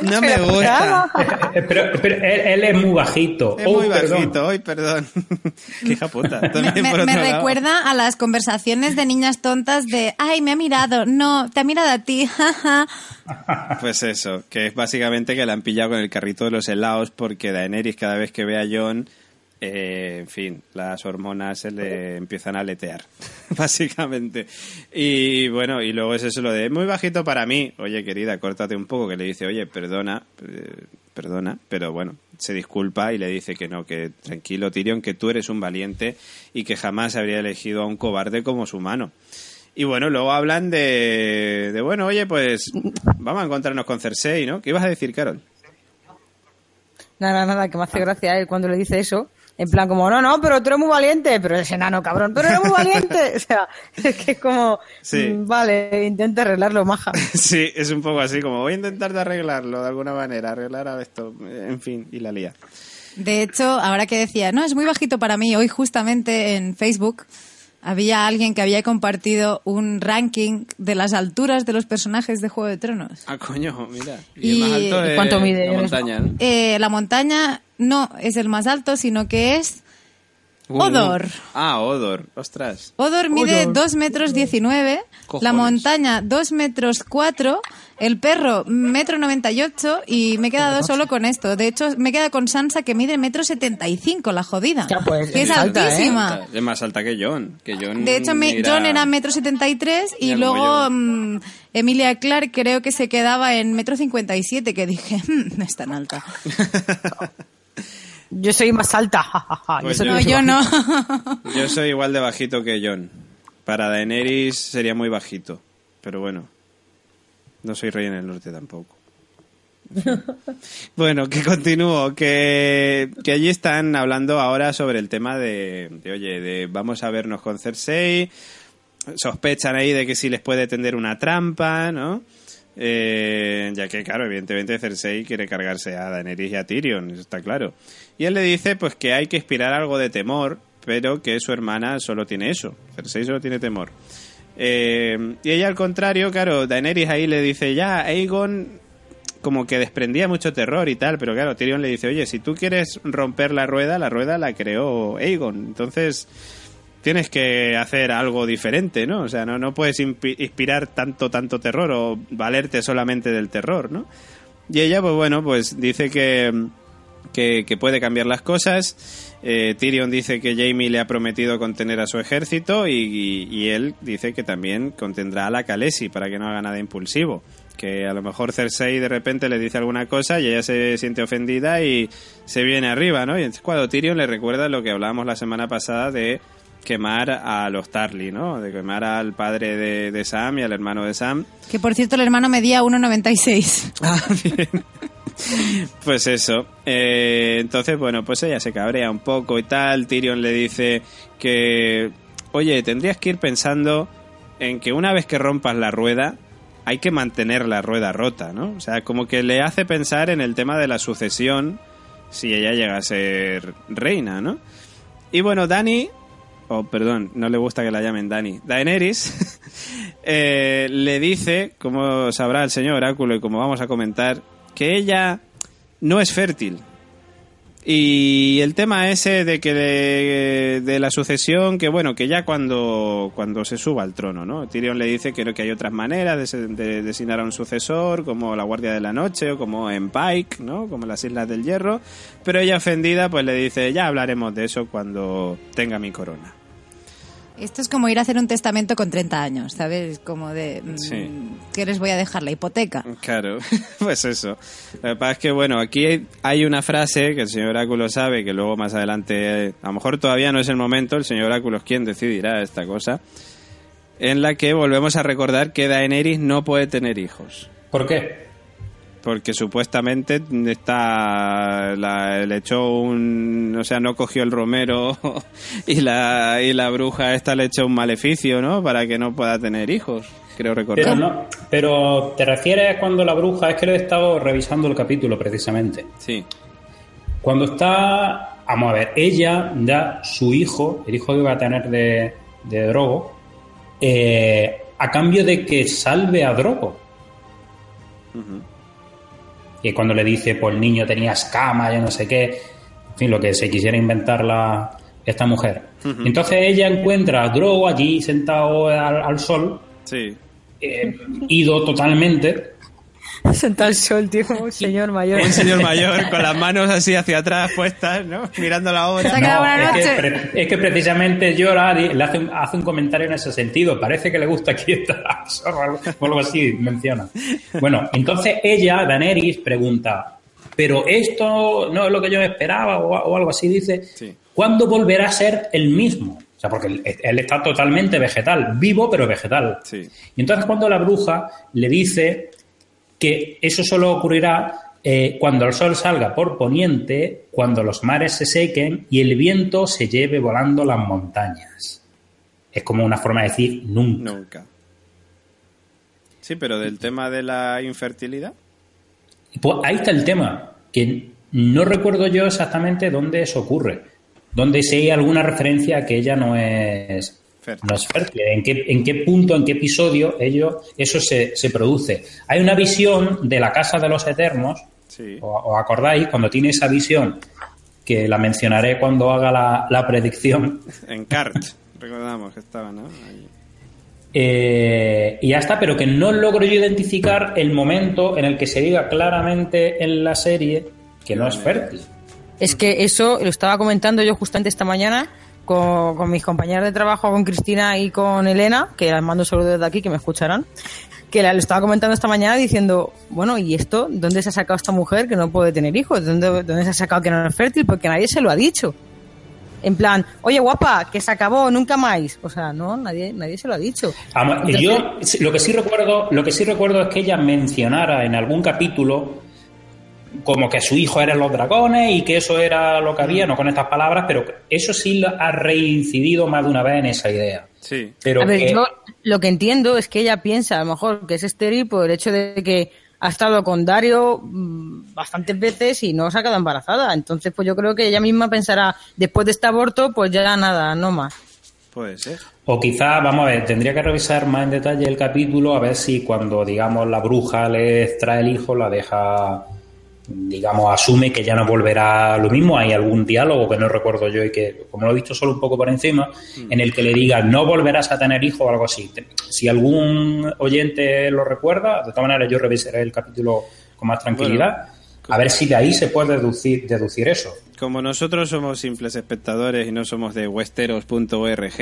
S2: No me gusta.
S5: Eh, Pero, pero él, él es muy bajito.
S2: Es
S5: Oh,
S2: muy
S5: perdón.
S2: bajito, hoy perdón. Qué hija puta.
S4: Me,
S2: También
S4: me-
S2: por
S4: me
S2: otro lado.
S4: recuerda a las conversaciones de niñas tontas de, ay, me ha mirado, no, te ha mirado a ti.
S2: Pues eso, que es básicamente que la han pillado con el carrito de los helados porque Daenerys cada vez que ve a John, eh, en fin, las hormonas se le empiezan a aletear, básicamente. Y bueno, y luego es eso lo de muy bajito para mí. Oye, querida, córtate un poco, que le dice, oye, perdona, eh, perdona, pero bueno, se disculpa y le dice que no, que tranquilo, Tyrion, que tú eres un valiente y que jamás habría elegido a un cobarde como su mano. Y bueno, luego hablan de, de, bueno, oye, pues vamos a encontrarnos con Cersei, ¿no? ¿Qué ibas a decir, Carol?
S3: Nada, nada, que me hace gracia él cuando le dice eso. En plan, como, no, no, pero tú eres muy valiente. Pero ese enano, cabrón, pero eres muy valiente. O sea, es que es como,
S2: Sí.
S3: mm, vale, intenta arreglarlo, maja.
S2: Sí, es un poco así, como voy a intentar de arreglarlo de alguna manera, arreglar a esto, en fin, y la lía.
S4: De hecho, ahora que decía, no, es muy bajito para mí, hoy justamente en Facebook había alguien que había compartido un ranking de las alturas de los personajes de Juego de Tronos.
S2: Ah, coño, mira. Y,
S4: Y-
S2: el más alto
S3: ¿y
S2: es
S3: cuánto mide?
S2: la montaña, ¿no?
S4: Eh, la montaña no es el más alto, sino que es Odor.
S2: Ah, Odor, ostras.
S4: Odor mide
S3: Odor.
S4: 2 metros 19,
S2: Cojones.
S4: la montaña 2 metros 4, el perro metro 98 y me he quedado solo con esto. De hecho, me queda con Sansa que mide metro 75, la jodida.
S3: Ya, pues,
S4: que es
S3: es alta, ¿eh?
S4: altísima.
S2: Es más alta que John. Que John
S4: De hecho, me- John era metro 73 y luego mm, Emilia Clark creo que se quedaba en metro 57, que dije, "Hmm, no es tan alta.
S3: Yo soy más alta.
S2: Pues
S3: Yo
S4: No, yo no.
S2: Yo soy igual de bajito que John. Para Daenerys sería muy bajito. Pero bueno, no soy rey en el norte tampoco. bueno, que continúo. Que, que allí están hablando ahora sobre el tema de, de, oye, de vamos a vernos con Cersei. Sospechan ahí de que si les puede tender una trampa, ¿no? Eh, ya que, claro, evidentemente Cersei quiere cargarse a Daenerys y a Tyrion, está claro. Y él le dice, pues, que hay que inspirar algo de temor, pero que su hermana solo tiene eso. Cersei solo tiene temor. Eh, y ella al contrario, claro, Daenerys ahí le dice, ya, Aegon como que desprendía mucho terror y tal, pero claro, Tyrion le dice, oye, si tú quieres romper la rueda, la rueda la creó Aegon, entonces tienes que hacer algo diferente, ¿no? O sea, no, no puedes inspirar tanto, tanto terror o valerte solamente del terror, ¿no? Y ella, pues bueno, pues dice que, que, puede cambiar las cosas. Eh, Tyrion dice que Jamie le ha prometido contener a su ejército y, él dice que también contendrá a la Khaleesi para que no haga nada impulsivo que a lo mejor Cersei de repente le dice alguna cosa y ella se siente ofendida y se viene arriba, ¿no? Y entonces cuando Tyrion le recuerda lo que hablábamos la semana pasada de quemar a los Tarly, ¿no? De quemar al padre de, Sam y al hermano de Sam.
S4: Que por cierto el hermano medía 1,96.
S2: Ah, bien. pues eso. Eh, entonces, bueno, pues ella se cabrea un poco y tal. Tyrion le dice que, oye, tendrías que ir pensando en que una vez que rompas la rueda, hay que mantener la rueda rota, ¿no? O sea, como que le hace pensar en el tema de la sucesión si ella llega a ser reina, ¿no? Y bueno, Dani, oh, perdón, no le gusta que la llamen Dani, Daenerys, eh, le dice, como sabrá el señor Oráculo y como vamos a comentar, que ella no es fértil, y el tema ese de que de, la sucesión, que bueno, que ya cuando, cuando se suba al trono, ¿no? Tyrion le dice que, que hay otras maneras de, designar a un sucesor, como la Guardia de la Noche o como en Pike, ¿no? Como las Islas del Hierro. Pero ella ofendida, pues le dice, ya hablaremos de eso cuando tenga mi corona.
S4: Esto es como ir a hacer un testamento con 30 años, ¿sabes? Como de, mm, ¿qué les voy a dejar? ¿La hipoteca?
S2: Claro, pues eso. Lo que pasa es que, bueno, aquí hay una frase que el señor Oráculo sabe, que luego más adelante, a lo mejor todavía no es el momento, el señor Oráculo es quien decidirá esta cosa, en la que volvemos a recordar que Daenerys no puede tener hijos.
S5: ¿Por qué?
S2: Porque supuestamente está le echó un o sea no cogió el romero y la y la bruja esta le echó un maleficio no para que no pueda tener hijos creo recordar.
S5: Pero no pero te refieres cuando la bruja es que le he estado revisando el capítulo precisamente.
S2: Sí.
S5: Cuando está vamos a ver ella da su hijo el hijo que va a tener de, de Drogo eh, a cambio de que salve a Drogo que cuando le dice, pues el niño tenía escama, yo no sé qué, en fin, lo que se quisiera inventar la, esta mujer. Entonces ella encuentra a Drogo allí sentado al, sol,
S2: sí.
S5: Eh, ido totalmente,
S3: Sentado al sol, tío, un señor mayor.
S2: Un señor mayor con las manos así hacia atrás puestas, ¿no? Mirando la obra.
S5: es, que, precisamente llora, le hace un, hace un comentario en ese sentido. Parece que le gusta aquí esta o algo así menciona. Bueno, entonces ella, Daenerys, pregunta, pero esto no es lo que yo esperaba o, algo así, dice, ¿cuándo volverá a ser el mismo? O sea, porque él, está totalmente vegetal, vivo pero vegetal. Y entonces cuando la bruja le dice que eso solo ocurrirá eh, cuando el sol salga por poniente, cuando los mares se sequen y el viento se lleve volando las montañas. Es como una forma de decir nunca.
S2: Nunca. Sí, pero del tema de la infertilidad.
S5: Pues ahí está el tema, que no recuerdo yo exactamente dónde eso ocurre. Donde si hay alguna referencia a que ella no es no es fértil. ¿En qué, ¿En qué punto, en qué episodio ello, eso se, se produce? Hay una visión de la Casa de los Eternos, o, acordáis, cuando tiene esa visión, que la mencionaré cuando haga la, predicción.
S2: En Cart, recordamos que estaba, ¿no?
S5: Eh, y ya está, pero que no logro yo identificar el momento en el que se diga claramente en la serie que no es fértil.
S3: Es que eso lo estaba comentando yo justamente esta mañana con, mis compañeros de trabajo, con Cristina y con Elena, que les mando saludos desde aquí, que me escucharán, que le estaba comentando esta mañana diciendo, bueno, ¿y esto? ¿Dónde se ha sacado esta mujer que no puede tener hijos? ¿Dónde, dónde se ha sacado que no es fértil? Porque nadie se lo ha dicho. En plan, oye guapa, que se acabó, nunca más. O sea, no, nadie, nadie se lo ha dicho.
S5: yo lo que sí recuerdo, lo que sí recuerdo es que ella mencionara en algún capítulo como que su hijo era los dragones y que eso era lo que había, no con estas palabras, pero eso sí ha reincidido más de una vez en esa idea.
S2: Sí.
S5: Pero
S3: a ver, yo lo que entiendo es que ella piensa a lo mejor que es estéril por el hecho de que ha estado con Dario mm, bastantes veces y no se ha quedado embarazada. Entonces, pues yo creo que ella misma pensará, después de este aborto, pues ya nada, no más.
S2: Puede ser.
S5: O quizá, vamos a ver, tendría que revisar más en detalle el capítulo a ver si cuando, digamos, la bruja le trae el hijo, la deja, digamos, asume que ya no volverá lo mismo. Hay algún diálogo que no recuerdo yo y que, como lo he visto solo un poco por encima, en el que le diga no volverás a tener hijo o algo así. Si algún oyente lo recuerda, de todas maneras yo revisaré el capítulo con más tranquilidad. a ver si de ahí se puede deducir, deducir eso.
S2: Como nosotros somos simples espectadores y no somos de westeros.org,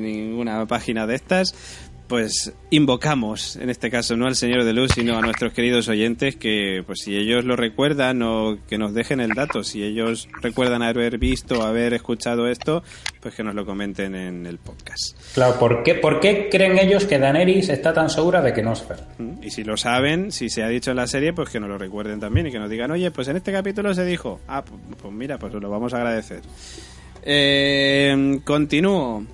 S2: ninguna página de estas, pues invocamos, en este caso no al Señor de Luz, sino a nuestros queridos oyentes que, pues si ellos lo recuerdan o que nos dejen el dato, si ellos recuerdan haber visto o haber escuchado esto, pues que nos lo comenten en el podcast.
S5: Claro, ¿por qué, ¿por qué creen ellos que Daenerys está tan segura de que no es Fer?
S2: Y si lo saben, si se ha dicho en la serie, pues que nos lo recuerden también y que nos digan, oye, pues en este capítulo se dijo, ah, pues, pues mira, pues lo vamos a agradecer. Eh, continúo.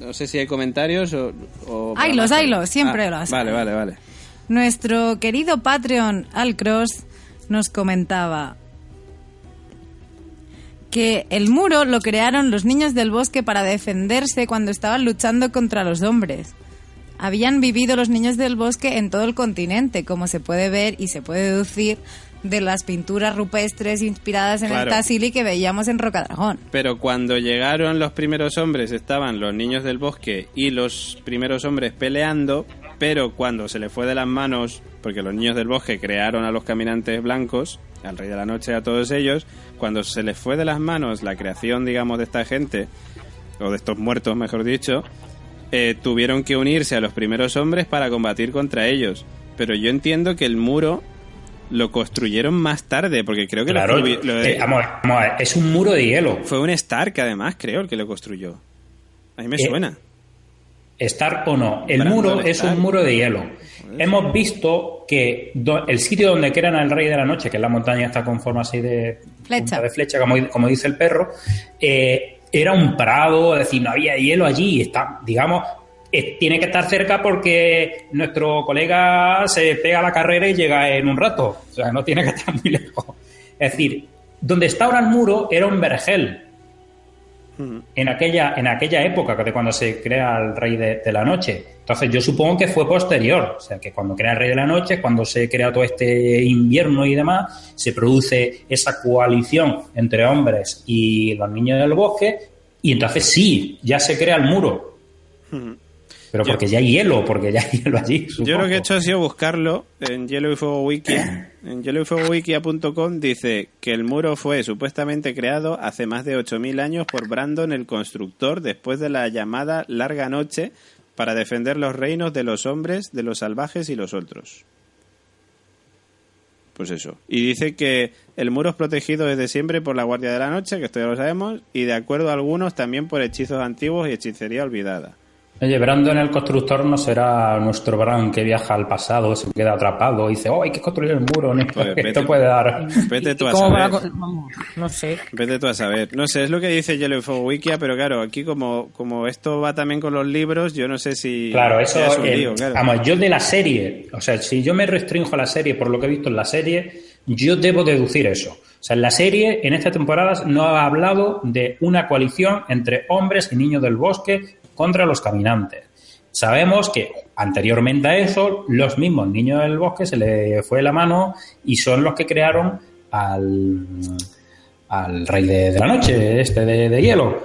S2: No sé si hay comentarios o... o
S4: haylos, siempre
S2: Ah,
S4: los
S2: Vale,
S4: hay.
S2: vale, vale.
S4: Nuestro querido Patreon Alcross nos comentaba que el muro lo crearon los niños del bosque para defenderse cuando estaban luchando contra los hombres. Habían vivido los niños del bosque en todo el continente, como se puede ver y se puede deducir de las pinturas rupestres inspiradas en
S2: Claro.
S4: el Tassili que veíamos en Rocadragón.
S2: Pero cuando llegaron los primeros hombres estaban los niños del bosque y los primeros hombres peleando, pero cuando se le fue de las manos, porque los niños del bosque crearon a los caminantes blancos, al rey de la noche a todos ellos, cuando se les fue de las manos la creación, digamos, de esta gente, o de estos muertos, mejor dicho, eh, tuvieron que unirse a los primeros hombres para combatir contra ellos. Pero yo entiendo que el muro lo construyeron más tarde, porque creo que lo
S5: Claro,
S2: lo-
S5: eh, vamos, vamos a ver, es un muro de hielo.
S2: fue un Stark, además, creo, el que lo construyó. A mí me
S5: Eh,
S2: suena.
S5: Estar o no, el muro es
S2: Stark.
S5: un muro de hielo. Hemos visto que do- el sitio donde crean al Rey de la Noche, que es la montaña está con forma así de
S4: Flecha.
S5: de flecha, como, como dice el perro, eh, era un prado, es decir, no había hielo allí. Está, digamos, eh, tiene que estar cerca porque nuestro colega se pega la carrera y llega en un rato. O sea, no tiene que estar muy lejos. Es decir, donde está ahora el muro era un vergel en aquella, en aquella época de cuando se crea el Rey de, de la Noche. Entonces yo supongo que fue posterior, o sea que cuando crea el Rey de la Noche, cuando se crea todo este invierno y demás, se produce esa coalición entre hombres y los niños del bosque, y entonces sí, ya se crea el muro. Pero
S2: Yo-
S5: porque ya hay hielo, porque ya hay hielo allí.
S2: Yo lo que he hecho ha sido buscarlo en Hielo y Fuego Wiki. En hielo-y-fuego-wikia.com dice que el muro fue supuestamente creado hace más de 8.000 años por Brandon el constructor después de la llamada Larga Noche para defender los reinos de los hombres, de los salvajes y los otros. Pues eso. Y dice que el muro es protegido desde siempre por la Guardia de la Noche, que esto ya lo sabemos, y de acuerdo a algunos también por hechizos antiguos y hechicería olvidada.
S5: Oye, Brandon el constructor no será nuestro Bran que viaja al pasado, se queda atrapado y dice, oh, hay que construir el muro, ¿no?
S2: Pues vete-
S5: esto puede dar...
S2: Vete tú a
S3: ¿Cómo
S2: saber.
S3: no sé.
S2: Vete tú a saber. No sé, es lo que dice Yellow Fuego Wikia, pero claro, aquí como, como esto va también con los libros, yo no sé si...
S5: Claro, eso
S2: es un
S5: eh,
S2: lío, claro.
S5: Vamos, yo de la serie, o sea, si yo me restringo a la serie por lo que he visto en la serie, yo debo deducir eso. O sea, en la serie, en esta temporada, no ha hablado de una coalición entre hombres y niños del bosque contra los caminantes. Sabemos que anteriormente a eso, los mismos niños del bosque se le fue la mano y son los que crearon al, al rey de, de la noche, este de, de hielo.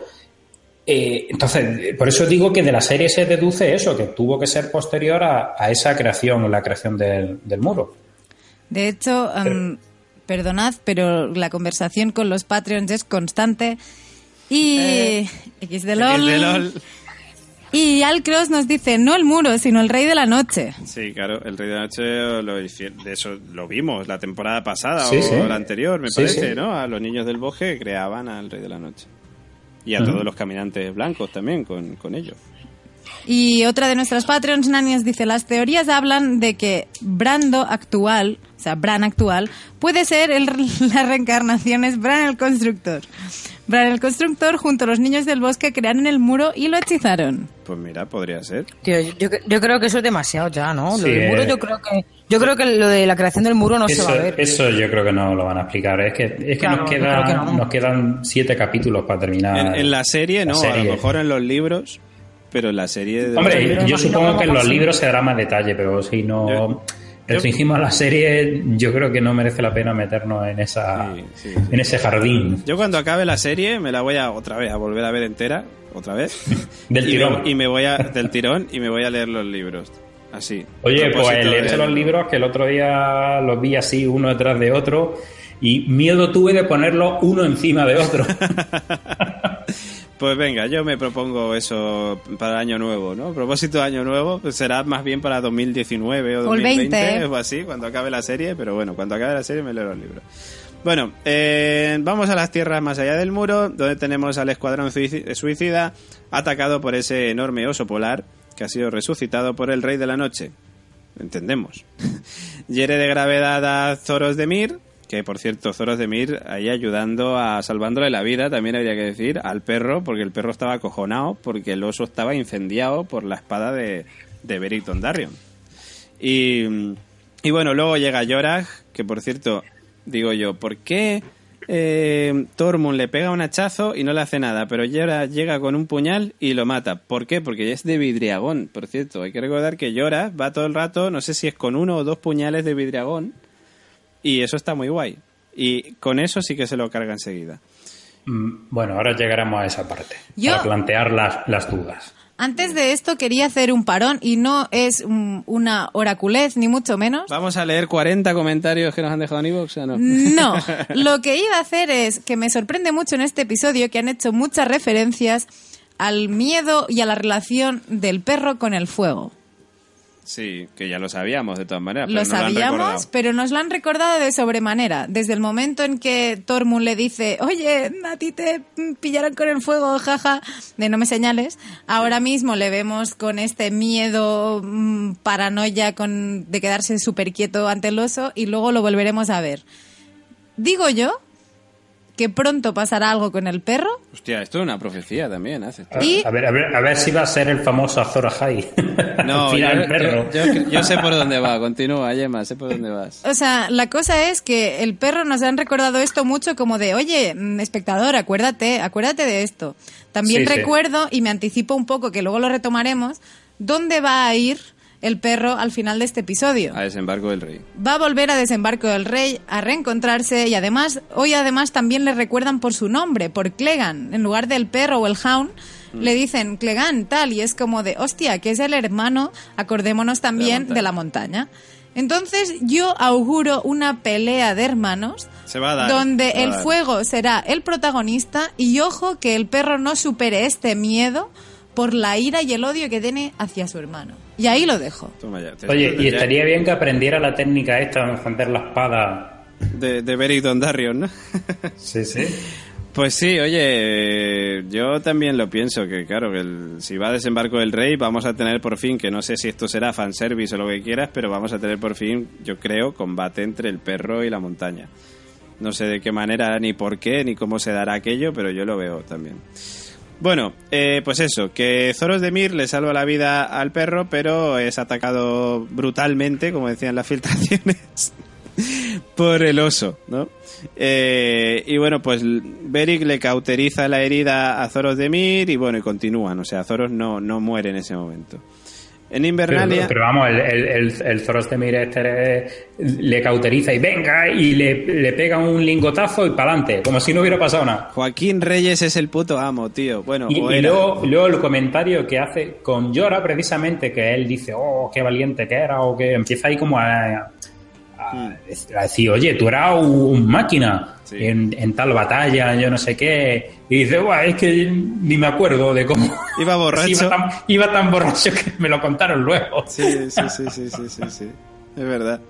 S5: Eh, entonces, por eso digo que de la serie se deduce eso, que tuvo que ser posterior a, a esa creación, la creación del, del muro.
S4: De hecho, em, perdonad, pero la conversación con los Patreons es constante. Y
S3: Eh,
S4: X de LOL.
S2: X de LOL.
S4: Y Alcross nos dice, no el muro, sino el rey de la noche.
S2: Sí, claro, el Rey de la Noche lo, de eso lo vimos la temporada pasada
S5: Sí,
S2: o
S5: sí.
S2: la anterior, me
S5: Sí,
S2: parece,
S5: sí.
S2: ¿no? A los niños del bosque creaban al Rey de la Noche. Y a todos los caminantes blancos también con, con ellos.
S4: Y otra de nuestras Patreons, Nanias, dice, las teorías hablan de que Brando actual, o sea, Bran actual, puede ser el, la reencarnación es Bran el constructor. Bran el constructor junto a los niños del bosque crearon el muro y lo hechizaron.
S2: Pues mira, podría ser.
S3: Tío, yo, yo creo que eso es demasiado ya, ¿no?
S5: Sí,
S3: Lo del muro
S5: eh.
S3: yo creo que yo creo que lo de la creación del muro no
S5: eso,
S3: se va a ver.
S5: Eso yo creo que no lo van a explicar. Es que, es que,
S3: Claro,
S5: nos,
S3: que no.
S5: quedan siete capítulos para terminar.
S2: En, en la serie no, a lo mejor en los libros, pero en la serie... de-
S5: Hombre, yo supongo que en los libros se dará más detalle, pero si no
S2: Yo-
S5: restringimos la serie, yo creo que no merece la pena meternos en esa
S2: Sí, sí, sí.
S5: en ese jardín.
S2: Yo cuando acabe la serie me la voy a otra vez a volver a ver entera, otra vez.
S5: Del
S2: y
S5: tirón.
S2: Me, y me voy a del tirón y me voy a leer los libros. Así.
S5: Oye, pues leerse
S2: de-
S5: los libros que el otro día los vi así uno detrás de otro y miedo tuve de ponerlos uno encima de otro.
S2: Pues venga, yo me propongo eso para el año nuevo, ¿no? Propósito de año nuevo pues será más bien para 2019 o
S4: O el
S2: 2020
S4: 20.
S2: o así, cuando acabe la serie, pero bueno, cuando acabe la serie me leo los libros. Bueno, eh, vamos a las tierras más allá del muro, donde tenemos al escuadrón suici- suicida atacado por ese enorme oso polar que ha sido resucitado por el rey de la noche. Entendemos. Hiere de gravedad a Zoros de Mir, que por cierto, Zoros de Mir ahí ayudando a salvándole la vida, también habría que decir, al perro, porque el perro estaba acojonado, porque el oso estaba incendiado por la espada de, de Beric Dondarrion. Y, y bueno, luego llega Yorah, que por cierto, digo yo, ¿por qué eh, Tormund le pega un hachazo y no le hace nada? Pero Yorah llega con un puñal y lo mata. ¿Por qué? Porque es de vidriagón, por cierto. Hay que recordar que Yorah va todo el rato, no sé si es con uno o dos puñales de vidriagón, y eso está muy guay. Y con eso sí que se lo carga enseguida.
S5: Mm, bueno, ahora llegaremos a esa parte
S4: Yo-
S5: para plantear las, las dudas.
S4: Antes de esto quería hacer un parón y no es mm, una oraculez ni mucho menos.
S2: Vamos a leer 40 comentarios que nos han dejado en iVoox, ¿o no?
S4: No, lo que iba a hacer es que me sorprende mucho en este episodio que han hecho muchas referencias al miedo y a la relación del perro con el fuego.
S2: Sí, que ya lo sabíamos de todas maneras. pero
S4: Lo
S2: no
S4: sabíamos, pero nos lo han recordado de sobremanera. Desde el momento en que Tormund le dice, oye, a ti te pillaron con el fuego, jaja, de no me señales. Ahora mismo le vemos con este miedo, mm, paranoia con, de quedarse súper quieto ante el oso y luego lo volveremos a ver. Digo yo que pronto pasará algo con el perro.
S2: Hostia, esto es una profecía también, hace.
S5: A,
S4: Y-
S5: a ver, a, ver, a ver si va a ser el famoso Azor Ahai.
S2: No, yo,
S5: el perro.
S2: yo- yo- yo sé por dónde va. Continúa, Gemma, sé por dónde vas.
S4: O sea, la cosa es que el perro nos han recordado esto mucho como de, oye, mm, espectador, acuérdate, acuérdate de esto. También
S5: Sí, sí.
S4: recuerdo, y me anticipo un poco, que luego lo retomaremos, dónde va a ir el perro al final de este episodio.
S2: A desembarco del rey.
S4: Va a volver a Desembarco del Rey, a reencontrarse y además, hoy además también le recuerdan por su nombre, por Clegan. En lugar del perro o el hound, le dicen Clegan tal y es como de, hostia, que es el hermano, acordémonos también
S2: montaña.
S4: de la montaña. Entonces yo auguro una pelea de hermanos
S2: Se va a dar.
S4: donde
S2: se va a
S4: el
S2: dar.
S4: fuego será el protagonista y ojo que el perro no supere este miedo por la ira y el odio que tiene hacia su hermano. Y ahí lo dejo.
S2: Toma ya, te-
S5: Oye, y estaría bien que aprendiera la técnica esta de encender la espada.
S2: De, de Beric Dondarrion, ¿no?
S5: Sí, sí.
S2: Pues sí, oye, yo también lo pienso, que claro, que el- si va a desembarco del rey, vamos a tener por fin, que no sé si esto será fanservice o lo que quieras, pero vamos a tener por fin, yo creo, combate entre el perro y la montaña. No sé de qué manera, ni por qué, ni cómo se dará aquello, pero yo lo veo también. Bueno, eh, pues eso, que Zoros de Mir le salva la vida al perro, pero es atacado brutalmente, como decían las filtraciones, por el oso, ¿no? Eh, y bueno, pues Beric le cauteriza la herida a Zoros de Mir y bueno, y continúan, o sea, Zoros no, no muere en ese momento. En Invernalia...
S5: pero vamos, el, el, el, el Zoros de Mir este le cauteriza y venga y le, le pega un lingotazo y para adelante, como si no hubiera pasado nada.
S2: Joaquín Reyes es el puto amo, tío. Bueno,
S5: Y,
S2: o
S5: y
S2: era.
S5: luego, luego el comentario que hace con Llora, precisamente, que él dice, oh, qué valiente que era, o que empieza ahí como a, a- a decir, oye, tú eras un máquina
S2: Sí.
S5: en, en tal batalla, yo no sé qué. Y dice, Buah, es que ni me acuerdo de cómo.
S2: Iba borracho.
S5: iba, tan, iba tan borracho que me lo contaron luego.
S2: Sí, sí, sí, sí, sí, sí, sí. Es verdad.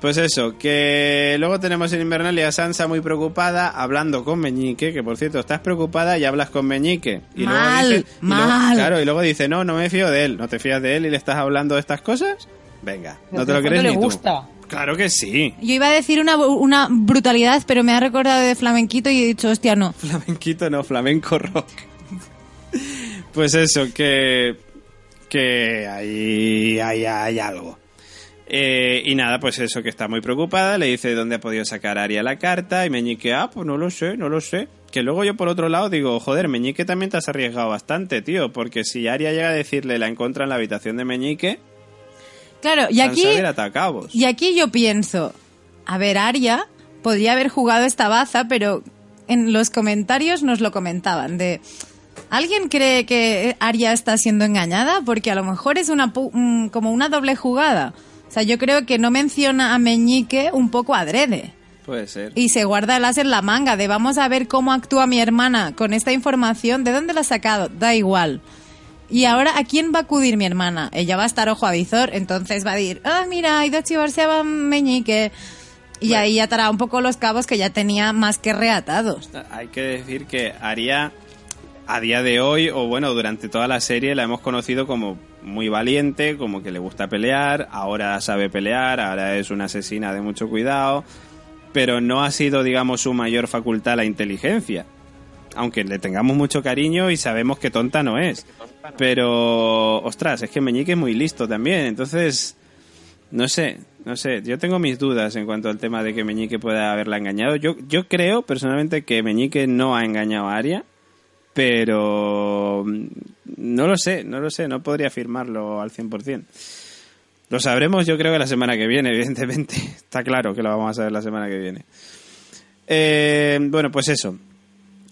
S2: Pues eso, que luego tenemos en Invernalia a Sansa muy preocupada hablando con Meñique, que por cierto, estás preocupada y hablas con Meñique. Y luego
S4: Mal,
S2: dice- y luego-
S4: mal.
S2: claro, y luego dice, no, no me fío de él. ¿No te fías de él y le estás hablando de estas cosas? Venga, no te lo crees
S3: le
S2: ni tú. Claro que sí.
S4: Yo iba a decir una, una brutalidad, pero me ha recordado de flamenquito y he dicho, hostia, no.
S2: Flamenquito no, flamenco rock. Pues eso, que. Que ahí hay, hay algo. Eh, y nada, pues eso que está muy preocupada, le dice dónde ha podido sacar Aria la carta y Meñique, ah, pues no lo sé, no lo sé. Que luego yo por otro lado digo, joder, Meñique también te has arriesgado bastante, tío, porque si Aria llega a decirle la encuentra en la habitación de Meñique,
S4: Claro, y aquí, y aquí yo pienso, a ver, Aria podría haber jugado esta baza, pero en los comentarios nos lo comentaban de... ¿Alguien cree que Aria está siendo engañada? Porque a lo mejor es una mm, como una doble jugada. O sea, yo creo que no menciona a Meñique un poco adrede.
S2: Puede ser.
S4: Y se guarda el as en la manga de vamos a ver cómo actúa mi hermana con esta información. ¿De dónde la ha sacado? Da igual. Y ahora, ¿a quién va a acudir mi hermana? Ella va a estar ojo a visor, entonces va a decir, ah, mira, ha ido a chivarse a Meñique. Y ahí atará un poco los cabos que ya tenía más que reatados.
S2: Hay que decir que Aria, a día de hoy, o bueno, durante toda la serie, la hemos conocido como muy valiente, como que le gusta pelear, ahora sabe pelear, ahora es una asesina de mucho cuidado, pero no ha sido, digamos, su mayor facultad la inteligencia. Aunque le tengamos mucho cariño y sabemos que tonta no es. Pero, ostras, es que Meñique es muy listo también, entonces... No sé, no sé. Yo tengo mis dudas en cuanto al tema de que Meñique pueda haberla engañado. Yo, yo creo personalmente que Meñique no ha engañado a Aria, pero mm, no lo sé, no lo sé, no podría afirmarlo al 100%. Lo sabremos yo creo que la semana que viene, evidentemente. Está claro que lo vamos a saber la semana que viene. Eh, bueno, pues eso.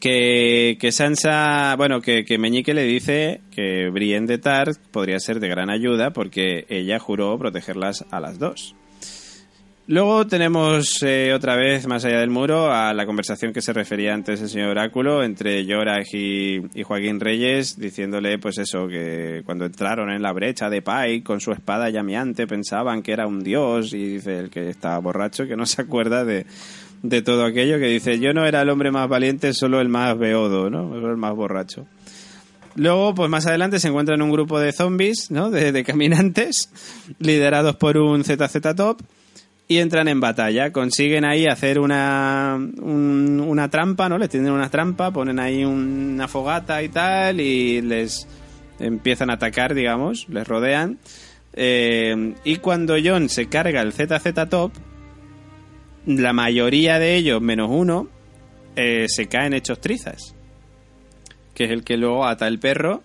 S2: Que, Sansa, bueno, que, que Meñique le dice que Brienne de Tart podría ser de gran ayuda porque ella juró protegerlas a las dos. Luego tenemos eh, otra vez, más allá del muro, a la conversación que se refería antes el señor Oráculo entre Jorah y, y Joaquín Reyes, diciéndole, pues eso, que cuando entraron en la brecha de Pike con su espada llameante pensaban que era un dios, y dice el que está borracho, que no se acuerda de, de todo aquello, que dice, yo no era el hombre más valiente, solo el más beodo, ¿no? Solo el más borracho. Luego, pues más adelante se encuentran un grupo de zombies, ¿no? De, caminantes, liderados por un ZZ Top, y entran en batalla. Consiguen ahí hacer una, un- una trampa, ¿no? Les tienen una trampa, ponen ahí una fogata y tal, y les empiezan a atacar, digamos, les rodean. Eh, y cuando John se carga el ZZ Top, la mayoría de ellos, menos uno, eh, se caen hechos trizas. Que es el que luego ata el perro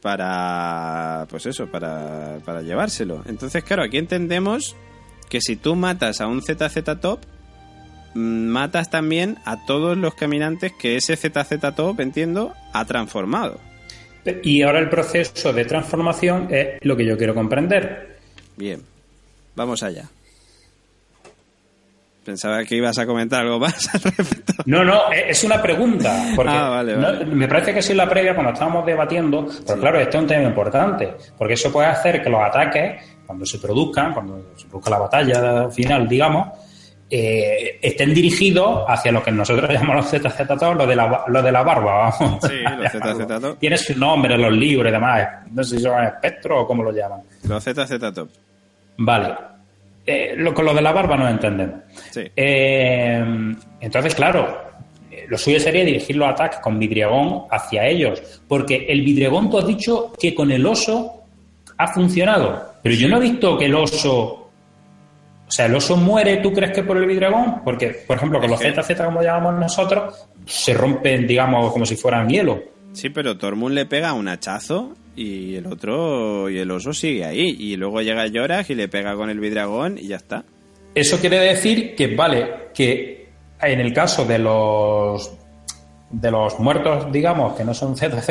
S2: para. Pues eso, para, para llevárselo. Entonces, claro, aquí entendemos que si tú matas a un ZZ Top, mm, matas también a todos los caminantes que ese ZZ Top, entiendo, ha transformado.
S5: Y ahora el proceso de transformación es lo que yo quiero comprender.
S2: Bien, vamos allá. Pensaba que ibas a comentar algo más al respecto.
S5: No, no, es es una pregunta. Porque
S2: Ah, vale,
S5: no- me parece que sí la previa, cuando estábamos debatiendo, pero claro, este es un tema importante, porque eso puede hacer que los ataques, cuando se produzcan, cuando se produzca la batalla final, digamos, eh, estén dirigidos hacia lo que nosotros llamamos los ZZ todos, lo de la, ba- lo de la barba, vamos.
S2: Sí, los ZZ todos.
S5: Tiene su nombre los libros y demás. No sé si son espectro o cómo lo llaman.
S2: Los ZZ Top.
S5: Vale. Eh, lo, con lo de la barba no entendemos.
S2: Sí.
S5: Eh, entonces, claro, lo suyo sería dirigir los ataques con vidriagón hacia ellos. Porque el vidriagón, tú has dicho que con el oso ha funcionado. Pero yo no he visto que el oso. O sea, el oso muere, ¿tú crees que por el vidriagón? Porque, por ejemplo, con los
S2: que-
S5: ZZ, como llamamos nosotros, se rompen, digamos, como si fueran hielo.
S2: Sí, pero Tormund le pega un hachazo y el otro y el oso sigue ahí. Y luego llega Yorah y le pega con el vidragón y ya está.
S5: Eso quiere decir que, vale, que en el caso de los de los muertos, digamos, que no son ZZ,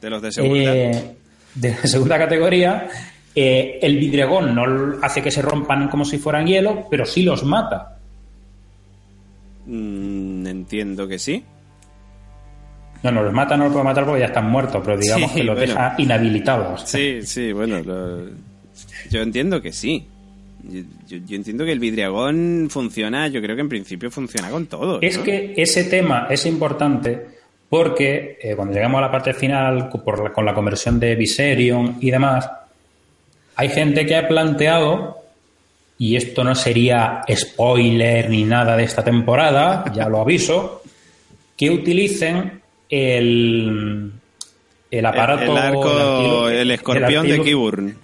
S2: De los de segunda.
S5: eh, de segunda categoría, eh, el vidriagón no hace que se rompan como si fueran hielo, pero sí los mata.
S2: Mm, entiendo que sí.
S5: No, no los mata, no los puede matar porque ya están muertos, pero digamos
S2: Sí,
S5: que los
S2: bueno.
S5: deja inhabilitados.
S2: Sí, sí, bueno. lo- yo entiendo que sí. Yo, yo- yo entiendo que el vidriagón funciona, yo creo que en principio funciona con todo.
S5: Es que ese tema es importante porque eh, cuando llegamos a la parte final, por la- con la conversión de Viserion y demás, hay gente que ha planteado, y esto no sería spoiler ni nada de esta temporada, ya lo aviso, que utilicen el, el aparato...
S2: el, arco,
S5: artilo-
S2: el escorpión de Kiburn.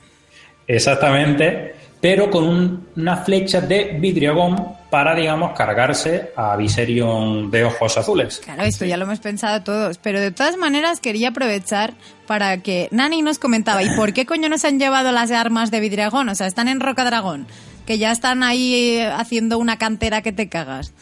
S5: Exactamente, pero con un- unas flechas de vidriagón para, digamos, cargarse a Viserion de ojos azules.
S4: Claro, esto ya lo hemos pensado todos, pero de todas maneras quería aprovechar para que Nani nos comentaba, ¿y por qué coño nos han llevado las armas de Vidriagón? O sea, están en Roca Dragón, que ya están ahí eh, haciendo una cantera que te cagas.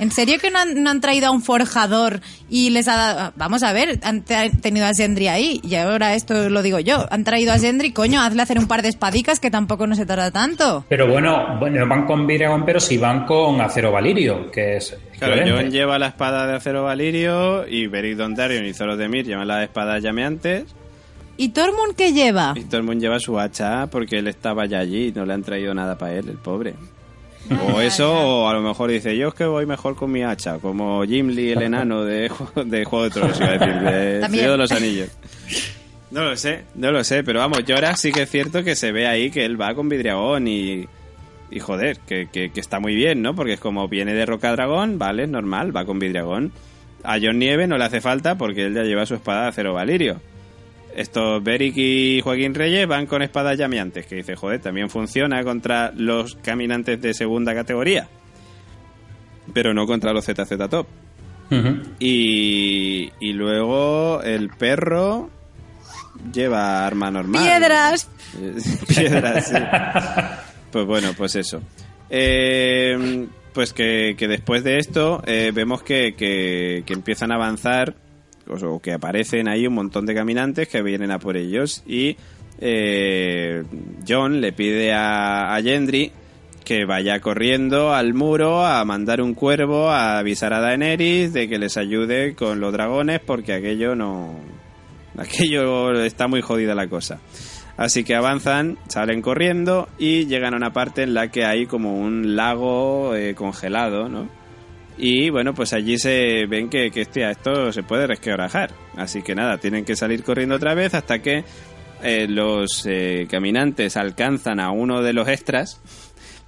S4: ¿En serio que no han, no han traído a un forjador y les ha dado... Vamos a ver, han te- tenido a Zendri ahí, y ahora esto lo digo yo. Han traído a Zendri, coño, hazle hacer un par de espadicas que tampoco no se tarda tanto.
S5: Pero bueno, bueno, no van con vidriagón, pero sí van con acero valirio, que es
S2: Claro,
S5: equivalente.
S2: Lleva la espada de acero valirio y Beric Dondarrion y Zoros de Mir llevan las espadas llameantes
S4: ¿Y Tormund qué lleva?
S2: y mundo lleva su hacha porque él estaba ya allí y no le han traído nada para él, el pobre. O eso, o a lo mejor dice, yo es que voy mejor con mi hacha, como Gimli, el enano de, de Juego de Tronos, iba a decir, de. Señor de los Anillos. No lo sé, no lo sé, pero vamos, ahora sí que es cierto que se ve ahí que él va con Vidriagón y, y joder, que, que, que está muy bien, ¿no? Porque es como viene de Roca Dragón, vale, es normal, va con Vidriagón. A John Nieve no le hace falta porque él ya lleva su espada de acero valirio. Estos Beric y Joaquín Reyes van con espadas llameantes, que dice, joder, también funciona contra los caminantes de segunda categoría, pero no contra los ZZ Top. Y, y luego el perro lleva arma normal.
S4: ¡Piedras!
S2: Piedras, sí. Pues bueno, pues eso. Eh, pues que, que después de esto eh, vemos que, que- que empiezan a avanzar o, que aparecen ahí un montón de caminantes que vienen a por ellos y eh, John le pide a, a Gendry que vaya corriendo al muro a mandar un cuervo a avisar a Daenerys de que les ayude con los dragones porque aquello no aquello está muy jodida la cosa. Así que avanzan, salen corriendo y llegan a una parte en la que hay como un lago eh, congelado, ¿no? Y bueno, pues allí se ven que, que hostia, esto se puede resquebrajar. Así que nada, tienen que salir corriendo otra vez hasta que eh, los eh, caminantes alcanzan a uno de los extras,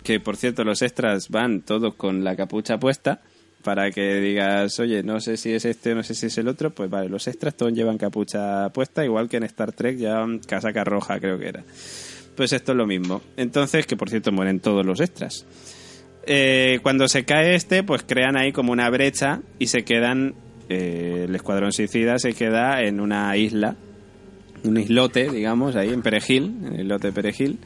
S2: que por cierto los extras van todos con la capucha puesta, para que digas, oye, no sé si es este no sé si es el otro, pues vale, los extras todos llevan capucha puesta, igual que en Star Trek llevan casaca roja, creo que era. Pues esto es lo mismo. Entonces, que por cierto mueren todos los extras. Eh, cuando se cae este, pues crean ahí como una brecha y se quedan, eh, el escuadrón suicida se queda en una isla, un islote, digamos, ahí en Perejil, en el islote Perejil.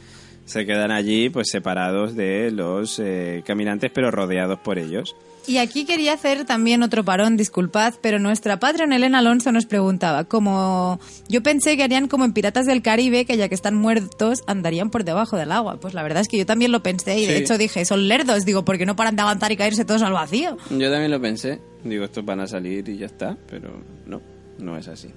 S2: Se quedan allí pues separados de los eh, caminantes pero rodeados por ellos.
S4: Y aquí quería hacer también otro parón, disculpad, pero nuestra Patreon Elena Alonso nos preguntaba, como yo pensé que harían como en Piratas del Caribe, que ya que están muertos andarían por debajo del agua. Pues la verdad es que yo también lo pensé y de hecho dije, son lerdos, digo, ¿por qué no paran de avanzar y caerse todos al vacío?
S2: Yo también lo pensé. Digo, estos van a salir y ya está, pero no, no es así.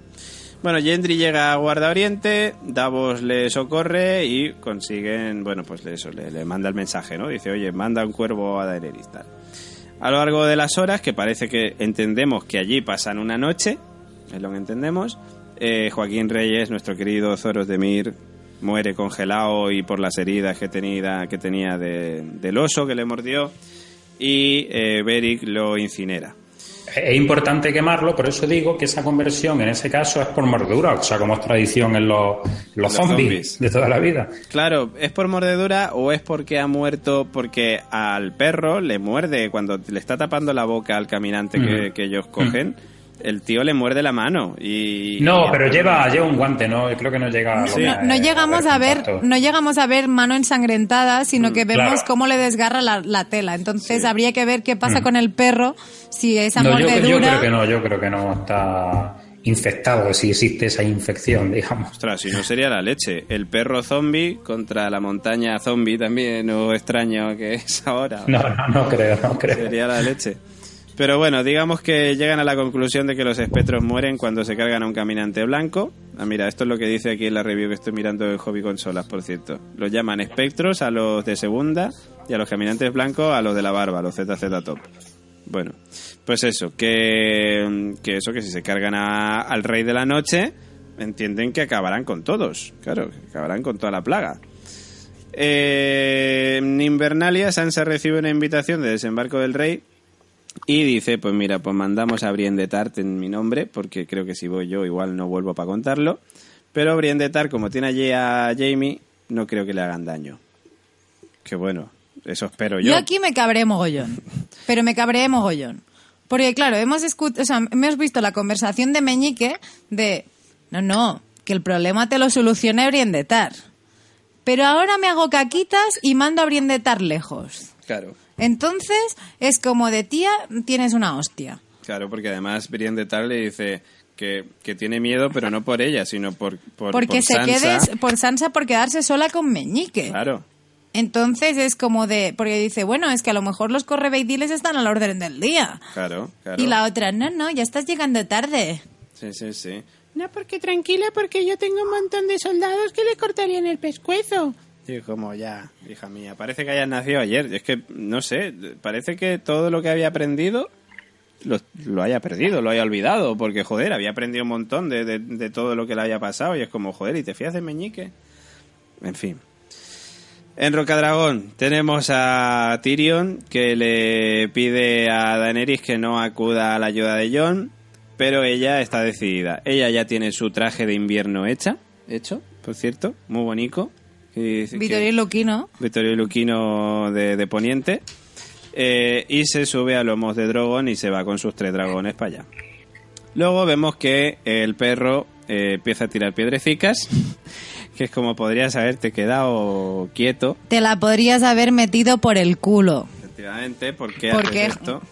S2: Bueno, Gendry llega a Guarda Oriente, Davos le socorre y consiguen, bueno, pues le- eso, le, le manda el mensaje, ¿no? Dice, oye, manda un cuervo a Daenerys, tal. A lo largo de las horas, que parece que entendemos que allí pasan una noche, es lo que entendemos, eh, Joaquín Reyes, nuestro querido Zoros de Mir, muere congelado y por las heridas que tenía, que tenía de- del oso que le mordió, y eh, Beric lo incinera.
S5: Es importante quemarlo, por eso digo que esa conversión en ese caso es por mordedura, o sea, como es tradición en los, en los
S2: Los
S5: zombies,
S2: zombies.
S5: de toda la vida.
S2: Claro, ¿es por mordedura o es porque ha muerto porque al perro le muerde cuando le está tapando la boca al caminante que, que ellos cogen? El tío le muerde la mano y...
S5: No,
S2: y-
S5: pero lleva, lleva un guante, ¿no? Creo que no llega a
S2: Sí.
S4: No, no
S5: es
S4: llegamos a ver, no llegamos a ver mano ensangrentada, sino que vemos
S5: Mm, claro.
S4: cómo le desgarra la, la tela. Entonces
S2: Sí.
S4: habría que ver qué pasa
S5: Mm.
S4: con el perro, si esa
S5: No, yo,
S4: mordedura.
S5: yo creo que no, yo creo que no está infectado, si existe esa infección, digamos.
S2: Ostras, si no sería la leche. El perro zombie contra la montaña zombie también, o extraño que es ahora.
S5: No, no, no creo, no creo.
S2: Sería la leche. Pero bueno, digamos que llegan a la conclusión de que los espectros mueren cuando se cargan a un caminante blanco. Ah, mira, esto es lo que dice aquí en la review que estoy mirando de Hobby Consolas, por cierto. Los llaman espectros a los de segunda y a los caminantes blancos a los de la barba, los ZZ Top. Bueno, pues eso, que, que eso, que si se cargan a- al rey de la noche, entienden que acabarán con todos. Claro, que acabarán con toda la plaga. Eh, en Invernalia, Sansa recibe una invitación de desembarco del rey y dice, pues mira, pues mandamos a Brienne de Tart en mi nombre, porque creo que si voy yo igual no vuelvo para contarlo. Pero Brienne de Tart, como tiene allí a Jamie, no creo que le hagan daño. Que bueno, eso espero yo.
S4: Yo aquí me cabré mogollón. Pero me cabré mogollón. Porque, claro, hemos, escu- o sea, hemos visto la conversación de Meñique de, no, no, que el problema te lo solucione Briendetar. Pero ahora me hago caquitas y mando a Briendetar lejos.
S2: Claro.
S4: Entonces, es como de tía, tienes una hostia.
S2: Claro, porque además Brienne de Tar le dice que, que tiene miedo, pero no por ella, sino por, por
S4: porque
S2: por
S4: se
S2: Sansa.
S4: quede, por Sansa por quedarse sola con Meñique.
S2: Claro.
S4: Entonces es como de, porque dice, bueno, es que a lo mejor los correveidiles están al orden del día.
S2: Claro, claro.
S4: Y la otra, no, no, ya estás llegando tarde.
S2: Sí, sí, sí.
S6: No, porque tranquila, porque yo tengo un montón de soldados que le cortarían el pescuezo.
S2: Y como ya, hija mía, parece que hayas nacido ayer. Es que, no sé, parece que todo lo que había aprendido lo, haya perdido, lo haya olvidado. Porque, joder, había aprendido un montón de, de- de todo lo que le haya pasado. Y es como, joder, ¿y te fías de Meñique? En fin. En Rocadragón tenemos a Tyrion que le pide a Daenerys que no acuda a la ayuda de Jon, pero ella está decidida. Ella ya tiene su traje de invierno hecha, hecho, por cierto, muy bonito. Que-
S4: Vittorio Luquino.
S2: Vittorio Luquino de, de Poniente. eh, y se sube a lomos de Drogon y se va con sus tres dragones para allá. Luego vemos que el perro eh, empieza a tirar piedrecicas, que es como podrías haberte quedado quieto,
S4: Te la podrías haber metido por el culo.
S2: efectivamente, porque
S4: ¿Por qué?
S2: esto.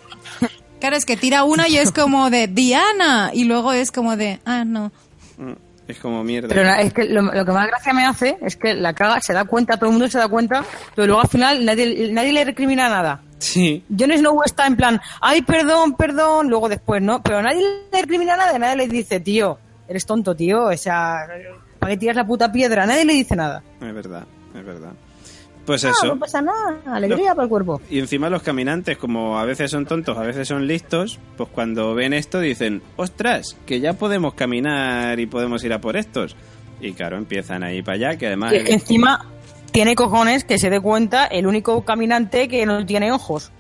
S4: Claro, es que tira una y es como de Diana. Y luego es como de, ah, no.
S2: Es como mierda.
S3: Pero es que lo, lo que más gracia me hace es que la caga, se da cuenta, todo el mundo se da cuenta, pero luego al final nadie, nadie le recrimina nada.
S2: Sí,
S3: Jon Snow está en plan, ay, perdón, perdón, luego después, ¿no? Pero nadie le recrimina nada, nadie le dice, tío, eres tonto, tío, o sea, ¿para qué tiras la puta piedra? Nadie le dice nada.
S2: es verdad, es verdad. Pues
S3: No,
S2: eso.
S3: no pasa nada, alegría para el cuerpo.
S2: Y encima los caminantes, como a veces son tontos, a veces son listos, pues cuando ven esto dicen, ostras, que ya podemos caminar y podemos ir a por estos. Y claro, empiezan ahí para allá, que además...
S3: Y es que encima tiene cojones que se dé cuenta el único caminante que no tiene ojos.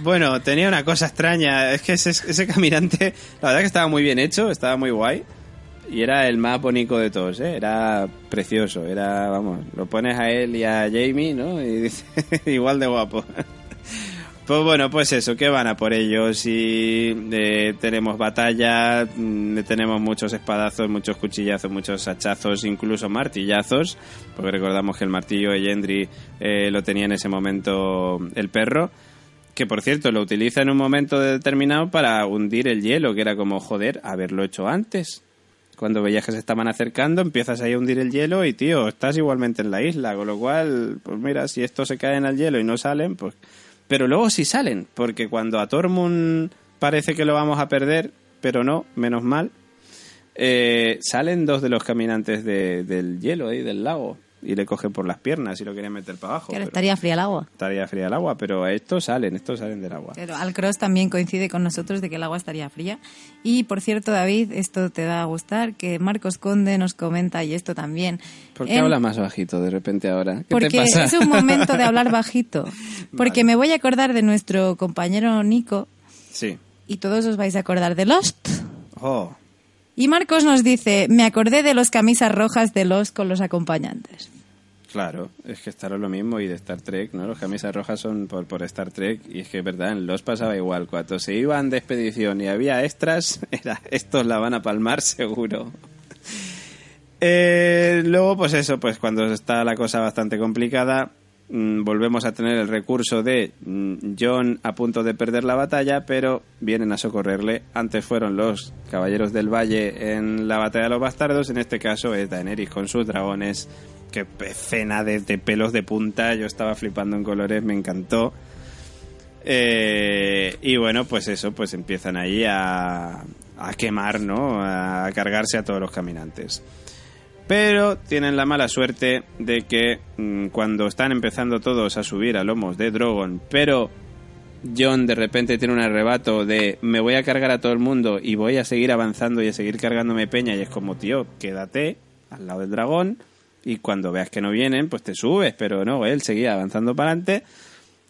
S2: Bueno, tenía una cosa extraña, es que ese, ese caminante, la verdad que estaba muy bien hecho, estaba muy guay. Y era el más bonito de todos, ¿eh? Era precioso, era, vamos, lo pones a él y a Jamie, ¿no? Y dice, igual de guapo. Pues bueno, pues eso, que van a por ellos y eh, tenemos batalla, mm, tenemos muchos espadazos, muchos cuchillazos, muchos hachazos, incluso martillazos, porque recordamos que el martillo de Gendry eh, lo tenía en ese momento el perro, que por cierto lo utiliza en un momento determinado para hundir el hielo, que era como, joder, haberlo hecho antes. Cuando veías que se estaban acercando, empiezas ahí a hundir el hielo y, tío, estás igualmente en la isla. Con lo cual, pues mira, si estos se caen al hielo y no salen, pues... Pero luego sí salen, porque cuando a Tormund parece que lo vamos a perder, pero no, menos mal, eh, salen dos de los caminantes de- del hielo y del lago y le cogen por las piernas y lo quieren meter para abajo. Pero-
S4: estaría fría el agua.
S2: estaría fría el agua, pero estos salen, estos salen del agua.
S4: Pero Alcross también coincide con nosotros de que el agua estaría fría. Y por cierto, David, esto te da a gustar, que Marcos Conde nos comenta, y esto también.
S2: ¿Por qué
S4: en-
S2: habla más bajito de repente ahora? ¿Qué
S4: Porque
S2: te pasa?
S4: es un momento de hablar bajito. Porque me voy a acordar de nuestro compañero Nico,
S2: Sí.
S4: y todos os vais a acordar de Lost.
S2: Oh,
S4: Y Marcos nos dice, me acordé de los camisas rojas de Lost con los acompañantes.
S2: Claro, es que estará lo mismo y de Star Trek, ¿no? Los camisas rojas son por, por Star Trek y es que es verdad, en los pasaba igual. Cuando se iban de expedición y había extras, era estos la van a palmar seguro. Eh, luego, pues eso, pues cuando está la cosa bastante complicada, mm, volvemos a tener el recurso de mm, John a punto de perder la batalla, pero vienen a socorrerle. Antes fueron los Caballeros del Valle en la batalla de los bastardos, en este caso es Daenerys con sus dragones. Qué escena de, pelos de punta, yo estaba flipando en colores, me encantó. Eh, y bueno, pues eso, pues empiezan ahí a, a quemar, ¿no? A cargarse a todos los caminantes. Pero tienen la mala suerte de que mm, cuando están empezando todos a subir a lomos de Drogon, pero John de repente tiene un arrebato de me voy a cargar a todo el mundo y voy a seguir avanzando y a seguir cargándome peña y es como, tío, quédate al lado del dragón y cuando veas que no vienen, pues te subes, pero no, él seguía avanzando para adelante.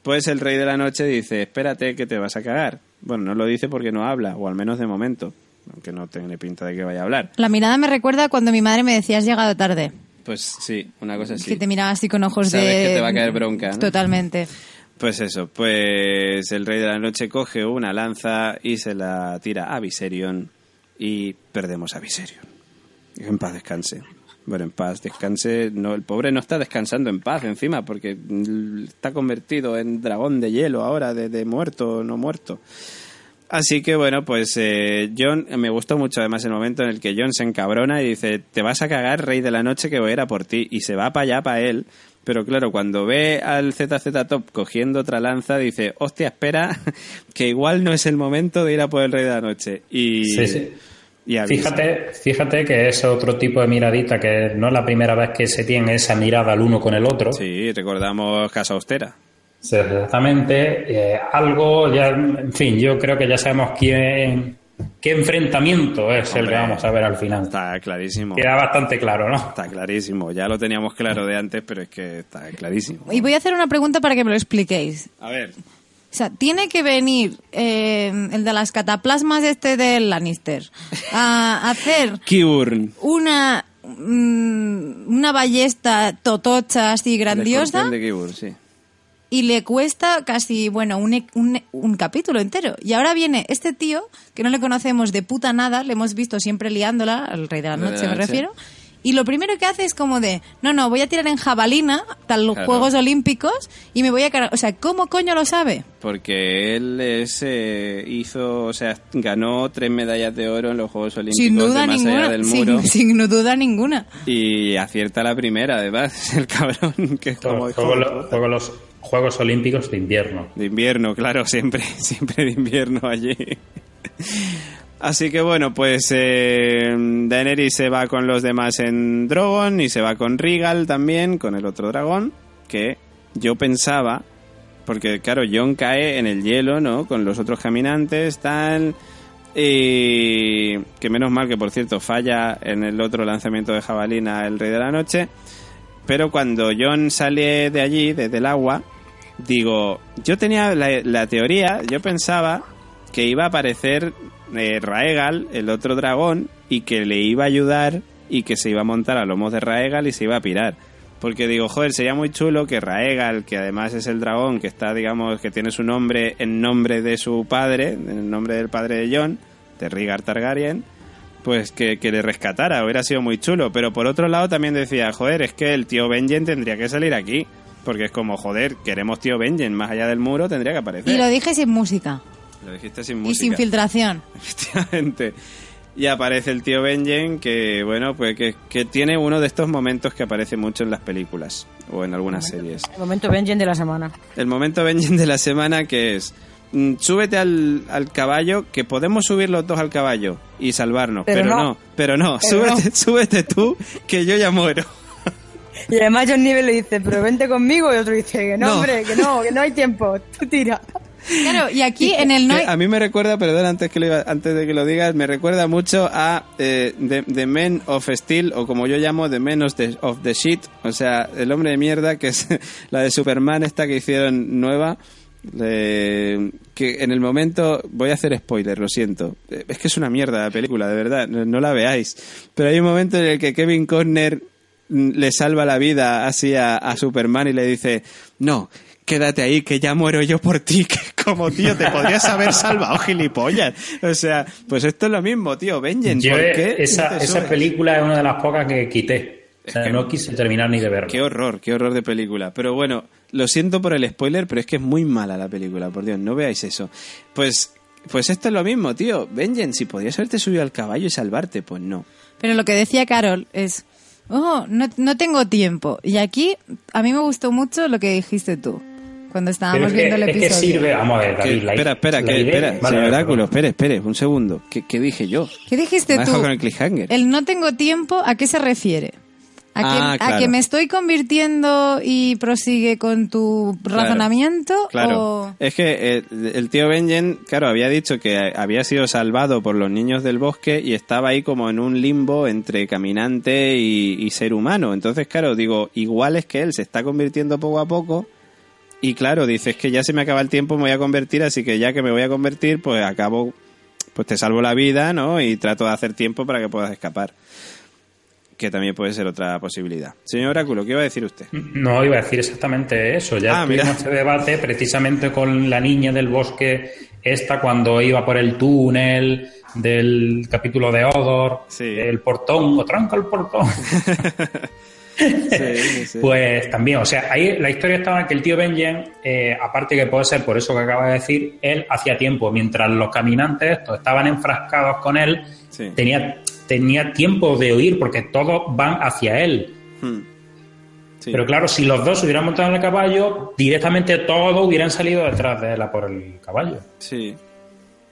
S2: Pues el rey de la noche dice, espérate que te vas a cagar. Bueno, no lo dice porque no habla, o al menos de momento, aunque no tiene pinta de que vaya a hablar.
S4: La mirada me recuerda cuando mi madre me decía, has llegado tarde.
S2: Pues sí, una cosa así.
S4: Que te miraba así con ojos
S2: Sabes
S4: de...
S2: que te va a caer bronca, ¿no?
S4: Totalmente.
S2: Pues eso, pues el rey de la noche coge una lanza y se la tira a Viserion y perdemos a Viserion. En paz descanse. Bueno, en paz descanse. No, el pobre no está descansando en paz encima porque está convertido en dragón de hielo ahora, de, de muerto o no muerto. Así que bueno, pues eh, John, me gustó mucho además el momento en el que John se encabrona y dice, te vas a cagar, rey de la noche, que voy a ir a por ti. Y se va para allá, para él. Pero claro, cuando ve al ZZ Top cogiendo otra lanza, dice, hostia, espera, que igual no es el momento de ir a por el rey de la noche. Y,
S5: Sí, sí. Fíjate, fíjate que es otro tipo de miradita, que no es la primera vez que se tiene esa mirada el uno con el otro.
S2: Sí, recordamos Casa Austera.
S5: Sí, Exactamente. eh, algo, ya, en fin, yo creo que ya sabemos quién, qué enfrentamiento es el que vamos a ver al final.
S2: Está clarísimo.
S5: Queda bastante claro, ¿no?
S2: Está clarísimo. Ya lo teníamos claro de antes, pero es que está clarísimo.
S4: Y voy a hacer una pregunta para que me lo expliquéis.
S2: A ver,
S4: O sea, tiene que venir eh, el de las cataplasmas este del Lannister a hacer
S2: Kiburn.
S4: una mm, una ballesta totocha así grandiosa
S2: escorpión de Kiburn, sí.
S4: y le cuesta casi, bueno, un, e- un, un capítulo entero. Y ahora viene este tío, que no le conocemos de puta nada, le hemos visto siempre liándola, al rey de la
S2: Rey de
S4: noche
S2: la
S4: me
S2: noche.
S4: refiero, y lo primero que hace es como de, no, no, voy a tirar en jabalina, tal los
S2: Claro.
S4: Juegos Olímpicos, y me voy a cargar... O sea, ¿cómo coño lo sabe?
S2: Porque él es, eh, hizo, o sea, ganó tres medallas de oro en los Juegos Olímpicos
S4: Sin duda
S2: de más allá
S4: ninguna.
S2: del muro.
S4: Sin, sin duda ninguna.
S2: Y acierta la primera, además, el cabrón, que
S5: lo- juego los Juegos Olímpicos de invierno.
S2: De invierno, claro, siempre, siempre de invierno allí. Así que bueno, pues eh, Daenerys se va con los demás en Drogon y se va con Regal también, con el otro dragón, que yo pensaba, porque claro, Jon cae en el hielo, ¿no? Con los otros caminantes, tal... Y que menos mal que por cierto falla en el otro lanzamiento de jabalina el Rey de la Noche. Pero cuando Jon sale de allí, desde el agua, digo, yo tenía la teoría, yo pensaba que iba a aparecer eh, Raegal, el otro dragón, y que le iba a ayudar y que se iba a montar a lomos de Raegal y se iba a pirar. Porque digo, joder, sería muy chulo que Raegal, que además es el dragón que está, digamos, que tiene su nombre en nombre de su padre, en nombre del padre de Jon, de Rhaegar Targaryen, pues que, que le rescatara, hubiera sido muy chulo. Pero por otro lado también decía, joder, es que el tío Benjen tendría que salir aquí. Porque es como, joder, queremos tío Benjen, más allá del muro tendría que aparecer.
S4: Y lo dije sin música.
S2: Lo dijiste sin
S4: Y sin filtración.
S2: Efectivamente. Y aparece el tío Benjen, que bueno, pues que, que tiene uno de estos momentos que aparece mucho en las películas o en algunas series.
S3: El momento Benjen de la semana.
S2: El momento Benjen de la semana que es mm, súbete al, al caballo, que podemos subir los dos al caballo y salvarnos, pero,
S3: Pero
S2: no.
S3: no.
S2: pero no,
S3: Pero
S2: súbete, súbete tú, que yo ya muero.
S3: Y además John Nivel le dice, pero vente conmigo. Y otro dice, que no,
S2: No.
S3: hombre, que no, que no hay tiempo. Tú tira.
S4: Claro, y aquí en el no hay...
S2: a mí me recuerda, perdón, antes, que lo iba- antes de que lo digas, me recuerda mucho a eh, the, The Men of Steel, o como yo llamo, The Men of the, of the Shit, o sea, el hombre de mierda, que es la de Superman esta que hicieron nueva, eh, que en el momento, voy a hacer spoiler, lo siento, Eh, es que es una mierda la película, de verdad, no, no la veáis, pero hay un momento en el que Kevin Conner mm, le salva la vida así a, a Superman y le dice, no, quédate ahí, que ya muero yo por ti, que como tío te podrías haber salvado, gilipollas. O sea, pues esto es lo mismo, tío, Benjen,
S5: Yo,
S2: ¿por
S5: eh,
S2: qué?
S5: esa, esa película es una de las pocas que quité. O sea,
S2: Es que-
S5: no quise terminar ni de verla.
S2: Qué horror, qué horror de película. Pero bueno, lo siento por el spoiler, pero es que es muy mala la película, por Dios, no veáis eso. Pues, pues esto es lo mismo, tío. Benjen, si podías haberte subido al caballo y salvarte, pues no.
S4: Pero lo que decía Carol es, oh, no, no tengo tiempo. Y aquí a mí me gustó mucho lo que dijiste tú, cuando estábamos
S5: es que,
S4: viendo el
S5: es que
S4: episodio.
S5: sirve, vamos a ver,
S2: Que-
S5: David. la-
S2: espera, espera,
S5: la
S2: que,
S5: idea-
S2: espera,
S5: Vale,
S2: señor
S5: vale,
S2: Oráculo, espere, espere, un segundo. ¿Qué, qué dije yo?
S4: ¿Qué dijiste
S2: Me
S4: tú?
S2: con el cliffhanger.
S4: El no tengo tiempo, ¿a qué se refiere? ¿A, que,
S2: Ah,
S4: a
S2: claro.
S4: que me estoy convirtiendo y prosigue con tu
S2: Claro.
S4: razonamiento?
S2: Claro.
S4: O...
S2: Es que eh, el tío Benjen, claro, había dicho que había sido salvado por los niños del bosque y estaba ahí como en un limbo entre caminante y, y ser humano. Entonces, claro, digo, igual es que él se está convirtiendo poco a poco. Y claro, dices que ya se me acaba el tiempo, me voy a convertir, así que ya que me voy a convertir, pues acabo, pues te salvo la vida, ¿no? Y trato de hacer tiempo para que puedas escapar. que también puede ser otra posibilidad. Señor Oráculo, ¿qué iba a decir usted?
S5: No, iba a decir exactamente eso. Ya
S2: Ah,
S5: tuvimos
S2: mira.
S5: este debate precisamente con la niña del bosque, esta cuando iba por el túnel del capítulo de Odor,
S2: Sí.
S5: el portón, o tranca el portón.
S2: Sí, sí, sí.
S5: Pues también, o sea, ahí la historia estaba en que el tío Benjen, eh, aparte que puede ser por eso que acaba de decir, él hacía tiempo, mientras los caminantes estos estaban enfrascados con él, tenía, tenía tiempo de oír porque todos van hacia él.
S2: Hmm.
S5: Pero claro, si los dos se hubieran montado en el caballo, directamente todos hubieran salido detrás de él a por el caballo.
S2: Sí.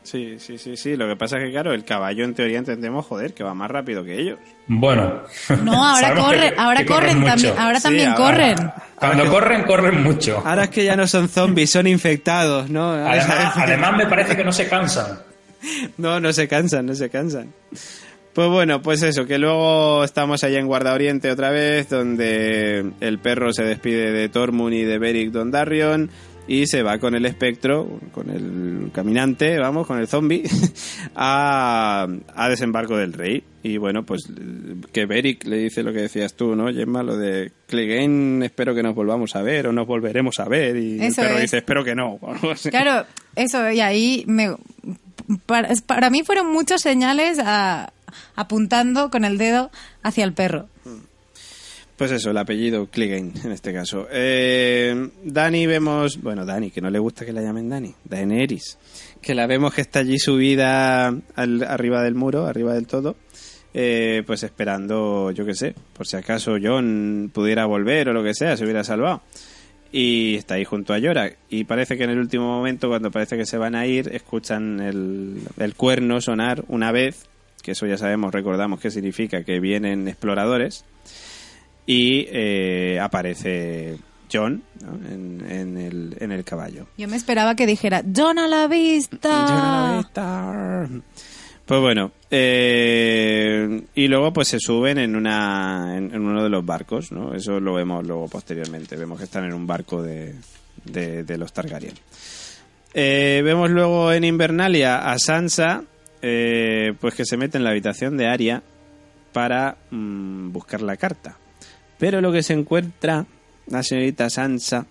S2: Sí, sí, sí, sí. Lo que pasa es que, claro, el caballo en teoría entendemos, joder, que va más rápido que ellos.
S5: Bueno.
S4: No, ahora corren,
S5: que-
S4: ahora
S5: que
S4: corren también, ahora
S2: Sí,
S4: también
S2: ahora-
S4: corren.
S5: Cuando corren, corren mucho.
S2: Ahora es que ya no son zombies, son infectados, ¿no?
S5: Además, además me parece que no se cansan.
S2: No, no se cansan, no se cansan. Pues bueno, pues eso, que luego estamos allá en Guarda Oriente otra vez, donde el perro se despide de Tormund y de Beric Dondarrion y se va con el espectro, con el caminante, vamos, con el zombie, a, a desembarco del rey. Y bueno, pues que Beric le dice lo que decías tú, ¿no, Gemma? Lo de Clegane, espero que nos volvamos a ver o nos volveremos a ver. Y
S4: Eso
S2: el perro
S4: es.
S2: dice, espero que no.
S4: Claro, eso, y ahí me, para, para mí fueron muchos señales a- apuntando con el dedo hacia el perro.
S2: Pues eso, el apellido Clegane en este caso. Eh, Dani vemos, bueno, Dani, que no le gusta que la llamen Dani, Daenerys, que la vemos que está allí subida al- arriba del muro, arriba del todo, eh, pues esperando, yo qué sé, por si acaso John pudiera volver o lo que sea, se hubiera salvado. Y está ahí junto a Yora. Y parece que en el último momento, cuando parece que se van a ir, escuchan el, el cuerno sonar una vez, que eso ya sabemos, recordamos qué significa, que vienen exploradores y eh, aparece John ¿no? en, en el, en el caballo.
S4: Yo me esperaba que dijera, John a la vista.
S2: John a la vista. Pues bueno, eh, y luego pues se suben en una en, en uno de los barcos, ¿no? Eso lo vemos luego posteriormente. Vemos que están en un barco de, de, de los Targaryen. Eh, vemos luego en Invernalia a Sansa, eh, pues que se mete en la habitación de Arya para mm, buscar la carta. Pero lo que se encuentra la señorita Sansa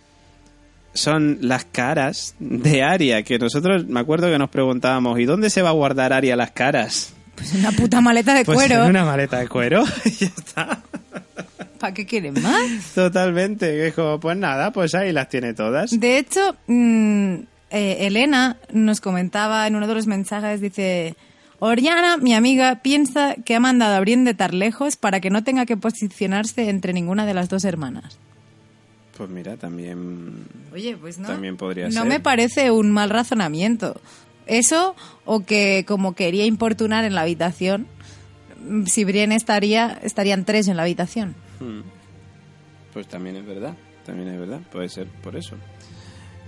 S2: son las caras de Aria, que nosotros me acuerdo que nos preguntábamos, ¿y dónde se va a guardar Aria las caras?
S4: Pues una puta maleta de
S2: Pues
S4: cuero.
S2: en una maleta de cuero y ya está.
S4: ¿Para qué quieren más?
S2: Totalmente, es como, pues nada, pues ahí las tiene todas.
S4: De hecho, mm, eh, Elena nos comentaba en uno de los mensajes, dice, Oriana, mi amiga, piensa que ha mandado a Brienne de tan lejos para que no tenga que posicionarse entre ninguna de las dos hermanas.
S2: Pues mira, también...
S4: Oye, pues no.
S2: También podría
S4: no
S2: ser.
S4: me parece un mal razonamiento. Eso, o que como quería importunar en la habitación, mm, si Brienne estaría, estarían tres en la habitación.
S2: Hmm. Pues también es verdad, también es verdad, puede ser por eso.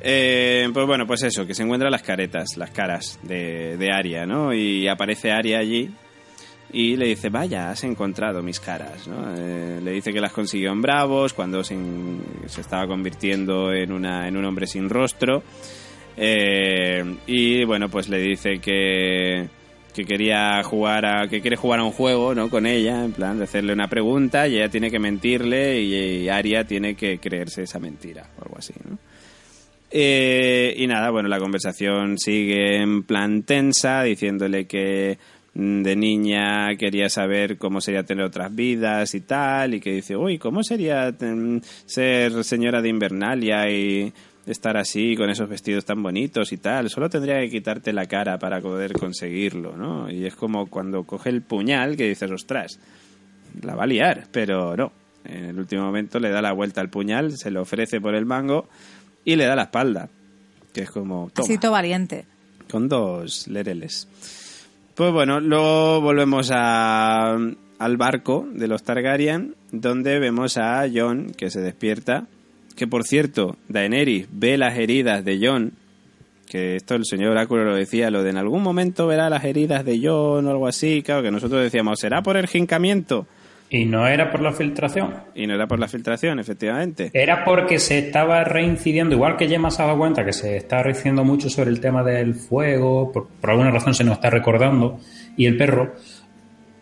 S2: Eh, pues bueno, pues eso, que se encuentran las caretas, las caras de, Aria, ¿no? Y aparece Aria allí y le dice, vaya, has encontrado mis caras, ¿no? Eh, le dice que las consiguió en Bravos cuando se, se estaba convirtiendo en, una, en un hombre sin rostro. Eh, y bueno, pues le dice que, que quería jugar a, que quiere jugar a un juego, ¿no? Con ella, en plan de hacerle una pregunta y ella tiene que mentirle y, y Aria tiene que creerse esa mentira o algo así, ¿no? Eh, y nada, bueno, la conversación sigue en plan tensa, diciéndole que mm, de niña quería saber cómo sería tener otras vidas y tal, y que dice, uy, ¿cómo sería mm, ser señora de Invernalia y estar así con esos vestidos tan bonitos y tal? Solo tendría que quitarte la cara para poder conseguirlo, ¿no? Y es como cuando coge el puñal que dices, ostras, la va a liar, pero no. En el último momento le da la vuelta al puñal, se lo ofrece por el mango y le da la espalda. Que es como, toma,
S4: valiente.
S2: con dos lereles. Pues bueno, luego volvemos a, al barco de los Targaryen, donde vemos a Jon que se despierta. Que por cierto, Daenerys ve las heridas de Jon. Que esto el señor Oráculo lo decía, lo de en algún momento verá las heridas de Jon o algo así. Claro, que nosotros decíamos, ¿será por el jincamiento?
S5: Y no era por la filtración.
S2: Y no era por la filtración, efectivamente.
S5: Era porque se estaba reincidiendo, igual que Gemma se ha dado cuenta que se está reincidiendo mucho sobre el tema del fuego, por, por alguna razón se nos está recordando, y el perro.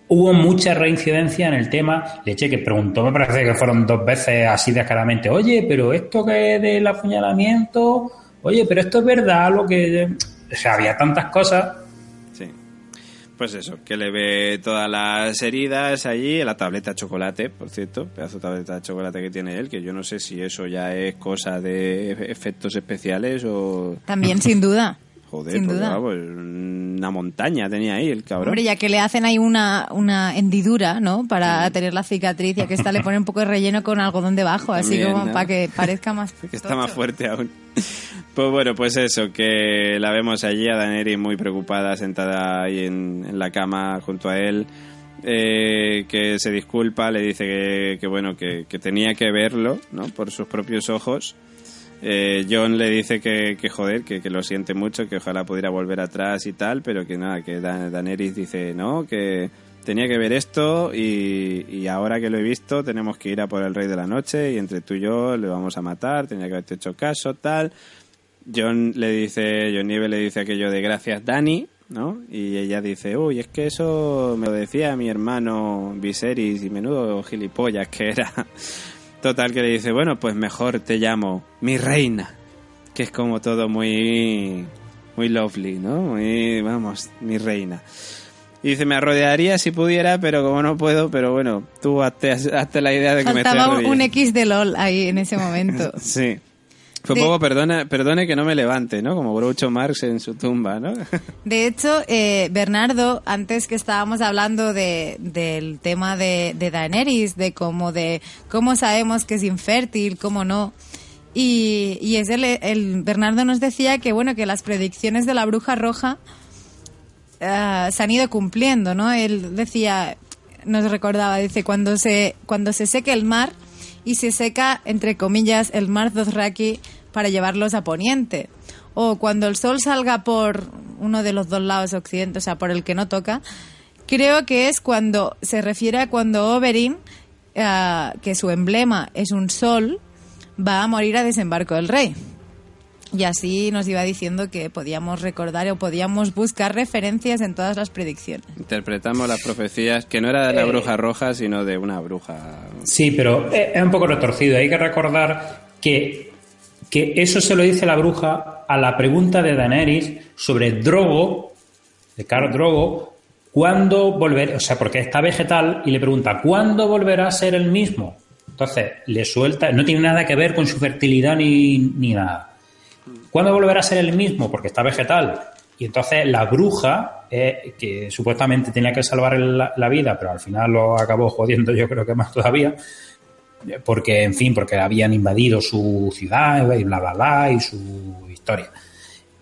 S5: hubo mucha reincidencia en el tema. Leche que preguntó, me parece que fueron dos veces así descaradamente, oye, pero esto que es del apuñalamiento, oye, pero esto es verdad, lo que... O sea, había tantas cosas.
S2: Pues eso, que le ve todas las heridas allí, la tableta de chocolate, por cierto, pedazo de tableta de chocolate que tiene él, que yo no sé si eso ya es cosa de efectos especiales o...
S4: También, sin duda.
S2: Joder,
S4: Sin
S2: porque,
S4: duda.
S2: una montaña tenía ahí el cabrón.
S4: Hombre, ya que le hacen ahí una, una hendidura, ¿no? Para tener la cicatriz, y a que esta le pone un poco de relleno con algodón debajo, así
S2: También,
S4: como
S2: ¿no?
S4: para que parezca más.
S2: que está más fuerte aún. Pues bueno, pues eso, que la vemos allí a Daenerys muy preocupada, sentada ahí en, en la cama junto a él, eh, que se disculpa, le dice que, que bueno, que, que tenía que verlo, ¿no? Por sus propios ojos. Eh, John le dice que, joder, que, que lo siente mucho, que ojalá pudiera volver atrás y tal, pero que nada, que Dan- Daenerys dice no, que tenía que ver esto y, y ahora que lo he visto tenemos que ir a por el Rey de la Noche y entre tú y yo le vamos a matar, tenía que haberte hecho caso, tal. John le dice, John Nieve le dice aquello de gracias Dani, ¿no? Y ella dice, uy, es que eso me lo decía mi hermano Viserys y menudo gilipollas que era. Total que le dice, bueno, pues mejor te llamo mi reina, que es como todo muy, muy lovely, ¿no? Muy, vamos, mi reina. Y dice, me arrodearía si pudiera, pero como no puedo, pero bueno, tú hazte, hazte la idea de que me estoy
S4: Faltaba un. X de LOL ahí en ese momento.
S2: Sí. Fue
S4: De-
S2: poco, perdona, perdone que no me levante, ¿no? Como Groucho Marx en su tumba, ¿no?
S4: De hecho, eh, Bernardo, antes que estábamos hablando de, del tema de, de Daenerys, de cómo, de cómo sabemos que es infértil, cómo no. Y, y es el, el Bernardo nos decía que bueno que las predicciones de la bruja roja eh, se han ido cumpliendo, ¿no? Él decía, nos recordaba, dice cuando se cuando se seque el mar y se seca entre comillas el mar Dothraki para llevarlos a Poniente o cuando el sol salga por uno de los dos lados occidente, o sea, por el que no toca, creo que es cuando se refiere a cuando Oberyn, eh, que su emblema es un sol, va a morir a desembarco del rey. Y así nos iba diciendo que podíamos recordar o podíamos buscar referencias en todas las predicciones.
S2: Interpretamos las profecías, que no era de la bruja roja, sino de una bruja.
S5: Sí, pero es es un poco retorcido. Hay que recordar que, que eso se lo dice la bruja a la pregunta de Daenerys sobre Drogo, de Khal Drogo, ¿cuándo volverá? O sea, porque está vegetal y le pregunta, ¿cuándo volverá a ser el mismo? Entonces, le suelta, no tiene nada que ver con su fertilidad ni, ni nada. ¿Cuándo volverá a ser el mismo? Porque está vegetal. Y entonces la bruja, eh, que supuestamente tenía que salvar la, vida, pero al final lo acabó jodiendo yo creo que más todavía, eh, porque, en fin, porque habían invadido su ciudad y bla, bla, bla, y su historia.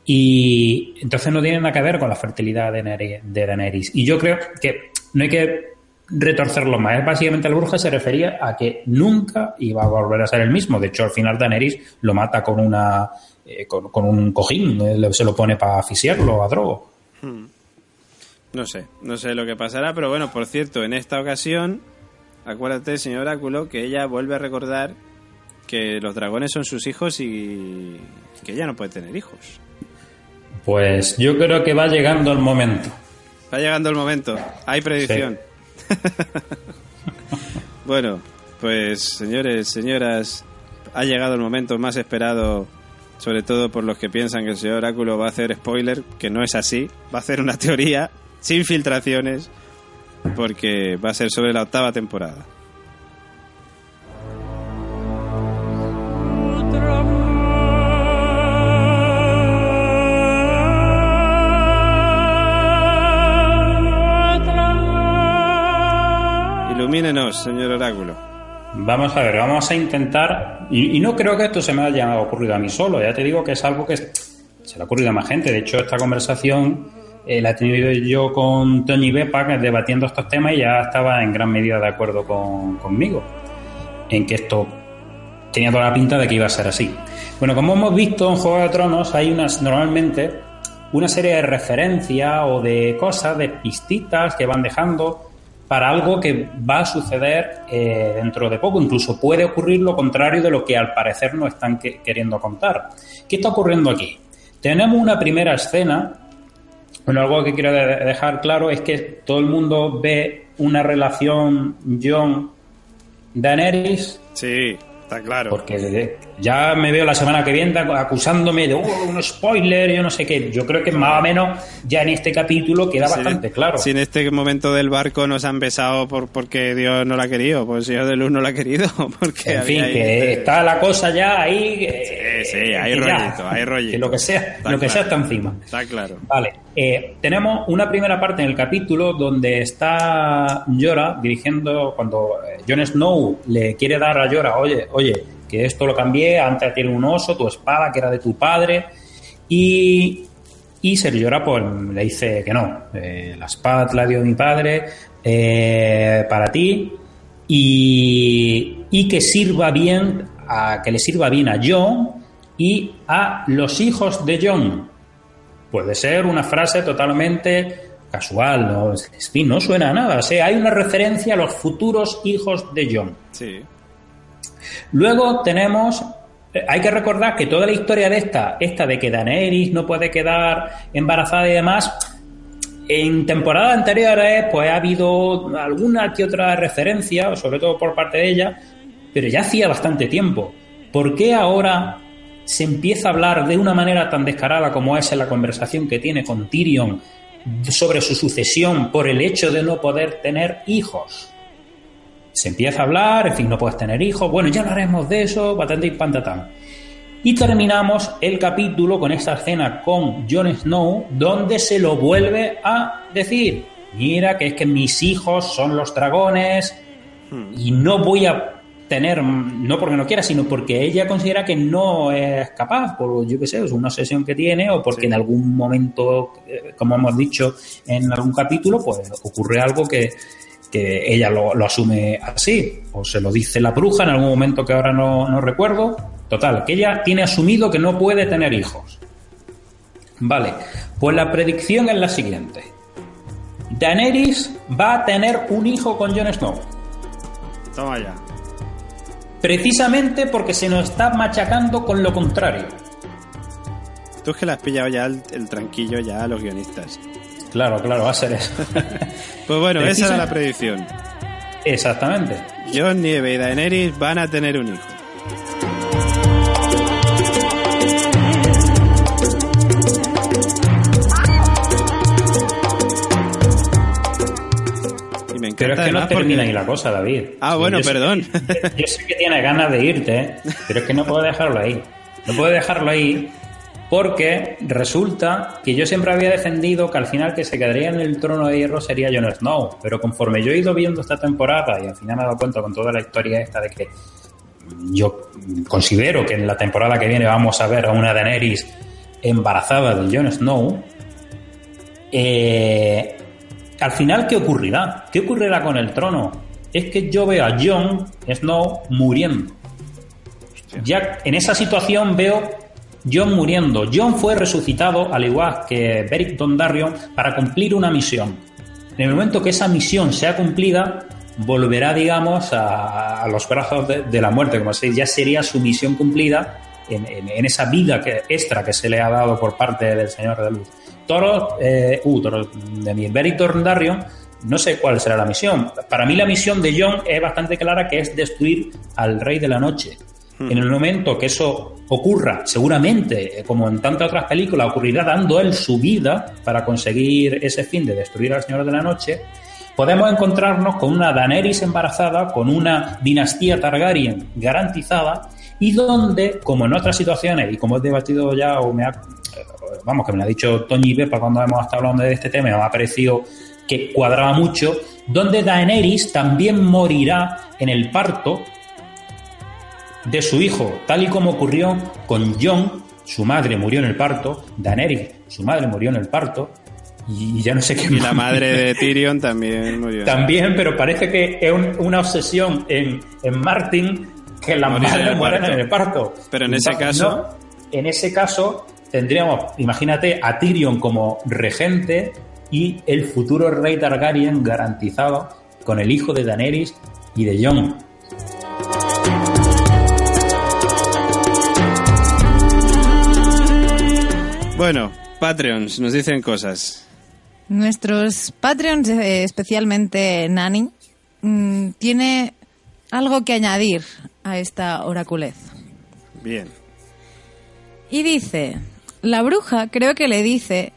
S5: Y entonces no tiene nada que ver con la fertilidad de, de Daenerys. Y yo creo que no hay que retorcerlo más. Básicamente la bruja se refería a que nunca iba a volver a ser el mismo. De hecho, al final Daenerys lo mata con una eh, con, con un cojín, eh, se lo pone para asfixiarlo a Drogo.
S2: No sé, no sé lo que pasará, pero bueno, por cierto, en esta ocasión, acuérdate, señor Oráculo, que ella vuelve a recordar que los dragones son sus hijos y que ella no puede tener hijos.
S5: Pues yo creo que va llegando el momento.
S2: Va llegando el momento, hay predicción. bueno, pues señores, señoras, ha llegado el momento más esperado, sobre todo por los que piensan que el señor Oráculo va a hacer spoiler, que no es así, va a hacer una teoría sin filtraciones, porque va a ser sobre la octava temporada. Ilumínenos, señor Oráculo.
S5: Vamos a ver, vamos a intentar, y, no creo que esto se me haya ocurrido a mí solo, ya te digo que es algo que se le ha ocurrido a más gente. De hecho, esta conversación eh, la he tenido yo con Tony Bepa debatiendo estos temas y ya estaba en gran medida de acuerdo con- conmigo en que esto tenía toda la pinta de que iba a ser así. Bueno, como hemos visto en Juego de Tronos, hay unas normalmente una serie de referencias o de cosas, de pistitas que van dejando para algo que va a suceder eh, dentro de poco. Incluso puede ocurrir lo contrario de lo que al parecer nos están que- queriendo contar. ¿Qué está ocurriendo aquí? Tenemos una primera escena. Bueno, algo que quiero de- dejar claro es que todo el mundo ve una relación John Daenerys
S2: Sí, está claro.
S5: porque ya me veo la semana que viene acusándome de oh, un spoiler, yo no sé qué. Yo creo que más o menos ya en este capítulo queda
S2: Si en-
S5: bastante claro.
S2: Si en este momento del barco nos han besado por, porque Dios no la ha querido, pues el Señor de Luz no la ha querido. Porque
S5: En fin, que
S2: este-
S5: está la cosa ya ahí. eh,
S2: Sí, sí, hay
S5: que ya,
S2: rollito, hay rollito.
S5: Que lo que sea,
S2: Está
S5: lo que sea está encima.
S2: Está claro.
S5: Vale, eh, tenemos una primera parte en el capítulo donde está Llora dirigiendo cuando eh, Jon Snow le quiere dar a Llora, oye, oye, que esto lo cambié, antes tiene un oso, tu espada que era de tu padre, y, y Ser Llora pues le dice que no, eh, la espada te la dio mi padre eh, para ti y, y que sirva bien, a, que le sirva bien a Jon y a los hijos de Jon. Puede ser una frase totalmente casual, ¿no? No suena a nada. O hay una referencia a los futuros hijos de Jon.
S2: Sí.
S5: Luego tenemos. eh, Hay que recordar que toda la historia de esta, esta de que Daenerys no puede quedar embarazada y demás, en temporadas anteriores, pues ha habido alguna que otra referencia, sobre todo por parte de ella, pero ya hacía bastante tiempo. ¿Por qué ahora se empieza a hablar de una manera tan descarada como es en la conversación que tiene con Tyrion sobre su sucesión por el hecho de no poder tener hijos? Se empieza a hablar, en fin, no puedes tener hijos, bueno, ya hablaremos de eso, patente y pantatán. Y terminamos el capítulo con esta escena con Jon Snow, donde se lo vuelve a decir, mira que es que mis hijos son los dragones y no voy a tener, no porque no quiera, sino porque ella considera que no es capaz, por yo qué sé, es una obsesión que tiene o porque
S2: Sí.
S5: en algún momento, eh, como hemos dicho en algún capítulo, pues ocurre algo que, que ella lo, lo asume así, o se lo dice la bruja en algún momento que ahora no, no recuerdo. Total, que ella tiene asumido que no puede tener hijos. Vale, pues la predicción es la siguiente. Daenerys va a tener un hijo con Jon Snow.
S2: Toma ya.
S5: Precisamente porque se nos está machacando con lo contrario.
S2: Tú es que le has pillado ya el, el tranquillo ya a los guionistas.
S5: Claro, claro, va a ser eso.
S2: Pues bueno, esa era la predicción.
S5: Exactamente.
S2: Jon Nieve y Daenerys van a tener un hijo.
S5: Pero es que no termina
S2: porque-
S5: ahí la cosa, David.
S2: Ah, bueno,
S5: Yo sé-
S2: perdón.
S5: Yo sé que tienes ganas de irte, ¿eh? pero es que no puedo dejarlo ahí. No puedo dejarlo ahí porque resulta que yo siempre había defendido que al final que se quedaría en el trono de hierro sería Jon Snow. Pero conforme yo he ido viendo esta temporada y al final me he dado cuenta con toda la historia esta de que yo considero que en la temporada que viene vamos a ver a una Daenerys embarazada de Jon Snow. Eh, al final, ¿qué ocurrirá? ¿Qué ocurrirá con el trono? Es que yo veo a Jon Snow muriendo. Ya en esa situación veo Jon muriendo. Jon fue resucitado, al igual que Beric Dondarrion, para cumplir una misión. En el momento que esa misión sea cumplida, volverá, digamos, a, los brazos de, la muerte, como dice, ya sería su misión cumplida en, esa vida extra que se le ha dado por parte del Señor de Luz. Toro, eh, uh, Toro de mi Beric Dondarrion, no sé cuál será la misión. Para mí la misión de Jon es bastante clara, que es destruir al Rey de la Noche. En el momento que eso ocurra, seguramente, eh, como en tantas otras películas, ocurrirá dando él su vida para conseguir ese fin de destruir al Señor de la Noche, podemos encontrarnos con una Daenerys embarazada, con una dinastía Targaryen garantizada, y donde, como en otras situaciones, y como he debatido ya, o me ha, vamos, que me lo ha dicho Toñi Bepa cuando hemos estado hablando de este tema, me ha parecido que cuadraba mucho, donde Daenerys también morirá en el parto de su hijo, tal y como ocurrió con Jon, su madre murió en el parto, Daenerys, su madre murió en el parto, y ya no sé qué
S2: Y la
S5: más.
S2: madre de Tyrion también murió.
S5: También, pero parece que es un- una obsesión en, en Martin que
S2: Morir el
S5: mueran
S2: parto.
S5: en el parto.
S2: Pero en ese
S5: No,
S2: caso-
S5: en ese caso tendríamos, imagínate, a Tyrion como regente y el futuro rey Targaryen garantizado con el hijo de Daenerys y de Jon.
S2: Bueno, Patreons nos dicen cosas.
S4: Nuestros Patreons, eh, especialmente Nani, mm, tiene algo que añadir a esta oraculez.
S2: Bien.
S4: Y dice, la bruja creo que le dice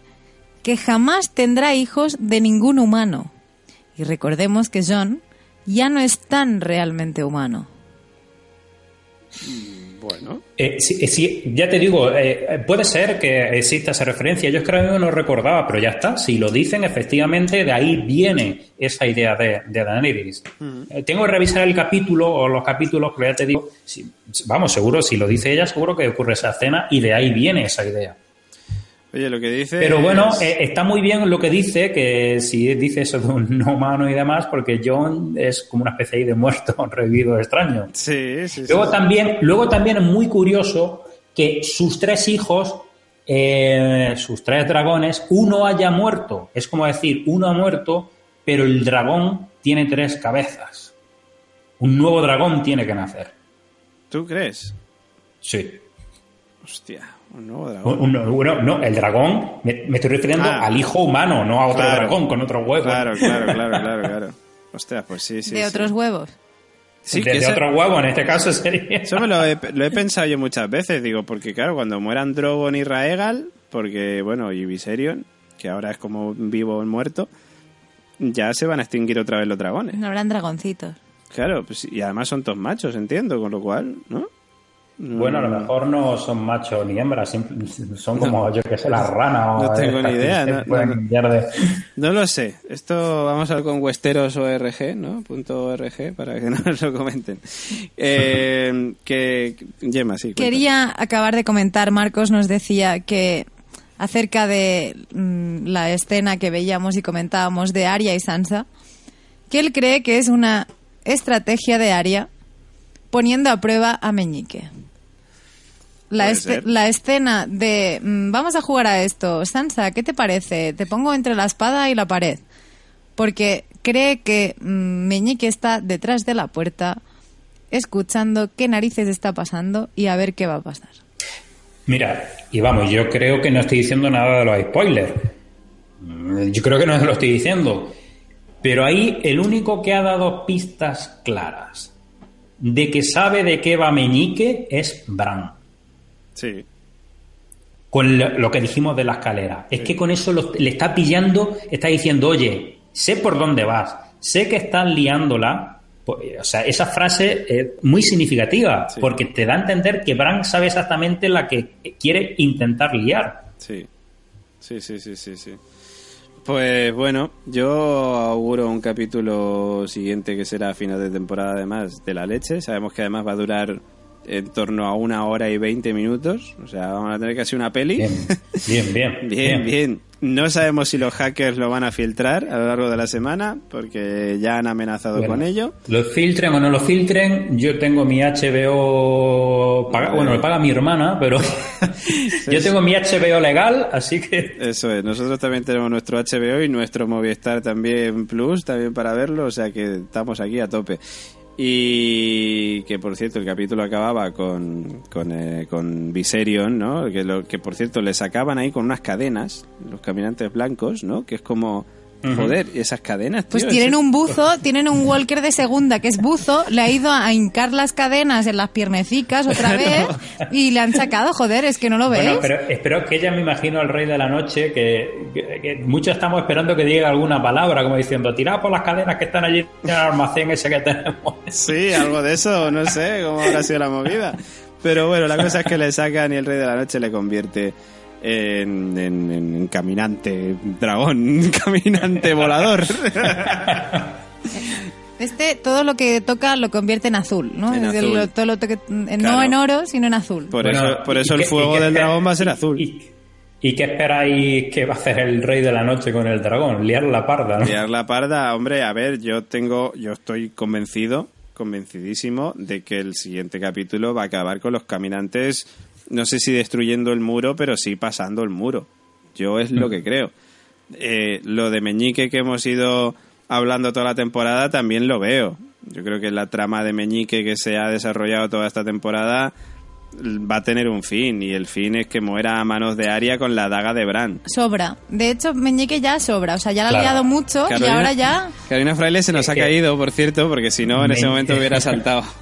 S4: que jamás tendrá hijos de ningún humano. Y recordemos que John ya no es tan realmente humano.
S2: Bueno.
S5: Eh, sí, eh, sí, ya te digo, eh, puede ser que exista esa referencia. Yo es que no recordaba, pero ya está. Si lo dicen, efectivamente, de ahí viene esa idea de, de Daenerys. Eh, tengo que revisar el capítulo o los capítulos, pero ya te digo, si- vamos, seguro, si lo dice ella, seguro que ocurre esa escena y de ahí viene esa idea.
S2: Oye, lo que dice.
S5: Pero bueno,
S2: es-
S5: eh, está muy bien lo que dice, que si dice eso de un no humano y demás, porque John es como una especie ahí de muerto, revivido extraño.
S2: Sí, sí, sí.
S5: Luego también, luego también es muy curioso que sus tres hijos, eh, sus tres dragones, uno haya muerto. Es como decir, uno ha muerto, pero el dragón tiene tres cabezas. Un nuevo dragón tiene que nacer.
S2: ¿Tú crees?
S5: Sí.
S2: Hostia, un nuevo dragón.
S5: Un- un- uno- no, el dragón, me, me estoy refiriendo
S2: Ah.
S5: al hijo humano, no a otro
S2: Claro.
S5: dragón con otro huevo.
S2: Claro, claro, claro, claro, claro. Hostia, pues sí, sí.
S4: de
S2: sí.
S4: otros huevos.
S2: Sí,
S5: de,
S2: que
S5: de
S2: ese-
S5: otro huevo, en este caso sería.
S2: Eso me lo he, lo he pensado yo muchas veces, digo, porque claro, cuando mueran Drogon y Raegal, porque bueno, y Viserion, que ahora es como vivo o muerto, ya se van a extinguir otra vez los dragones.
S4: No habrán dragoncitos.
S2: Claro, pues, y además son todos machos, entiendo, con lo cual, ¿no?
S5: Bueno, a lo mejor no son machos ni hembras, son como, yo que sé, las ranas o
S2: no tengo ni idea, no- no-
S5: cambiar de-
S2: No lo sé. Esto vamos a ver con Westeros ORG, ¿no? Punto .org para que nos lo comenten. Eh, que Gemma, sí.
S4: Quería acabar de comentar, Marcos nos decía que acerca de mm, la escena que veíamos y comentábamos de Arya y Sansa, que él cree que es una estrategia de Arya poniendo a prueba a Meñique. La, escena de mm, vamos a jugar a esto, Sansa, ¿qué te parece? Te pongo entre la espada y la pared. Porque cree que mm, Meñique está detrás de la puerta escuchando qué narices está pasando y a ver qué va a pasar.
S5: Mira, y vamos, yo creo que no estoy diciendo nada de los spoilers. Yo creo que no lo estoy diciendo. Pero ahí el único que ha dado pistas claras de que sabe de qué va Meñique es Bran.
S2: Sí.
S5: Con lo, lo que dijimos de la escalera. Es que con eso lo- le está pillando, está diciendo, oye, sé por dónde vas, sé que estás liándola. Pues, O sea, esa frase es muy significativa,
S2: Sí.
S5: porque te da a entender que Bran sabe exactamente la que quiere intentar liar.
S2: Sí. Sí, sí, sí, sí, sí. Pues bueno, yo auguro un capítulo siguiente que será a final de temporada además de la leche. Sabemos que además va a durar en torno a una hora y veinte minutos. O sea, vamos a tener casi una peli.
S5: Bien, bien, bien.
S2: Bien, bien. No sabemos si los hackers lo van a filtrar a lo largo de la semana, porque ya han amenazado
S5: Bueno,
S2: con ello.
S5: Lo filtren o no lo filtren, yo tengo mi HBO, paga- bueno, lo paga mi hermana, pero yo tengo mi HBO legal, así que
S2: Eso es, nosotros también tenemos nuestro HBO y nuestro Movistar también Plus, también para verlo, o sea que estamos aquí a tope. Y que por cierto el capítulo acababa con, con, eh, con Viserion, ¿no? Que, lo, que por cierto le sacaban ahí con unas cadenas, los caminantes blancos, ¿no? Que es como, joder, ¿y esas cadenas,
S4: Pues
S2: tío?
S4: tienen
S2: Ese-
S4: un buzo, tienen un Walker de segunda que es buzo, le ha ido a hincar las cadenas en las piernecicas otra vez y le han sacado, joder, es que no lo ves.
S5: Bueno, pero espero que ella me imagino al rey de la noche que, que- que muchos estamos esperando que diga alguna palabra, como diciendo, tirad por las cadenas que están allí en el almacén ese que tenemos.
S2: Sí, algo de eso, no sé cómo habrá sido la movida. Pero bueno, la cosa es que le sacan y el rey de la noche le convierte en, en- en caminante dragón, caminante volador.
S4: Este, todo lo que toca lo convierte en azul, ¿no?
S2: En
S4: Es
S2: azul.
S4: lo- todo lo que- no
S2: Claro.
S4: en oro, sino en azul.
S2: Por
S5: Bueno,
S2: eso, por
S5: ¿y
S2: eso el
S5: qué-
S2: fuego del dragón va a ser azul.
S5: ¿Y, y qué esperáis que va a hacer el rey de la noche con el dragón? Liar la parda, ¿no?
S2: Liar la parda, hombre, a ver, yo tengo, yo estoy convencido, convencidísimo de que el siguiente capítulo va a acabar con los caminantes, no sé si destruyendo el muro, pero sí pasando el muro. Yo es lo que creo. Eh, lo de Meñique que hemos ido hablando toda la temporada también lo veo. Yo creo que la trama de Meñique que se ha desarrollado toda esta temporada va a tener un fin y el fin es que muera a manos de Aria con la daga de Bran.
S4: Sobra. De hecho, Meñique ya sobra. O sea, ya la ha
S5: Claro.
S4: liado mucho y ahora ya...
S2: Carolina Fraile se nos
S5: Es
S2: ha
S5: que-
S2: caído, por cierto, porque si no en ese
S5: Me-
S2: momento hubiera saltado.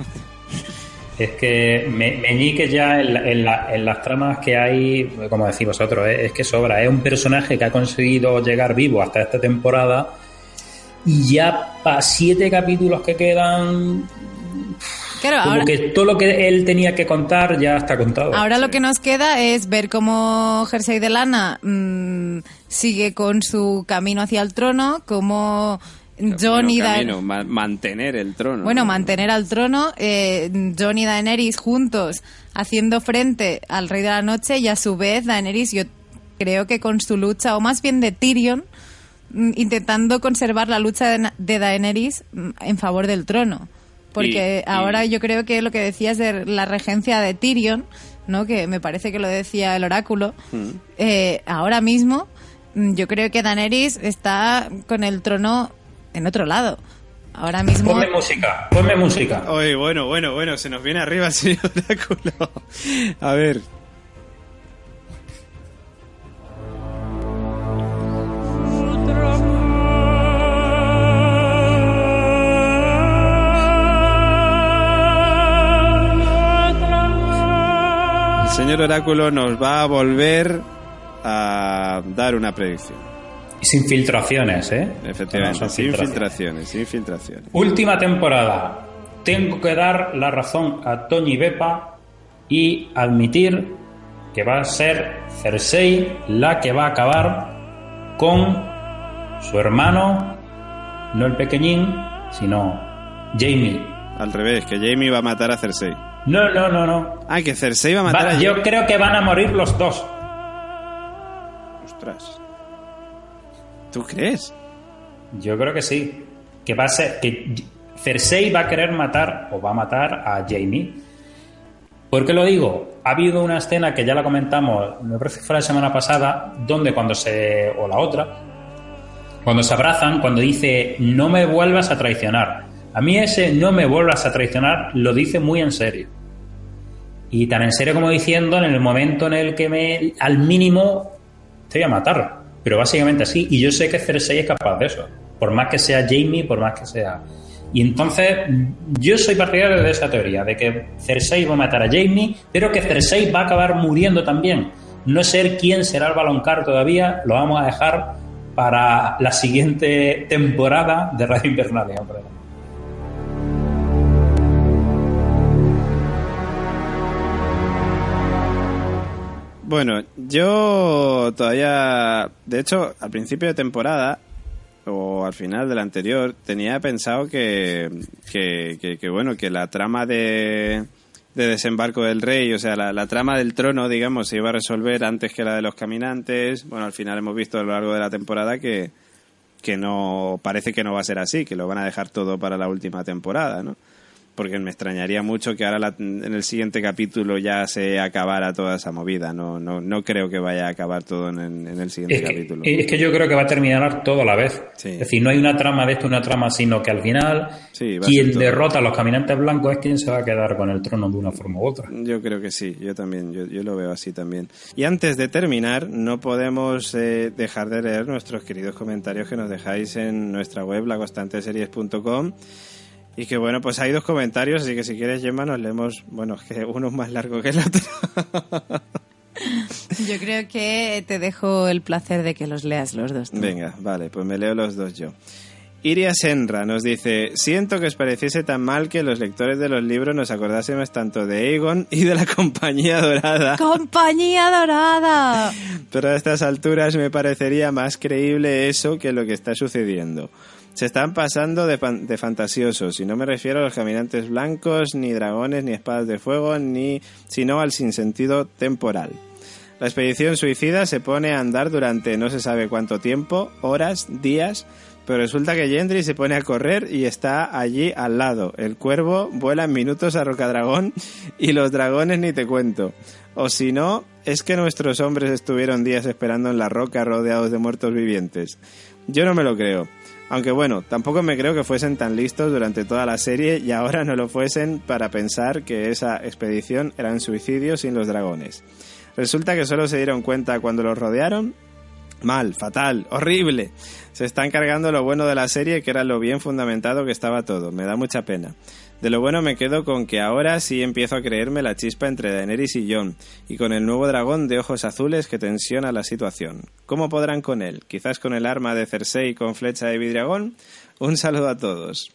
S5: Es que Me- Meñique ya en, la- en la- en las tramas que hay, como decís vosotros, es, es que sobra. Es un personaje que ha conseguido llegar vivo hasta esta temporada y ya para siete capítulos que quedan,
S4: Claro,
S5: como
S4: ahora,
S5: que todo lo que él tenía que contar ya está contado.
S4: ahora lo que nos queda es ver cómo Jersey de Lana mm, sigue con su camino hacia el trono, cómo John y Da-
S2: camino, ma- mantener el trono.
S4: Bueno,
S2: ¿no?
S4: mantener al trono, eh, Jon y Daenerys juntos haciendo frente al Rey de la Noche y a su vez Daenerys yo creo que con su lucha, o más bien de Tyrion, mm, intentando conservar la lucha de, Daenerys mm, en favor del trono. Porque
S2: Y- y-
S4: ahora yo creo que lo que decías de la regencia de Tyrion, ¿no? que me parece que lo decía el oráculo,
S2: Mm.
S4: eh, ahora mismo yo creo que Daenerys está con el trono en otro lado. Ahora mismo...
S5: Ponme música, ponme música.
S2: Oye, bueno, bueno, bueno, se nos viene arriba el señor Oráculo. A ver. El señor Oráculo nos va a volver a dar una predicción.
S5: Sin filtraciones, ¿eh?
S2: Efectivamente,
S5: No
S2: sin
S5: filtraciones.
S2: filtraciones, sin filtraciones.
S5: Última temporada. Tengo que dar la razón a Toñi Bepa y admitir que va a ser Cersei la que va a acabar con su hermano, no el pequeñín, sino Jamie.
S2: Al revés, que Jamie va a matar a Cersei.
S5: No, no, no, no.
S2: Ah, que Cersei va a matar
S5: Va-
S2: a
S5: yo creo que van a morir los dos.
S2: Ostras. ¿Tú crees?
S5: Yo creo que sí. Que va a ser que Cersei va a querer matar o va a matar a Jamie. ¿Por qué lo digo? Ha habido una escena que ya la comentamos, me parece que fue la semana pasada, donde cuando se. o la otra, cuando se abrazan, cuando dice no me vuelvas a traicionar. A mí ese no me vuelvas a traicionar lo dice muy en serio. Y tan en serio como diciendo en el momento en el que me al mínimo te voy a matar. Pero básicamente así. Y yo sé que Cersei es capaz de eso. Por más que sea Jamie, por más que sea. Y entonces yo soy partidario de esa teoría, de que Cersei va a matar a Jamie, pero que Cersei va a acabar muriendo también. No ser quién será el baloncar todavía, lo vamos a dejar para la siguiente temporada de Radio Invernalia.
S2: Bueno, yo todavía, de hecho, al principio de temporada o al final del anterior tenía pensado que, que, que- que, bueno, que la trama de, de desembarco del rey, o sea, la, la trama del trono, digamos, se iba a resolver antes que la de los caminantes. Bueno, al final hemos visto a lo largo de la temporada que, que no, parece que no va a ser así, que lo van a dejar todo para la última temporada, ¿no? Porque me extrañaría mucho que ahora la- en el siguiente capítulo ya se acabara toda esa movida. No, no, no creo que vaya a acabar todo en, en el siguiente
S5: Es que,
S2: capítulo.
S5: es que yo creo que va a terminar todo a la vez.
S2: Sí.
S5: Es decir, no hay una trama de esto, una trama, sino que al final
S2: Sí,
S5: quien derrota a los caminantes blancos es quien se va a quedar con el trono de una forma u otra.
S2: Yo creo que sí, yo también, yo, yo lo veo así también. Y antes de terminar, no podemos eh, dejar de leer nuestros queridos comentarios que nos dejáis en nuestra web, laconstanteseries.com. Y que bueno, pues hay dos comentarios, así que si quieres, Gemma, nos leemos, bueno, es que uno es más largo que el otro.
S4: Yo creo que te dejo el placer de que los leas los dos. tú.
S2: Venga, vale, pues me leo los dos yo. Iria Senra nos dice, siento que os pareciese tan mal que los lectores de los libros nos acordásemos tanto de Aegon y de la Compañía Dorada.
S4: ¡Compañía dorada!
S2: Pero a estas alturas me parecería más creíble eso que lo que está sucediendo. Se están pasando de, fan- de fantasiosos, y no me refiero a los caminantes blancos, ni dragones, ni espadas de fuego, ni sino al sinsentido temporal. La expedición suicida se pone a andar durante no se sabe cuánto tiempo, horas, días, pero resulta que Gendry se pone a correr y está allí al lado. El cuervo vuela en minutos a Rocadragón y los dragones ni te cuento. O si no, es que nuestros hombres estuvieron días esperando en la roca rodeados de muertos vivientes. Yo no me lo creo. Aunque bueno, tampoco me creo que fuesen tan listos durante toda la serie y ahora no lo fuesen para pensar que esa expedición era un suicidio sin los dragones. Resulta que solo se dieron cuenta cuando los rodearon. Mal, fatal, horrible. Se están cargando lo bueno de la serie, que era lo bien fundamentado que estaba todo. Me da mucha pena. De lo bueno me quedo con que ahora sí empiezo a creerme la chispa entre Daenerys y Jon, y con el nuevo dragón de ojos azules que tensiona la situación. ¿Cómo podrán con él? ¿Quizás con el arma de Cersei con flecha de vidragón? Un saludo a todos.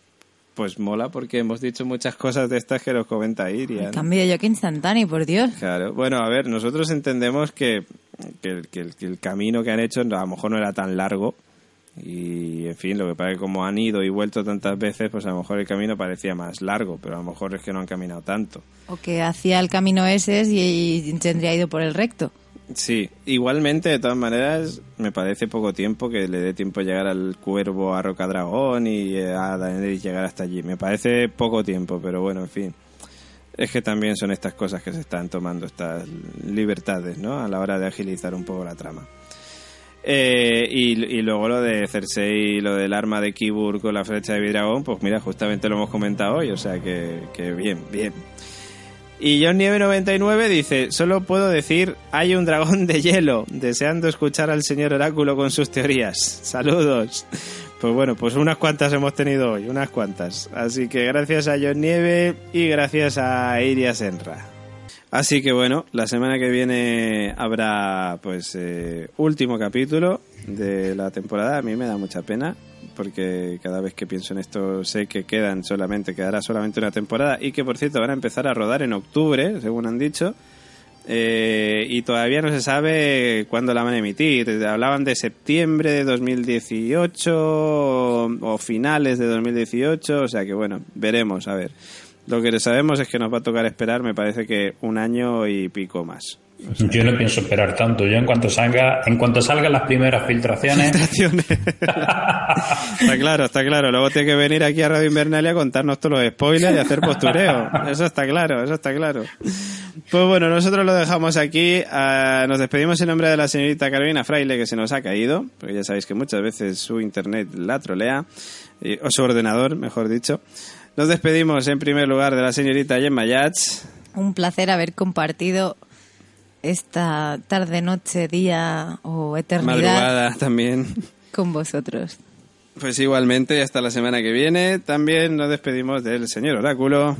S2: Pues mola porque hemos dicho muchas cosas de estas que nos comenta Iria. ¿no?
S4: Cambio yo que instantáneo, por Dios.
S2: Claro, bueno, a ver, nosotros entendemos que, que que el camino que han hecho a lo mejor no era tan largo, y en fin, lo que pasa es que como han ido y vuelto tantas veces, pues a lo mejor el camino parecía más largo, pero a lo mejor es que no han caminado tanto.
S4: O que hacía el camino ese y, y tendría ido por el recto.
S2: Sí, igualmente, de todas maneras, me parece poco tiempo que le dé tiempo llegar al cuervo a Rocadragón y eh, a Daenerys llegar hasta allí. Me parece poco tiempo, pero bueno, en fin. Es que también son estas cosas que se están tomando, estas libertades, ¿no? A la hora de agilizar un poco la trama. Eh, y, luego lo de Cersei, lo del arma de Kibur con la flecha de Vidragón, pues mira, justamente lo hemos comentado hoy, o sea que, que bien, bien. Y John Nieve 99 dice, solo puedo decir, hay un dragón de hielo, deseando escuchar al señor Oráculo con sus teorías. Saludos. Pues bueno, pues unas cuantas hemos tenido hoy, unas cuantas. Así que gracias a John Nieve y gracias a Iria Senra. Así que bueno, la semana que viene habrá pues eh, último capítulo de la temporada. A mí me da mucha pena porque cada vez que pienso en esto sé que quedan solamente quedará solamente una temporada y que por cierto van a empezar a rodar en octubre, según han dicho. Eh, y todavía no se sabe cuándo la van a emitir. Hablaban de septiembre de 2018 o, o finales de 2018, o sea que bueno, veremos, a ver. Lo que sabemos es que nos va a tocar esperar, me parece que un año y pico más.
S5: Yo no pienso esperar tanto. Yo en cuanto salga, en cuanto salgan las primeras filtraciones,
S2: está claro, está claro. Luego tiene que venir aquí a Radio Invernalia a contarnos todos los spoilers y hacer postureo. Eso está claro, eso está claro. Pues bueno, nosotros lo dejamos aquí. Ah, nos despedimos en nombre de la señorita Carolina Fraile, que se nos ha caído, porque ya sabéis que muchas veces su internet la trolea, o su ordenador, mejor dicho. Nos despedimos en primer lugar de la señorita Gemma Yats.
S4: Un placer haber compartido esta tarde, noche, día o eternidad
S2: Madrugada también.
S4: con vosotros.
S2: Pues igualmente, hasta la semana que viene. También nos despedimos del señor Oráculo.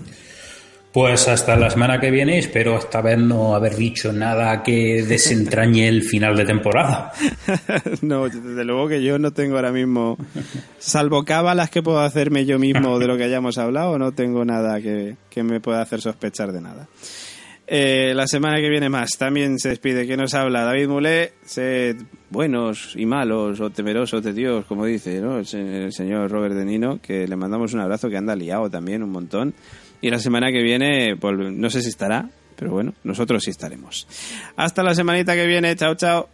S5: Pues hasta la semana que viene. Espero esta vez no haber dicho nada que desentrañe el final de temporada.
S2: no, desde luego que yo no tengo ahora mismo, salvo cábalas que puedo hacerme yo mismo de lo que hayamos hablado, no tengo nada que, que me pueda hacer sospechar de nada. Eh, la semana que viene más también se despide que nos habla David Mulé, sed buenos y malos o temerosos de Dios, como dice ¿no? el, el señor Robert De Nino, que le mandamos un abrazo que anda liado también un montón. Y la semana que viene, volve- no sé si estará, pero bueno, nosotros sí estaremos. Hasta la semanita que viene, chao, chao.